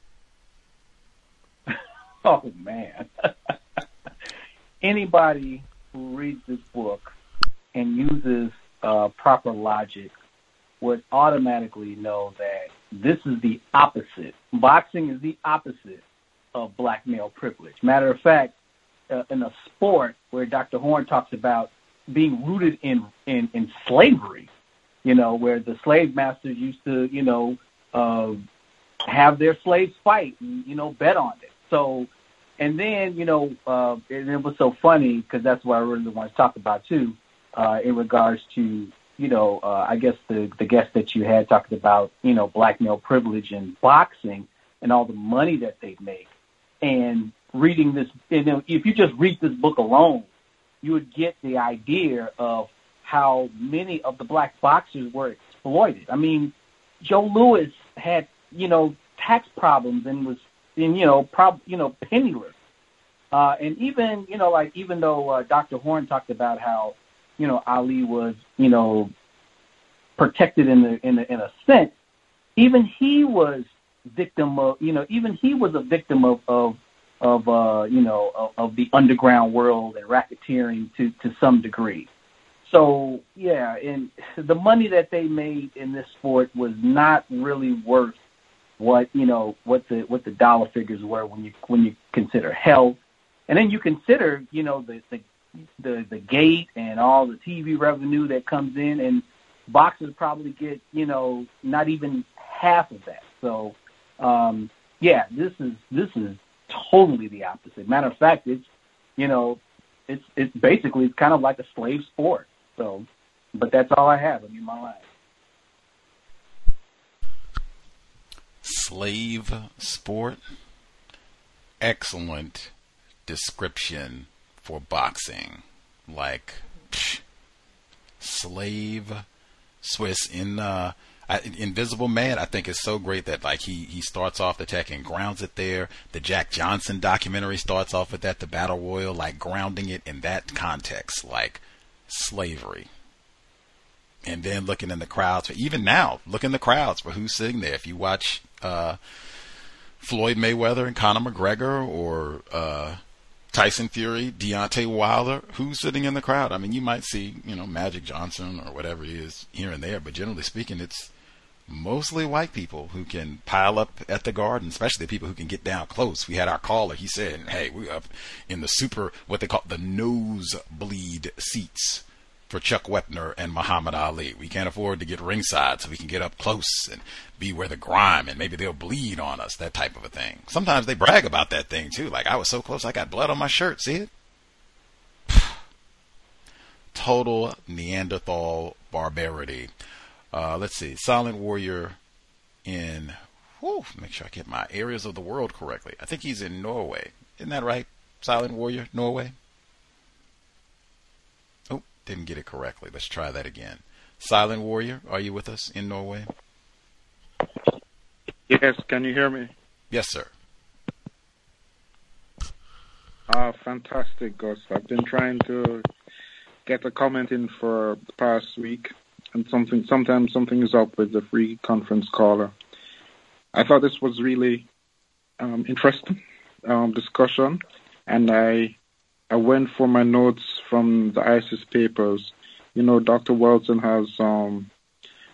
Oh man. Anybody who reads this book and uses uh, proper logic would automatically know that this is the opposite. Boxing is the opposite of black male privilege. Matter of fact, uh, in a sport where Dr. Horne talks about being rooted in, in, in slavery, you know, where the slave masters used to, you know, uh, have their slaves fight and, you know, bet on it. So, and then, you know, uh, and it was so funny because that's what I really want to talk about too, uh, in regards to, you know, uh, I guess the, the guest that you had talked about, you know, black male privilege in boxing and all the money that they make. And reading this, you know, if you just read this book alone, you would get the idea of how many of the black boxers were exploited. I mean, Joe Louis had, you know, tax problems and was and you know, prob you know, penniless. Uh, and even you know, like even though uh, Dr. Horne talked about how you know Ali was you know protected in the in the, in a sense, even he was victim of you know even he was a victim of of of uh you know of, of the underground world and racketeering to to some degree. So yeah, and the money that they made in this sport was not really worth what you know what the what the dollar figures were when you when you consider health, and then you consider you know the the the, the gate and all the TV revenue that comes in, and boxers probably get you know not even half of that. So um, yeah, this is this is totally the opposite. Matter of fact, it's you know it's it's basically it's kind of like a slave sport. So, but that's all I have. I mean, my life. slave sport. Excellent description for boxing. Like psh, slave Swiss in uh, Invisible Man. I think is so great that like he he starts off the tech and grounds it there. The Jack Johnson documentary starts off with that. The Battle Royal, like grounding it in that context, like slavery and then looking in the crowds. for, Even now, look in the crowds for who's sitting there. If you watch uh, Floyd Mayweather and Conor McGregor or uh, Tyson Fury, Deontay Wilder, who's sitting in the crowd? I mean, you might see, you know, Magic Johnson or whatever it is here and there, but generally speaking, it's mostly white people who can pile up at the garden, especially the people who can get down close. We had our caller, he said, hey, we're up in the super, what they call the nosebleed seats for Chuck Wepner and Muhammad Ali. We can't afford to get ringside so we can get up close and be where the grime and maybe they'll bleed on us, that type of a thing. Sometimes they brag about that thing too. Like I was so close I got blood on my shirt, see it? Total Neanderthal barbarity. Uh, let's see. Silent Warrior in whew, make sure I get my areas of the world correctly. I think he's in Norway. Isn't that right? Silent Warrior, Norway? Didn't get it correctly. Let's try that again. Silent Warrior, are you with us in Norway? Yes, can you hear me? Yes, sir. Ah, fantastic, Gus. I've been trying to get a comment in for the past week, and something sometimes something is up with the free conference caller. I thought this was really um, interesting um, discussion, and I I went for my notes from the ISIS papers. You know, Dr. Welsing has um,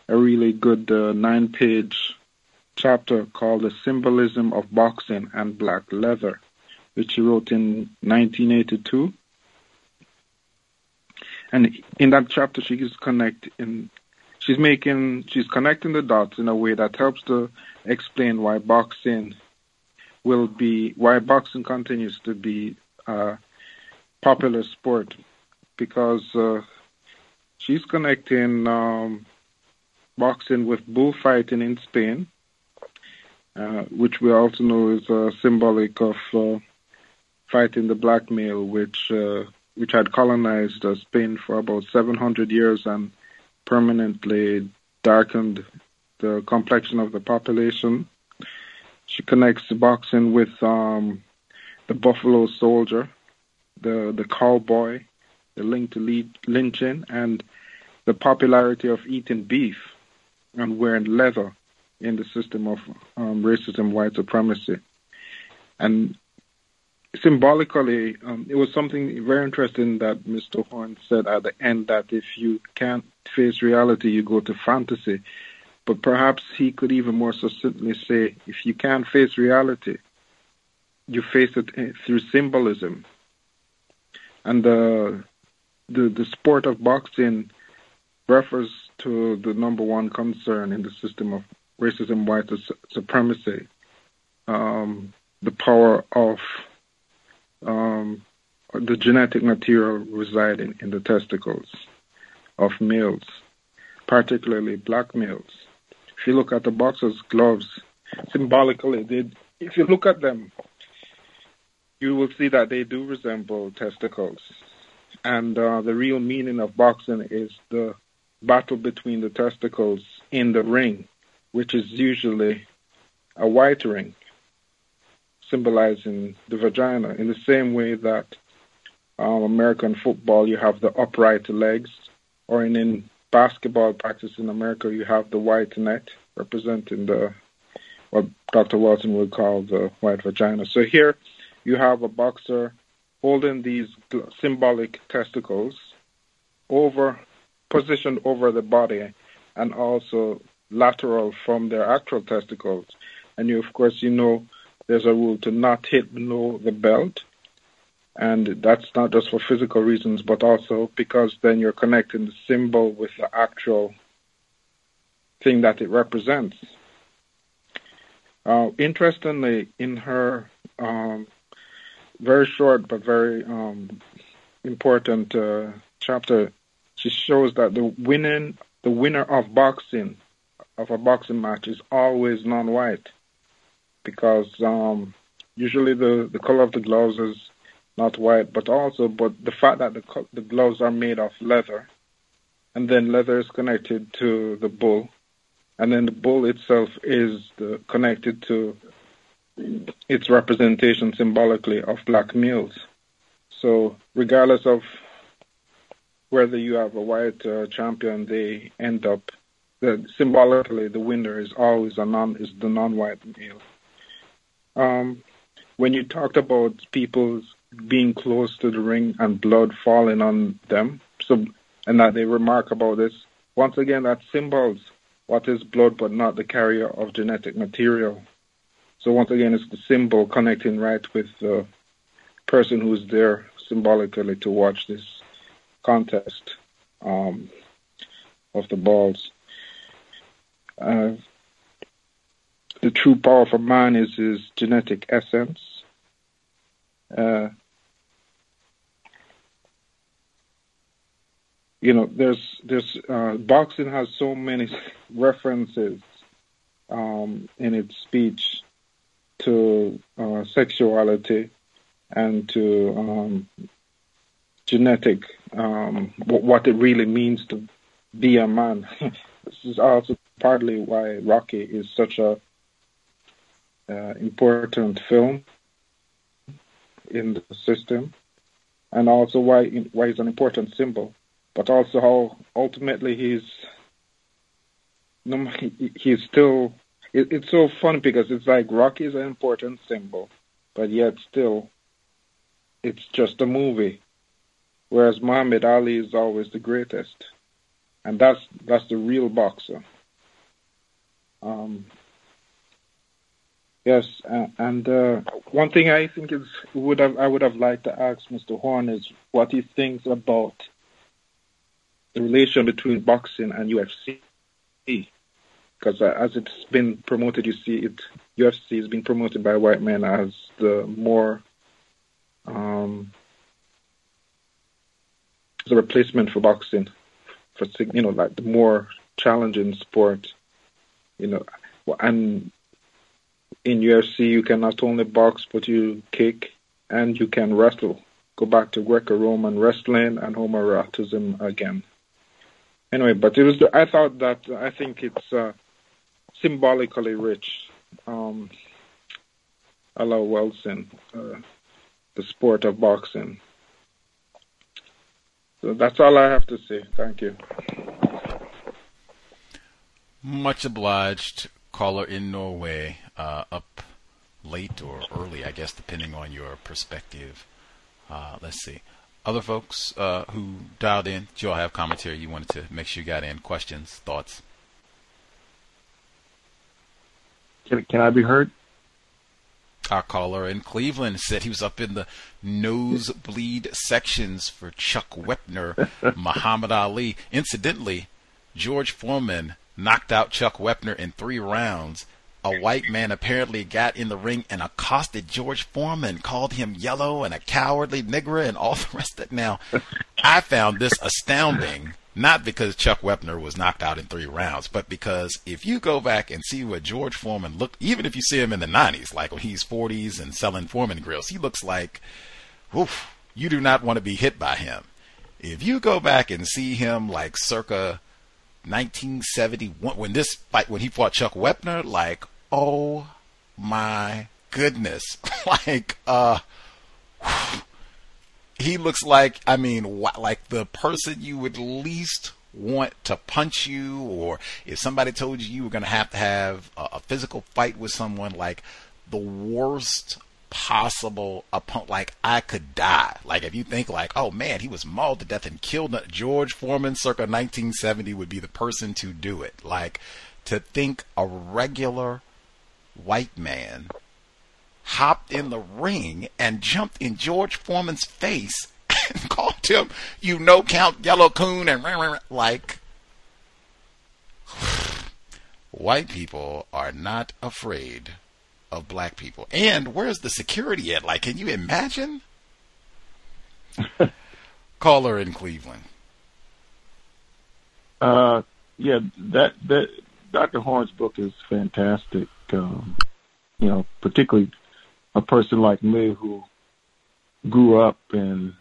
a really good uh, nine page chapter called The Symbolism of Boxing and Black Leather, which he wrote in 1982. And in that chapter, she is connecting, she's making, she's connecting the dots in a way that helps to explain why boxing will be, why boxing continues to be a popular sport because uh, she's connecting um, boxing with bullfighting in Spain, uh, which we also know is uh, symbolic of uh, fighting the black male, which uh, which had colonized uh, Spain for about 700 years and permanently darkened the complexion of the population. She connects boxing with um, the Buffalo Soldier, the the cowboy, the link to lynching, and the popularity of eating beef and wearing leather in the system of um, racism, white supremacy. And symbolically, um, it was something very interesting that Mr. Horne said at the end that if you can't face reality, you go to fantasy. But perhaps he could even more succinctly say, if you can't face reality, you face it eh, through symbolism. And the the, the sport of boxing refers to the number one concern in the system of racism, white supremacy, um, the power of um, the genetic material residing in the testicles of males, particularly black males. If you look at the boxer's gloves, symbolically, they, if you look at them, you will see that they do resemble testicles. And uh, the real meaning of boxing is the battle between the testicles in the ring, which is usually a white ring, symbolizing the vagina. In the same way that um, American football, you have the upright legs, or in, in basketball practice in America, you have the white net representing the what Dr. Welsing would call the white vagina. So here you have a boxer holding these symbolic testicles over positioned over the body and also lateral from their actual testicles. And you, of course, you know there's a rule to not hit below the belt. And that's not just for physical reasons, but also because then you're connecting the symbol with the actual thing that it represents. Uh, interestingly, in her um, very short but very um, important uh, chapter, she shows that the winning, the winner of boxing, of a boxing match, is always non-white, because um, usually the the color of the gloves is not white, but also but the fact that the the gloves are made of leather, and then leather is connected to the bull, and then the bull itself is the, connected to its representation symbolically of black males. So regardless of whether you have a white uh, champion, they end up the, symbolically the winner is always a non is the non-white male. Um, when you talked about people being close to the ring and blood falling on them, so and that they remark about this, once again that symbols what is blood but not the carrier of genetic material. So once again, it's the symbol connecting right with the person who's there symbolically to watch this contest um, of the balls. Uh, the true power of man is his genetic essence. Uh, you know, there's there's uh, boxing has so many references um, in its speech to uh, sexuality and to um, genetic, um, what it really means to be a man. this is also partly why Rocky is such a uh, important film in the system, and also why why he's an important symbol, but also how ultimately he's he's still it, it's so funny because it's like Rocky is an important symbol, but yet still, it's just a movie. Whereas Muhammad Ali is always the greatest, and that's that's the real boxer. Um, yes, and, and uh, one thing I think is would have I would have liked to ask Mr. Horne is what he thinks about the relation between boxing and UFC because uh, as it's been promoted, you see it UFC is being promoted by white men as the more um, a replacement for boxing, for you know like the more challenging sport, you know, and in UFC you can not only box but you kick and you can wrestle. Go back to Greco-Roman wrestling and homoeroticism again. Anyway, but it was I thought that I think it's. Uh, symbolically rich. Um, Allow Wilson, uh, the sport of boxing. So that's all I have to say. Thank you. Much obliged, caller in Norway, uh, up late or early, I guess, depending on your perspective. Uh, let's see. Other folks uh, who dialed in, do you all have commentary you wanted to make sure you got in? Questions, thoughts? Can, can I be heard? Our caller in Cleveland said he was up in the nosebleed sections for Chuck Wepner, Muhammad Ali. Incidentally, George Foreman knocked out Chuck Wepner in three rounds. A white man apparently got in the ring and accosted George Foreman, called him yellow and a cowardly nigger and all the rest of it. Now, I found this astounding, not because Chuck Wepner was knocked out in three rounds, but because if you go back and see what George Foreman looked, even if you see him in the 90s, like when he's 40s and selling Foreman grills, he looks like, oof, you do not want to be hit by him. If you go back and see him like circa 1971 when this fight when he fought Chuck Wepner like oh my goodness like uh he looks like I mean like the person you would least want to punch you or if somebody told you you were going to have to have a, a physical fight with someone like the worst possible opponent. Like I could die. Like if you think like, oh man, he was mauled to death and killed. Uh, George Foreman, circa 1970, would be the person to do it. Like to think a regular white man hopped in the ring and jumped in George Foreman's face and called him, you know, Count Yellow Coon, and like. White people are not afraid of black people. And where's the security at? Like, can you imagine? Caller in Cleveland. Uh, yeah, that that Dr. Horne's book is fantastic. Um, you know, particularly a person like me who grew up in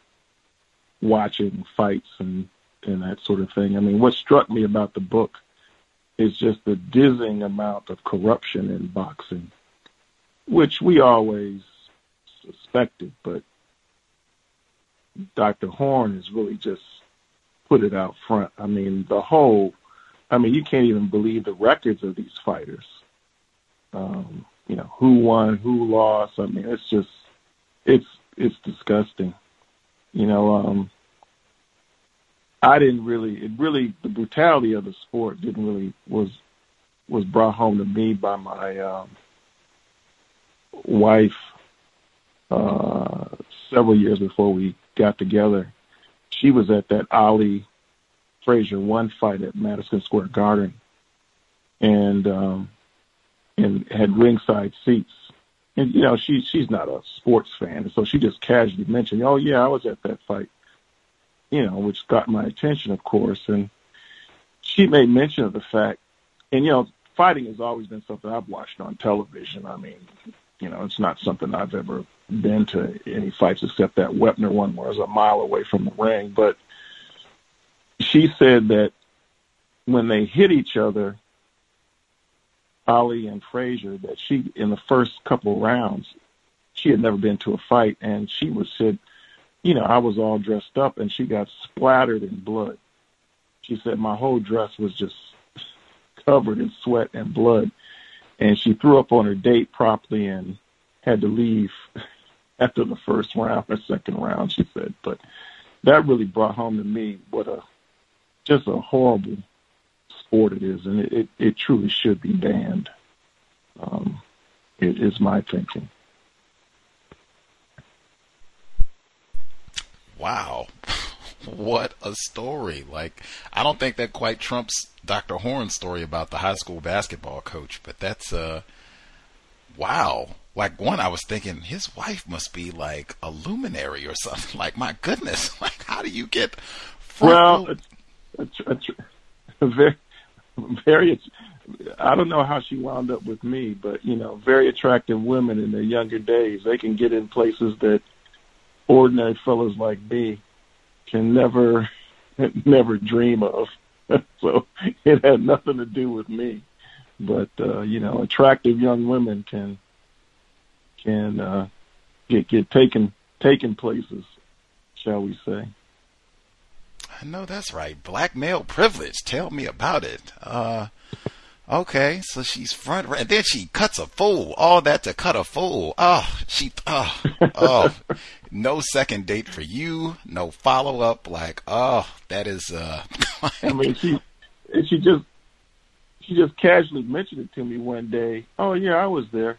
watching fights and and that sort of thing. I mean, what struck me about the book is just the dizzying amount of corruption in boxing which we always suspected, but Dr. Horne has really just put it out front. I mean, the whole, I mean, you can't even believe the records of these fighters. Um, you know, who won, who lost. I mean, it's just, it's, it's disgusting. You know, um, I didn't really, it really, the brutality of the sport didn't really, was, was brought home to me by my, um, wife uh, several years before we got together. She was at that Ali Frazier one fight at Madison Square Garden, and um, and had ringside seats. And you know, she she's not a sports fan, so she just casually mentioned, "Oh yeah, I was at that fight." You know, which got my attention, of course, and she made mention of the fact, and you know, fighting has always been something I've watched on television. I mean, you know, it's not something I've ever been to any fights except that Wepner one where I was a mile away from the ring. But she said that when they hit each other, Ali and Frazier, that she in the first couple rounds, she had never been to a fight, and she was said, you know, I was all dressed up, and she got splattered in blood. She said my whole dress was just covered in sweat and blood and she threw up on her date properly and had to leave after the first round or second round, she said. But that really brought home to me what a just a horrible sport it is, and it, it, it truly should be banned. Um, it is my thinking. Wow. what a story. Like, I don't think that quite trumps Dr. Horne's story about the high school basketball coach, but that's, uh, wow. Like, one, I was thinking his wife must be like a luminary or something. Like, my goodness, like, how do you get well, a, a, a, very, very, I don't know how she wound up with me, but, you know, very attractive women in their younger days. They can get in places that ordinary fellows like me can never never dream of. so it had nothing to do with me. but uh, you know, attractive young women can can uh, get get taken taken places, shall we say? I know that's right. Black male privilege. Tell me about it. Uh, okay, so she's front, and then she cuts a fool. All that to cut a fool. Oh, she. Oh, oh. no second date for you. No follow up. Like, oh, that is. uh I mean, she she just she just casually mentioned it to me one day. Oh yeah, I was there.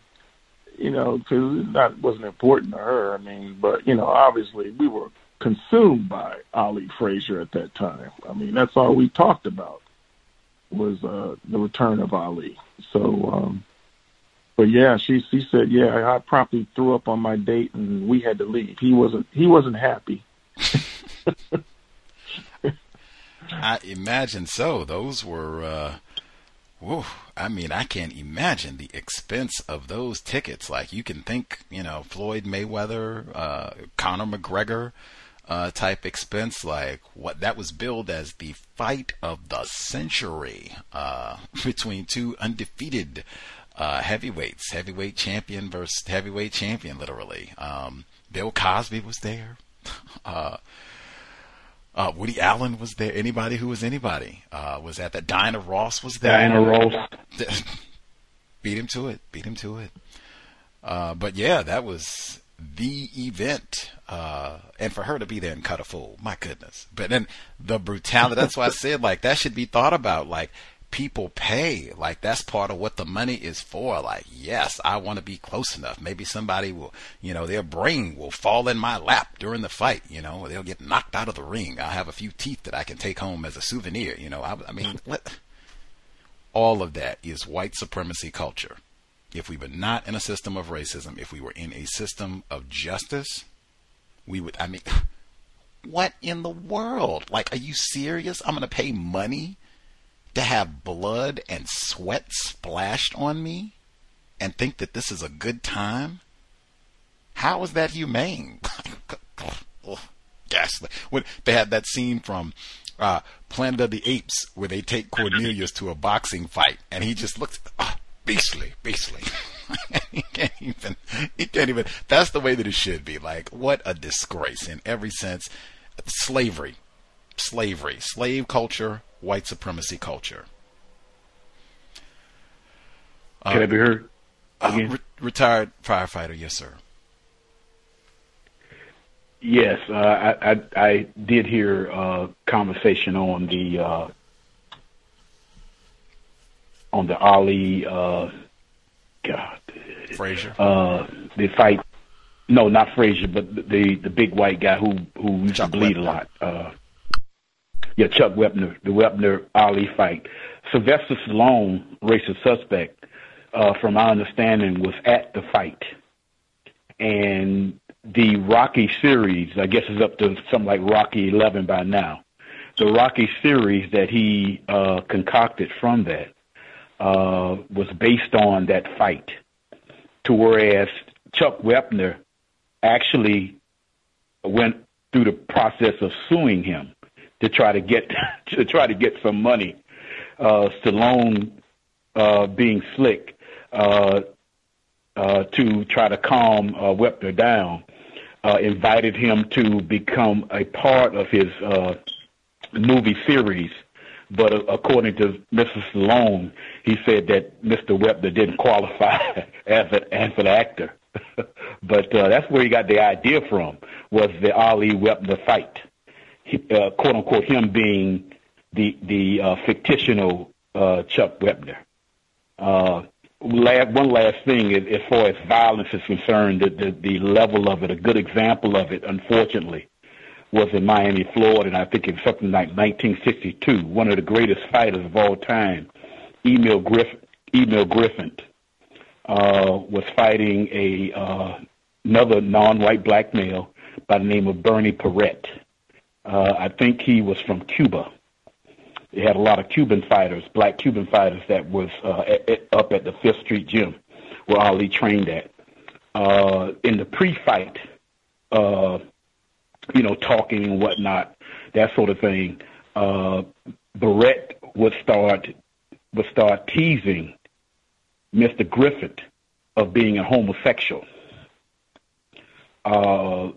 You know, because that wasn't important to her. I mean, but you know, obviously we were consumed by Ali Frazier at that time. I mean, that's all we talked about was uh, the return of Ali. So, um, but yeah, she she said, yeah, I promptly threw up on my date and we had to leave. He wasn't he wasn't happy. I imagine so. Those were, uh, whew, I mean, I can't imagine the expense of those tickets. Like, you can think, you know, Floyd Mayweather, uh, Conor McGregor, uh, type expense. Like, what that was billed as the fight of the century, uh, between two undefeated, uh, heavyweights, heavyweight champion versus heavyweight champion, literally. Um, Bill Cosby was there. Uh, uh, Woody Allen was there. Anybody who was anybody uh, was at that. Diana Ross was there. Diana Ross. Beat him to it. Beat him to it. Uh, but yeah, that was the event. Uh, and for her to be there and cut a fool, my goodness. But then the brutality, that's why I said, like, that should be thought about. Like, people pay. Like that's part of what the money is for. Like, yes, I want to be close enough. Maybe somebody will, you know, their brain will fall in my lap during the fight. You know, they'll get knocked out of the ring. I'll have a few teeth that I can take home as a souvenir. You know, I, I mean, what? All of that is white supremacy culture. If we were not in a system of racism, if we were in a system of justice, we would. I mean. What in the world? Like, are you serious? I'm going to pay money to have blood and sweat splashed on me and think that this is a good time? How is that humane? Ghastly. When they had that scene from uh, Planet of the Apes where they take Cornelius to a boxing fight and he just looks oh, beastly, beastly. he can't even, he can't even, that's the way that it should be. Like, what a disgrace in every sense. Slavery, slavery, slave culture, white supremacy culture. Can uh, I be heard? Uh, re- retired firefighter, yes, sir. Yes, uh, I, I, I did hear a uh, conversation on the uh, on the Ali uh, God Frazier uh, the fight. No, not Frazier, but the the big white guy who who used Chuck to bleed Wepner. a lot. Uh, yeah, Chuck Wepner, the Wepner Ali fight. Sylvester Stallone, racist suspect, uh, from my understanding, was at the fight. And the Rocky series, I guess is up to something like Rocky 11 by now. The Rocky series that he uh, concocted from that uh, was based on that fight. To whereas Chuck Wepner actually went through the process of suing him to try to get to try to get some money. Uh, Stallone, uh, being slick, uh, uh, to try to calm uh, Wepner down, uh, invited him to become a part of his uh, movie series. But uh, according to Mrs. Stallone, he said that Mr. Wepner didn't qualify as, a, as an actor. but uh, that's where he got the idea from, was the Ali Wepner fight uh, quote unquote, him being the the uh, fictional uh, Chuck Wepner. Uh, last, one last thing, as, as far as violence is concerned, the, the, the level of it, a good example of it, unfortunately, was in Miami, Florida, and I think it's something like 1962. One of the greatest fighters of all time, Emile Griffin, Emile Griffin uh, was fighting a uh, another non-white black male by the name of Bernie Paret. Uh, I think he was from Cuba. They had a lot of Cuban fighters, black Cuban fighters that was uh, at, at, up at the Fifth Street Gym where Ali trained at. Uh, in the pre-fight, uh, you know, talking and whatnot, that sort of thing, uh, Barrett would start would start teasing Mr. Griffith of being a homosexual. Uh,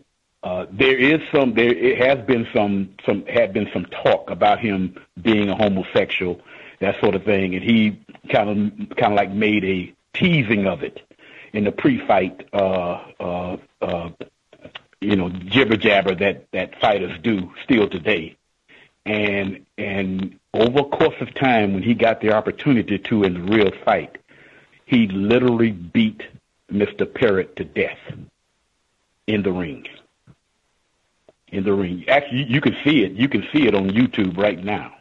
uh, there is some, there it has been some, some had been some talk about him being a homosexual, that sort of thing, and he kind of, kind of like made a teasing of it in the pre-fight, uh, uh, uh, you know, jibber jabber that that fighters do still today, and and over a course of time, when he got the opportunity to in the real fight, he literally beat Mr. Paret to death in the ring. In the ring, actually, you can see it. You can see it on YouTube right now.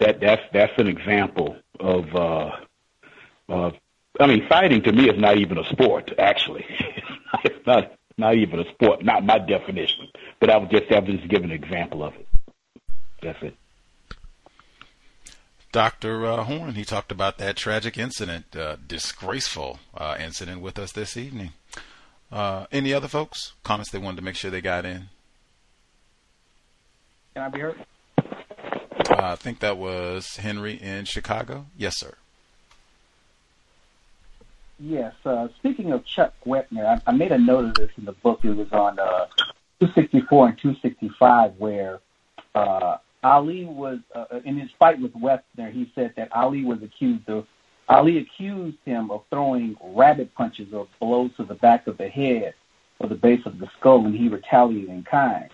That that's that's an example of. Uh, uh, I mean, fighting to me is not even a sport. Actually, it's not not even a sport. Not my definition. But I was just I was just giving an example of it. That's it. Dr. Uh, Horne, he talked about that tragic incident, uh, disgraceful uh, incident with us this evening. Uh, any other folks? Comments they wanted to make sure they got in? Can I be heard? Uh, I think that was Henry in Chicago. Yes, sir. Yes. Uh, speaking of Chuck Wepner, I, I, made a note of this in the book. It was on 264 and 265 where Ali was uh, in his fight with Wepner. He said that Ali was accused of Ali accused him of throwing rabbit punches or blows to the back of the head or the base of the skull, and he retaliated in kind.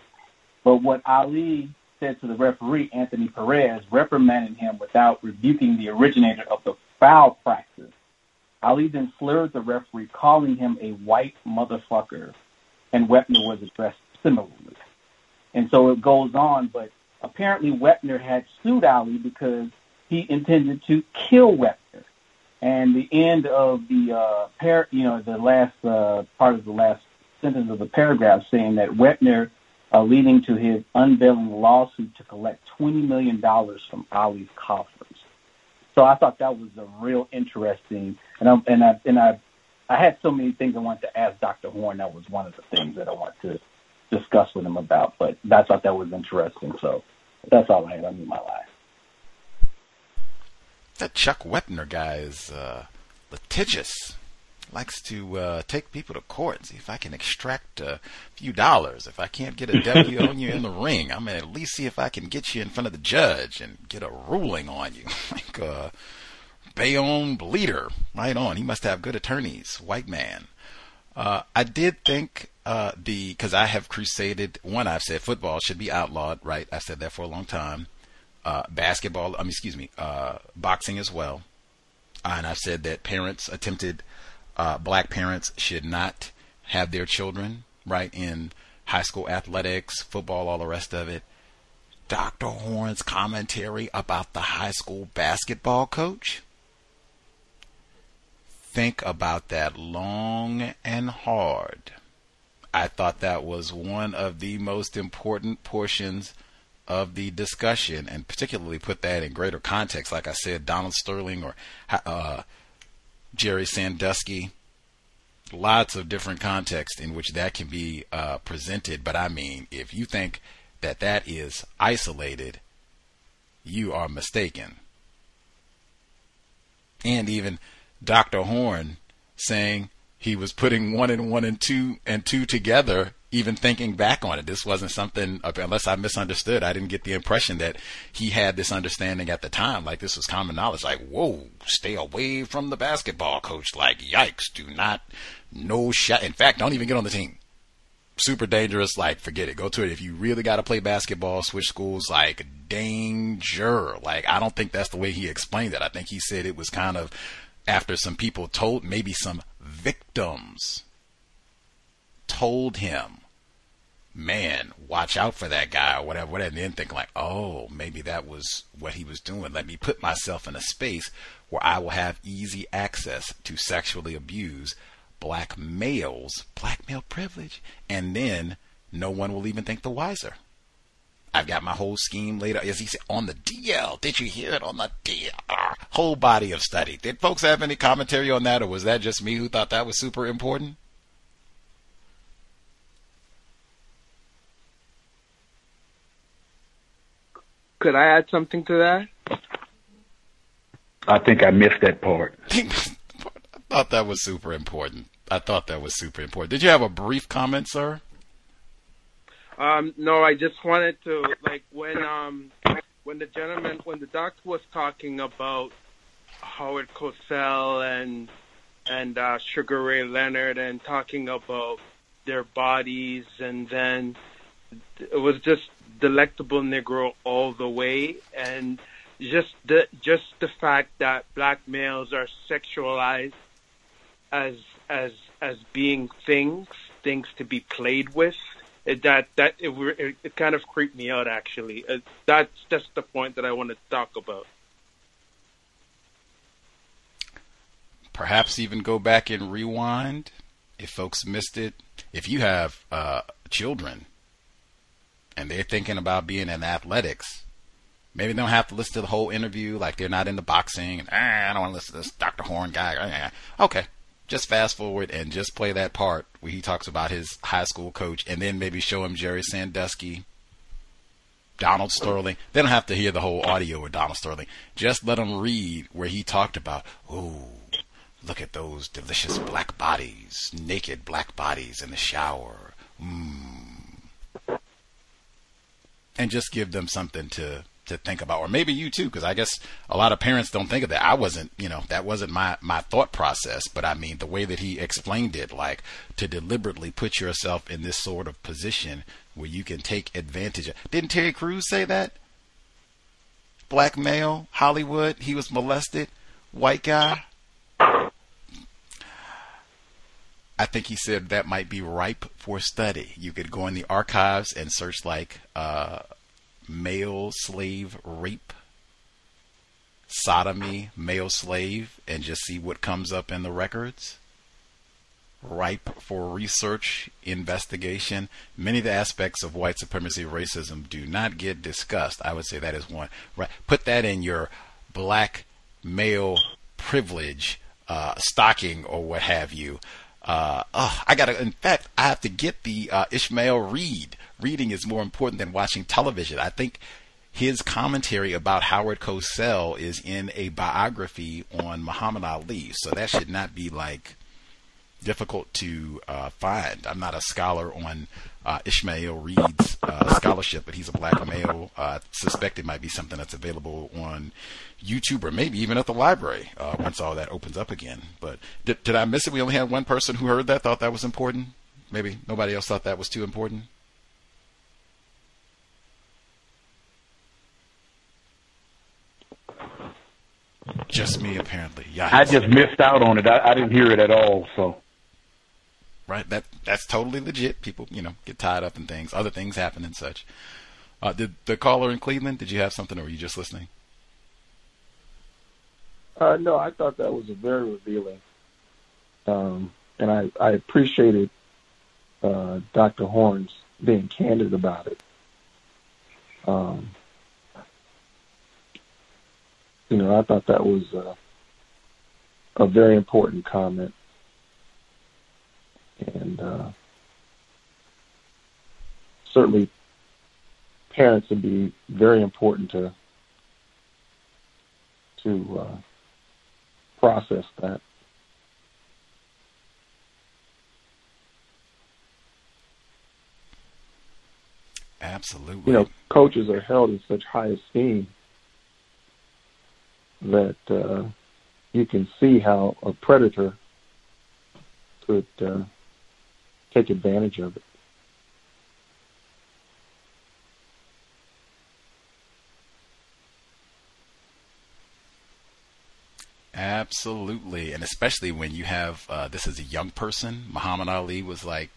But what Ali said to the referee, Anthony Perez, reprimanded him without rebuking the originator of the foul practice. Ali then slurred the referee, calling him a white motherfucker, and Wepner was addressed similarly. And so it goes on, but apparently Wepner had sued Ali because he intended to kill Wepner. And the end of the uh, par- you know, the last uh, part of the last sentence of the paragraph saying that Wepner, uh, leading to his unveiling lawsuit to collect twenty million dollars from Ali's coffers. So I thought that was a real interesting, and I and I and I, I had so many things I wanted to ask Dr. Horne. That was one of the things that I wanted to discuss with him about. But I thought that was interesting. So that's all I had on my life. That Chuck Wepner guy is uh, litigious. Likes to uh, take people to court, see if I can extract a few dollars. If I can't get a W on you in the ring, I'm gonna at least see if I can get you in front of the judge and get a ruling on you. like uh, Bayonne Bleeder, right on. He must have good attorneys. White man. Uh, I did think uh, the because I have crusaded. One, I've said football should be outlawed. Right, I've said that for a long time. Uh, basketball, I mean, excuse me, uh, boxing as well. and I've said that parents attempted, uh, black parents should not have their children right in high school athletics, football, all the rest of it. Dr. Horne's commentary about the high school basketball coach think about that long and hard. I thought that was one of the most important portions of the discussion, and particularly put that in greater context. Like I said, Donald Sterling or uh, Jerry Sandusky, lots of different contexts in which that can be uh, presented. But I mean, if you think that that is isolated, you are mistaken. And even Dr. Horne saying he was putting one and one and two and two together even thinking back on it. This wasn't something unless i misunderstood i didn't get the impression that he had this understanding at the time. Like this was common knowledge. Like whoa stay away from the basketball coach. Like yikes do not no shot. In fact don't even get on the team. Super dangerous. Like forget it. Go to it. If you really got to play basketball switch schools like danger. Like i don't think that's the way he explained it. I think he said it was kind of after some people told, maybe some victims told him, man, watch out for that guy or whatever, whatever. And then think like, oh, maybe that was what he was doing. Let me put myself in a space where I will have easy access to sexually abuse black males, black male privilege, and then no one will even think the wiser. I've got my whole scheme laid out. As he said, on the DL. Did you hear it on the DL? Whole body of study. Did folks have any commentary on that, or was that just me who thought that was super important? Could I add something to that? I think I missed that part. I thought that was super important. I thought that was super important. Did you have a brief comment, sir? Um, no, I just wanted to like when um when the gentleman when the doctor was talking about Howard Cosell and and uh, Sugar Ray Leonard and talking about their bodies and then it was just delectable Negro all the way. And just the just the fact that black males are sexualized as as as being things things to be played with it, that that it, it, it kind of creeped me out actually. It, that's just the point that I want to talk about. Perhaps even go back and rewind if folks missed it. If you have uh, children and they're thinking about being in athletics Maybe they don't have to listen to the whole interview, like they're not into boxing. And, ah, I don't want to listen to this Dr. Horne guy. Okay, just fast forward and just play that part where he talks about his high school coach, and then maybe show him Jerry Sandusky, Donald Sterling. They don't have to hear the whole audio with Donald Sterling. Just let them read where he talked about, oh, look at those delicious black bodies, naked black bodies in the shower. Mm. And just give them something to to think about, or maybe you too, because I guess a lot of parents don't think of that. I wasn't, you know, that wasn't my my thought process. But I mean, the way that he explained it, like to deliberately put yourself in this sort of position where you can take advantage of. Didn't Terry Crews say that? Black male, Hollywood, he was molested, white guy. I think he said that might be ripe for study. You could go in the archives and search like uh, male slave rape, sodomy, male slave, and just see what comes up in the records. Ripe for research, investigation. Many of the aspects of white supremacy, racism do not get discussed. I would say that is one. Right. Put that in your black male privilege uh, stocking or what have you. Uh, oh, I gotta. In fact, I have to get the uh, Ishmael Reed reading is more important than watching television. I think his commentary about Howard Cosell is in a biography on Muhammad Ali, so that should not be like difficult to uh, find. I'm not a scholar on uh, Ishmael Reed's uh, scholarship, but he's a black male. I suspect it might be something that's available on YouTube or maybe even at the library uh, once all that opens up again. But did, did I miss it? We only had one person who heard that, thought that was important. Maybe nobody else thought that was too important. Just me, apparently. Yeah. I just missed out on it. I, I didn't hear it at all. So. Right. That that's totally legit. People, you know, get tied up in things. Other things happen and such. Uh, did the caller in Cleveland? Did you have something, or were you just listening? Uh, no, I thought that was very revealing, um, and I I appreciated uh, Dr. Horne's being candid about it. Um, you know, I thought that was uh, a very important comment. And uh, certainly parents would be very important to to uh, process that. Absolutely. You know, coaches are held in such high esteem that uh, you can see how a predator could uh, take advantage of it. Absolutely, and especially when you have uh, this is a young person. Muhammad Ali was like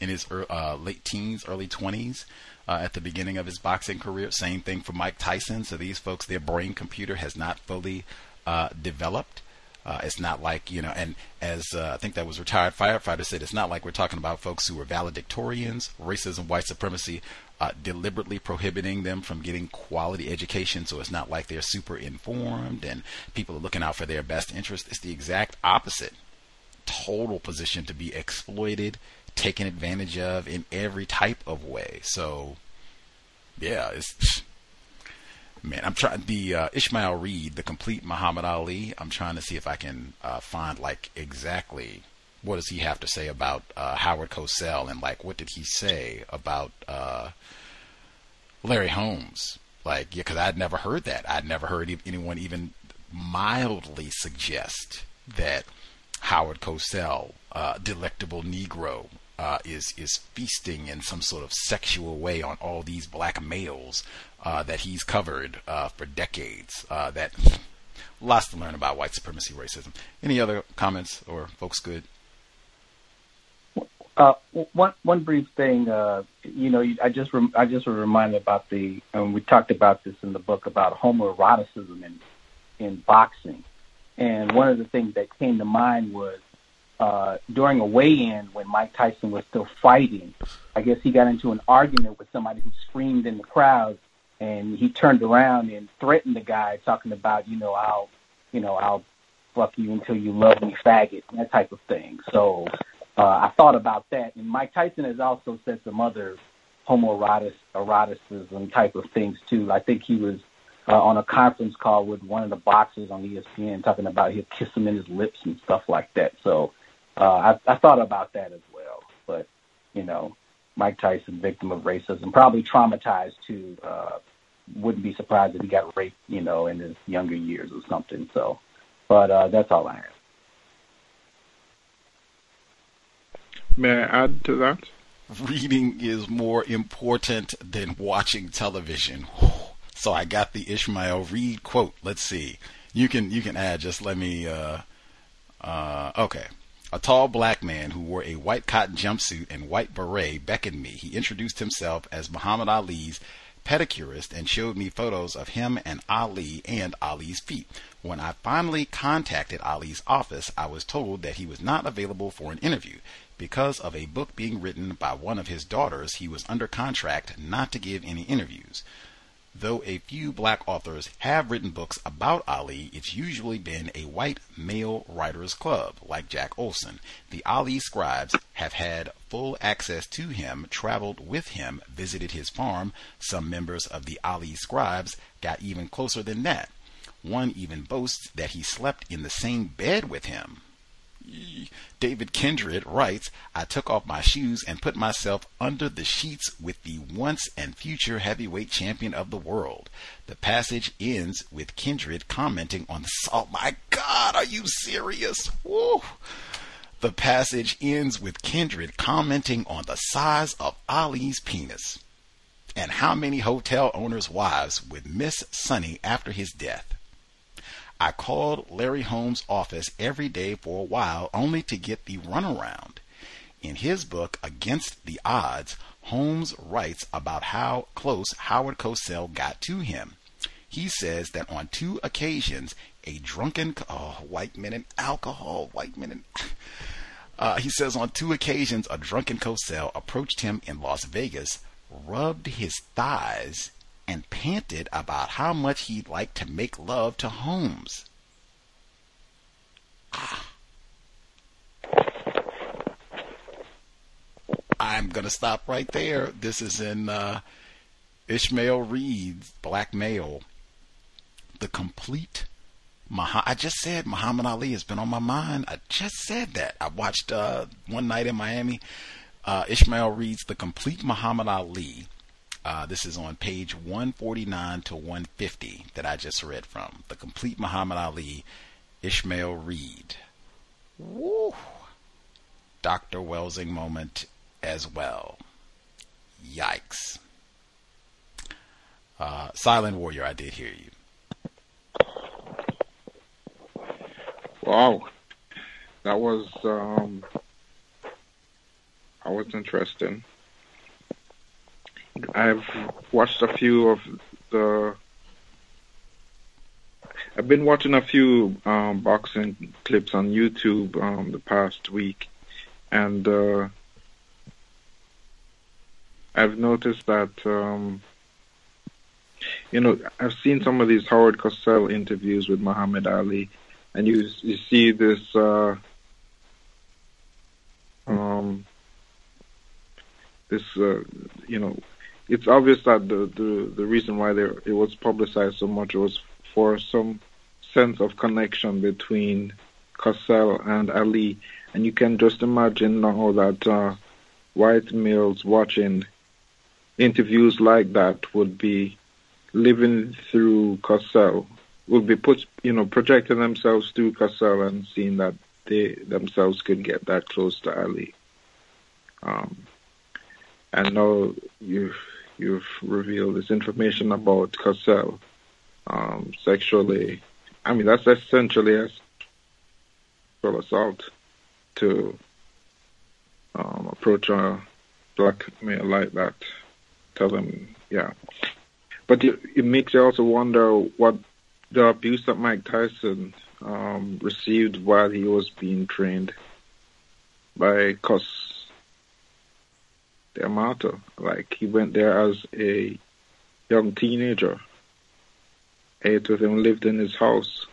in his uh, late teens, early twenties uh, at the beginning of his boxing career. Same thing for Mike Tyson. So these folks, their brain computer has not fully uh, developed. Uh, it's not like you know, and as uh, I think that was retired firefighter said, it's not like we're talking about folks who are valedictorians, racism, white supremacy, uh, deliberately prohibiting them from getting quality education. So it's not like they're super informed and people are looking out for their best interest. It's the exact opposite. Total position to be exploited, taken advantage of in every type of way. So, yeah, it's Man, I'm trying the uh, Ishmael Reed, the complete Muhammad Ali. I'm trying to see if I can uh, find like exactly what does he have to say about uh, Howard Cosell and like what did he say about uh, Larry Holmes? Like, yeah, because I'd never heard that. I'd never heard e- anyone even mildly suggest that Howard Cosell, uh, delectable Negro, uh, is is feasting in some sort of sexual way on all these black males uh, that he's covered uh, for decades. Uh, that lots to learn about white supremacy, racism. Any other comments or folks good? Uh, one one brief thing, uh, you know, I just rem- I just was reminded about the, and we talked about this in the book about homoeroticism in in boxing, and one of the things that came to mind was uh, during a weigh-in when Mike Tyson was still fighting. I guess he got into an argument with somebody who screamed in the crowd, and he turned around and threatened the guy, talking about, you know, I'll, you know, I'll fuck you until you love me, faggot, that type of thing. So uh, I thought about that, and Mike Tyson has also said some other homoerotic eroticism type of things too. I think he was uh, on a conference call with one of the boxers on ESPN talking about he'll kiss him in his lips and stuff like that. So uh, I, I thought about that as well. But you know, Mike Tyson, victim of racism, probably traumatized too. Uh, wouldn't be surprised if he got raped, you know, in his younger years or something. So, but uh, that's all I have. May I add to that? Reading is more important than watching television. So I got the Ishmael Reed quote. Let's see. You can you can add. Just let me. Uh, uh, okay. A tall black man who wore a white cotton jumpsuit and white beret beckoned me. He introduced himself as Muhammad Ali's pedicurist and showed me photos of him and Ali and Ali's feet. When I finally contacted Ali's office, I was told that he was not available for an interview. Because of a book being written by one of his daughters, he was under contract not to give any interviews. Though a few black authors have written books about Ali, it's usually been a white male writers club like Jack Olsen. The Ali scribes have had full access to him, traveled with him, visited his farm. Some members of the Ali scribes got even closer than that. One even boasts that he slept in the same bed with him. David Kindred writes, I took off my shoes and put myself under the sheets with the once and future heavyweight champion of the world. The passage ends with Kindred commenting on the oh my god, are you serious? Woo! The passage ends with Kindred commenting on the size of Ali's penis and how many hotel owners' wives would miss Sonny after his death. I called Larry Holmes' office every day for a while only to get the runaround. In his book, Against the Odds, Holmes writes about how close Howard Cosell got to him. He says that on two occasions, a drunken, oh, white men and alcohol, white men and. Uh, he says on two occasions, a drunken Cosell approached him in Las Vegas, rubbed his thighs, and panted about how much he'd like to make love to Holmes. Ah. I'm going to stop right there. This is in uh, Ishmael Reed's Black Male. The complete. Mah- I just said Muhammad Ali has been on my mind. I just said that. I watched uh, one night in Miami. Uh, Ishmael Reed's The Complete Muhammad Ali uh, this is on page 149 to 150 that I just read from. The Complete Muhammad Ali, Ishmael Reed. Woo! Dr. Welsing moment as well. Yikes. Uh, Silent Warrior, I did hear you. Wow. That was um that was interesting. I've watched a few of the. I've been watching a few um, boxing clips on YouTube um, the past week, and uh, I've noticed that um, you know I've seen some of these Howard Cosell interviews with Muhammad Ali, and you you see this uh, um, this uh, you know it's obvious that the, the, the reason why it was publicized so much was for some sense of connection between Cosell and Ali. And you can just imagine now that uh, white males watching interviews like that would be living through Cosell, would be put, you know, projecting themselves through Cosell and seeing that they themselves could get that close to Ali. Um, and now you've you've revealed this information about Cosell um, sexually. I mean, that's essentially a sexual assault to um, approach a black male like that. Tell them, yeah. But it, it makes you also wonder what the abuse that Mike Tyson um, received while he was being trained by Cus D'Amato. Like he went there as a young teenager, ate with him, lived in his house.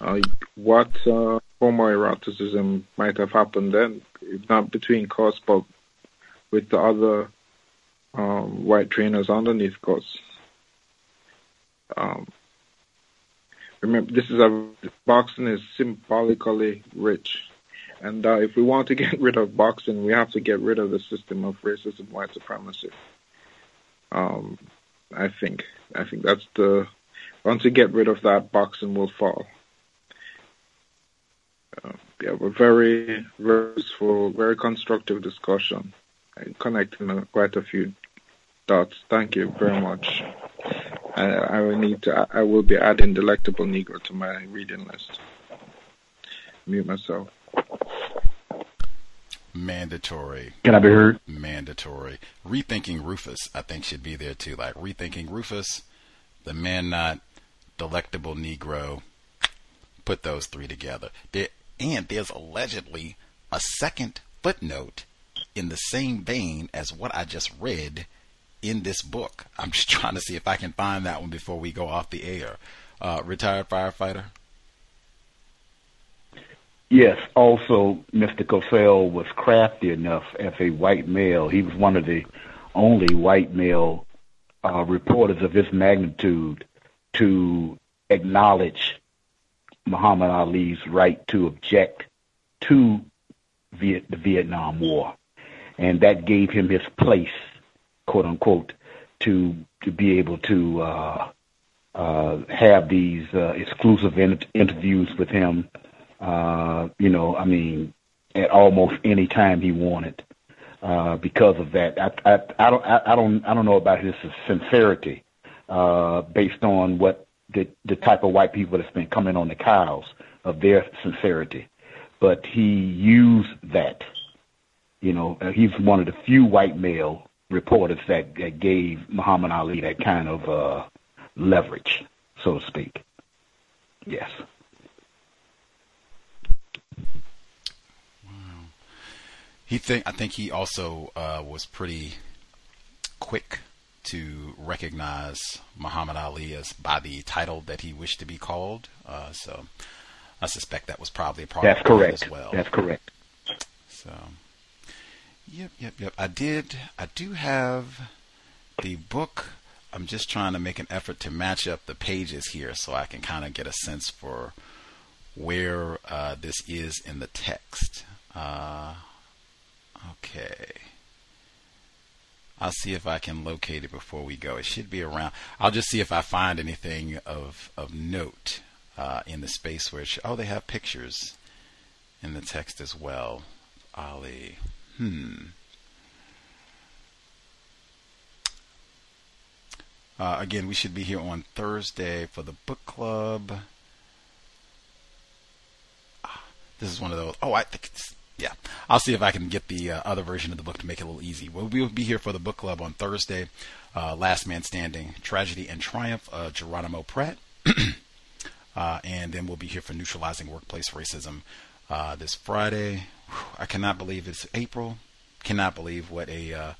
Uh, what uh, homoeroticism might have happened then, if not between Cus, but with the other um, white trainers underneath Cus. Um, remember, this is a boxing is symbolically rich, and uh, if we want to get rid of boxing, we have to get rid of the system of racism, white supremacy. Um, I think I think that's the once we get rid of that, boxing will fall. Uh, have a very, very useful, very constructive discussion, connecting quite a few dots. Thank you very much. I, I will need to. I will be adding Delectable Negro to my reading list. Mute myself. Mandatory. Can I be heard? Mandatory. Rethinking Rufus, I think, should be there too. Like Rethinking Rufus, the man not delectable Negro. Put those three together. There, and there's allegedly a second footnote in the same vein as what I just read in this book. I'm just trying to see if I can find that one before we go off the air. Uh, retired firefighter. Yes. Also, Mr. Cosell was crafty enough as a white male. He was one of the only white male uh, reporters of this magnitude to acknowledge Muhammad Ali's right to object to Viet- the Vietnam War, and that gave him his place, quote unquote, to to be able to uh, uh, have these uh, exclusive in- interviews with him. Uh, you know, I mean, at almost any time he wanted. Uh, because of that, I, I, I don't, I, I don't, I don't know about his sincerity, uh, based on what the the type of white people that's been coming on the cows of their sincerity. But he used that. You know, uh, he's one of the few white male reporters that, that gave Muhammad Ali that kind of uh, leverage, so to speak. Yes. He think I think he also uh, was pretty quick to recognize Muhammad Ali as by the title that he wished to be called. Uh, so I suspect that was probably a part That's correct. as well. That's correct. So, yep, yep, yep. I did. I do have the book. I'm just trying to make an effort to match up the pages here so I can kind of get a sense for where uh, this is in the text. Uh, okay. I'll see if I can locate it before we go. It should be around. I'll just see if I find anything of of note uh, in the space where. It sh- oh, they have pictures in the text as well. Ali. Hmm. Uh, again, we should be here on Thursday for the book club. Ah, This is one of those. Oh, I think it's yeah. I'll see if I can get the uh, other version of the book to make it a little easy. Well, we'll be here for the book club on Thursday. Uh, Last Man Standing: Tragedy and Triumph, uh, Geronimo Pratt, uh, and then we'll be here for Neutralizing Workplace Racism uh, this Friday. Whew, I cannot believe it's April. Cannot believe what a uh,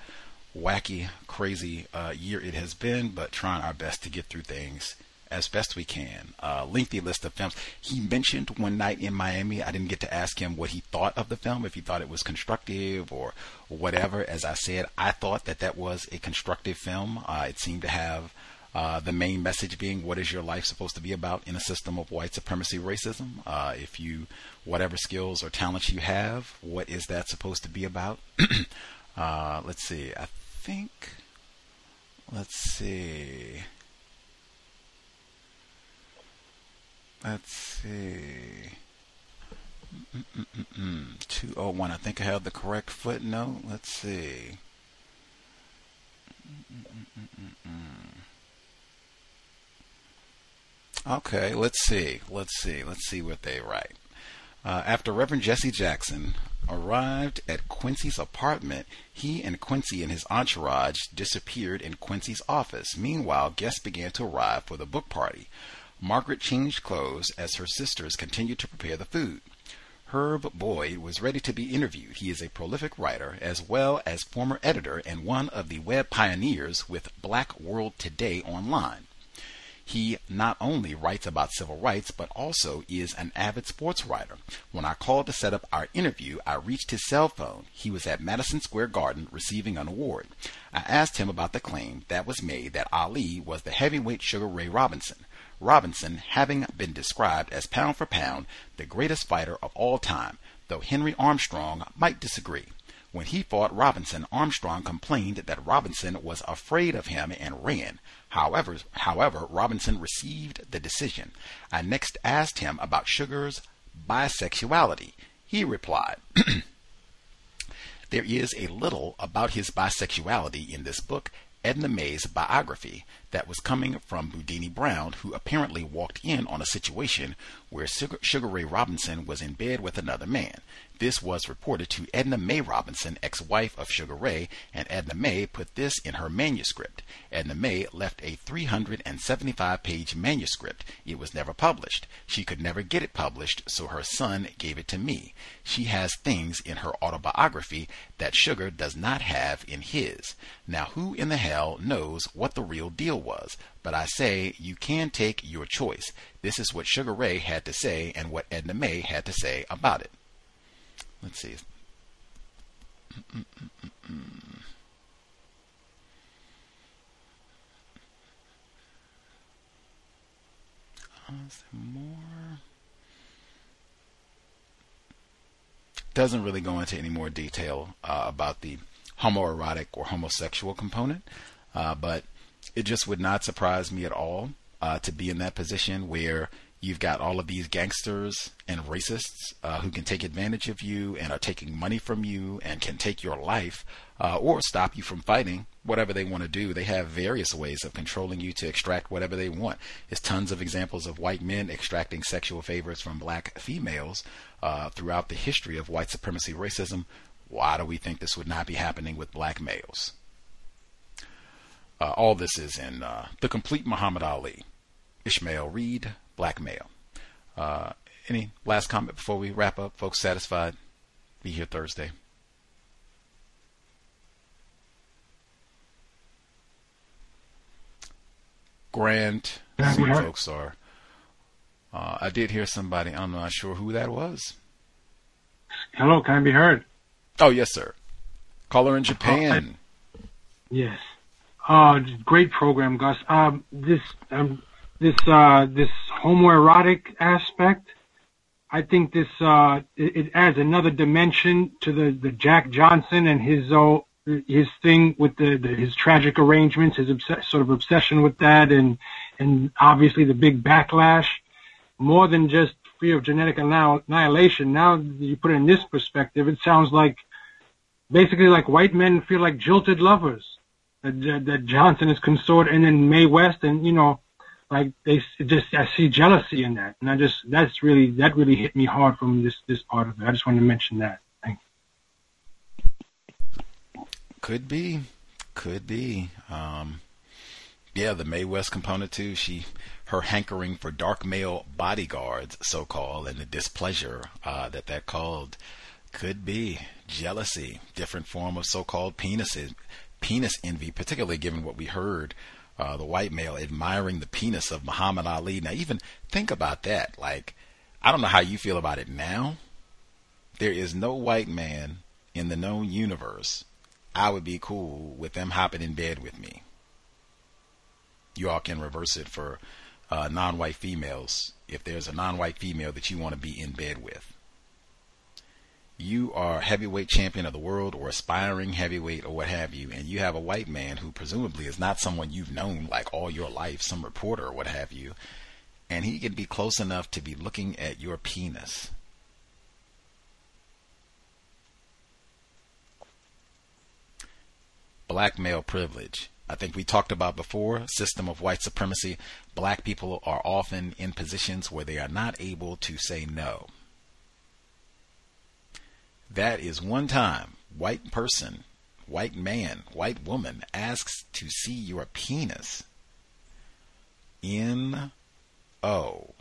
wacky, crazy year it has been, but trying our best to get through things as best we can. A lengthy list of films. He mentioned one night in Miami. I didn't get to ask him what he thought of the film, if he thought it was constructive or whatever. As I said, I thought that that was a constructive film. Uh, it seemed to have uh, the main message being what is your life supposed to be about in a system of white supremacy racism? Uh, if you, whatever skills or talents you have, what is that supposed to be about? uh, let's see. I think, let's see. Let's see. Mm-mm-mm-mm. 201. I think I have the correct footnote. Let's see. Mm, mm, mm, okay, let's see. Let's see. Let's see what they write. Uh, after Reverend Jesse Jackson arrived at Quincy's apartment, he and Quincy and his entourage disappeared in Quincy's office. Meanwhile, guests began to arrive for the book party. Margaret changed clothes as her sisters continued to prepare the food. Herb Boyd was ready to be interviewed. He is a prolific writer as well as former editor and one of the web pioneers with Black World Today online. He not only writes about civil rights, but also is an avid sports writer. When I called to set up our interview, I reached his cell phone. He was at Madison Square Garden receiving an award. I asked him about the claim that was made that Ali was the heavyweight Sugar Ray Robinson. Robinson having been described as pound for pound the greatest fighter of all time, though Henry Armstrong might disagree. When he fought Robinson, Armstrong complained that Robinson was afraid of him and ran. However, however, Robinson received the decision. I next asked him about Sugar's bisexuality. He replied, There is a little about his bisexuality in this book, Edna Mae's biography that was coming from Bundini Brown, who apparently walked in on a situation where Sugar Ray Robinson was in bed with another man. This was reported to Edna Mae Robinson, ex-wife of Sugar Ray, and Edna Mae put this in her manuscript. Edna Mae left a 375-page manuscript. It was never published. She could never get it published, so her son gave it to me. She has things in her autobiography that Sugar does not have in his. Now who in the hell knows what the real deal was? But I say you can take your choice. This is what Sugar Ray had to say and what Edna Mae had to say about it. Let's see. Uh, more? Doesn't really go into any more detail uh, about the homoerotic or homosexual component, uh, but it just would not surprise me at all uh, to be in that position where You've got all of these gangsters and racists uh, who can take advantage of you and are taking money from you and can take your life uh, or stop you from fighting, whatever they want to do. They have various ways of controlling you to extract whatever they want. There's tons of examples of white men extracting sexual favors from black females uh, throughout the history of white supremacy racism. Why do we think this would not be happening with black males? Uh, all this is in uh, The Complete Muhammad Ali. Ishmael Reed, black male. Uh, any last comment before we wrap up? Folks satisfied? Be here Thursday. Grant, some folks are. Uh, I did hear somebody. I'm not sure who that was. Hello, can I be heard? Oh yes, sir. Caller in Japan. Oh, I, yes. Uh, great program, Gus. Um, this um, this uh, this homoerotic aspect. I think this uh, it, it, adds another dimension to the, the Jack Johnson and his uh, his thing with the, the his tragic arrangements, his obs- sort of obsession with that, and and obviously the big backlash. More than just fear of genetic annihilation. Now you put it in this perspective, it sounds like basically like white men feel like jilted lovers. That, that Johnson is consort, and then Mae West, and you know like they just I see jealousy in that, and I just that's really that really hit me hard from this this part of it. I just wanted to mention that. Thank you. Could be, could be. Um, yeah, the Mae West component too. She her hankering for dark male bodyguards, so called, and the displeasure uh, that that called could be jealousy, different form of so called penis penis envy, particularly given what we heard uh, the white male admiring the penis of Muhammad Ali. Now, even think about that. Like, I don't know how you feel about it now. There is no white man in the known universe I would be cool with them hopping in bed with me. You all can reverse it for uh, non white females if there's a non white female that you want to be in bed with. You are heavyweight champion of the world or aspiring heavyweight or what have you, and you have a white man who presumably is not someone you've known like all your life, some reporter or what have you, and he can be close enough to be looking at your penis black male privilege. I think we talked about before, system of white supremacy. Black people are often in positions where they are not able to say no. That is one time white person, white man, white woman asks to see your penis. N O.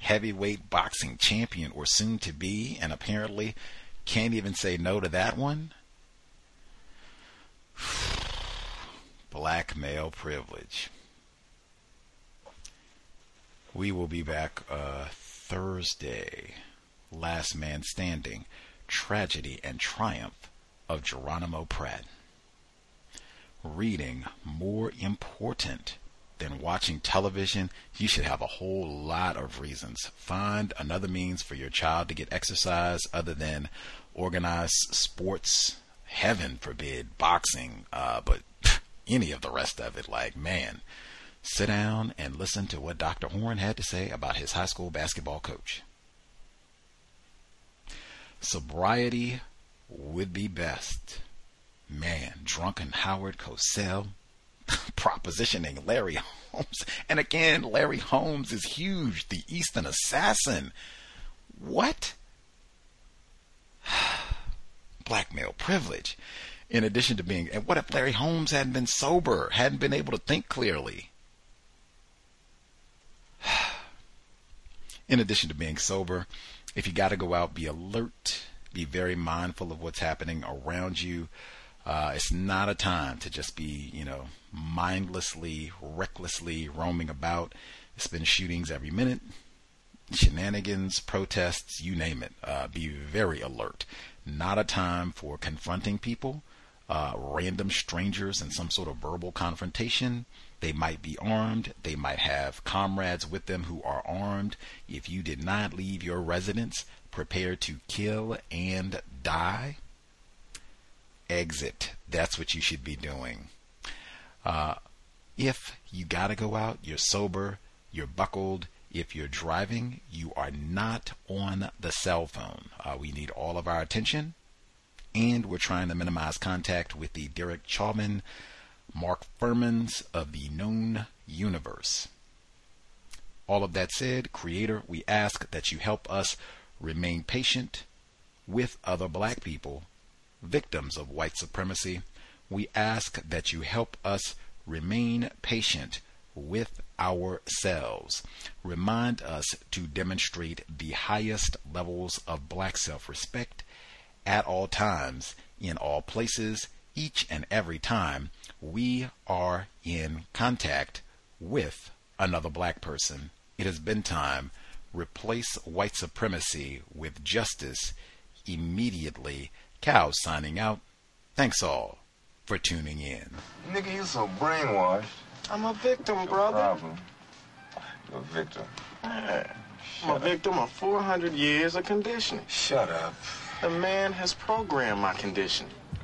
Heavyweight boxing champion or soon to be, and apparently can't even say no to that one. Black male privilege. We will be back uh, Thursday. Last Man Standing Tragedy and Triumph of Geronimo Pratt. Reading more important than watching television, you should have a whole lot of reasons. Find another means for your child to get exercise other than organized sports heaven forbid boxing, uh, but any of the rest of it, like, man, sit down and listen to what Dr. Horne had to say about his high school basketball coach. Sobriety would be best. Man, drunken Howard Cosell propositioning Larry Holmes. And again, Larry Holmes is huge, the Easton assassin. What? black male privilege. In addition to being, and what if Larry Holmes hadn't been sober, hadn't been able to think clearly? In addition to being sober, if you got to go out, be alert, be very mindful of what's happening around you. Uh, it's not a time to just be, you know, mindlessly, recklessly roaming about. It's been shootings every minute, shenanigans, protests, you name it. Uh, be very alert not a time for confronting people, uh, random strangers in some sort of verbal confrontation. They might be armed. They might have comrades with them who are armed. If you did not leave your residence prepare to kill and die, exit. That's what you should be doing. Uh, if you got to go out, you're sober, you're buckled, if you're driving, you are not on the cell phone. Uh, we need all of our attention, and we're trying to minimize contact with the Derek Chauvin, Mark Furmans of the known universe. All of that said, Creator, we ask that you help us remain patient with other black people, victims of white supremacy. We ask that you help us remain patient with ourselves. Remind us to demonstrate the highest levels of black self respect at all times, in all places, each and every time we are in contact with another black person. It has been time. Replace white supremacy with justice immediately. Cow signing out. Thanks all for tuning in. Nigga, you so brainwashed. I'm a victim, brother. Problem. You're a victim. Yeah. I'm a victim of 400 years of conditioning. Shut up. The man has programmed my conditioning.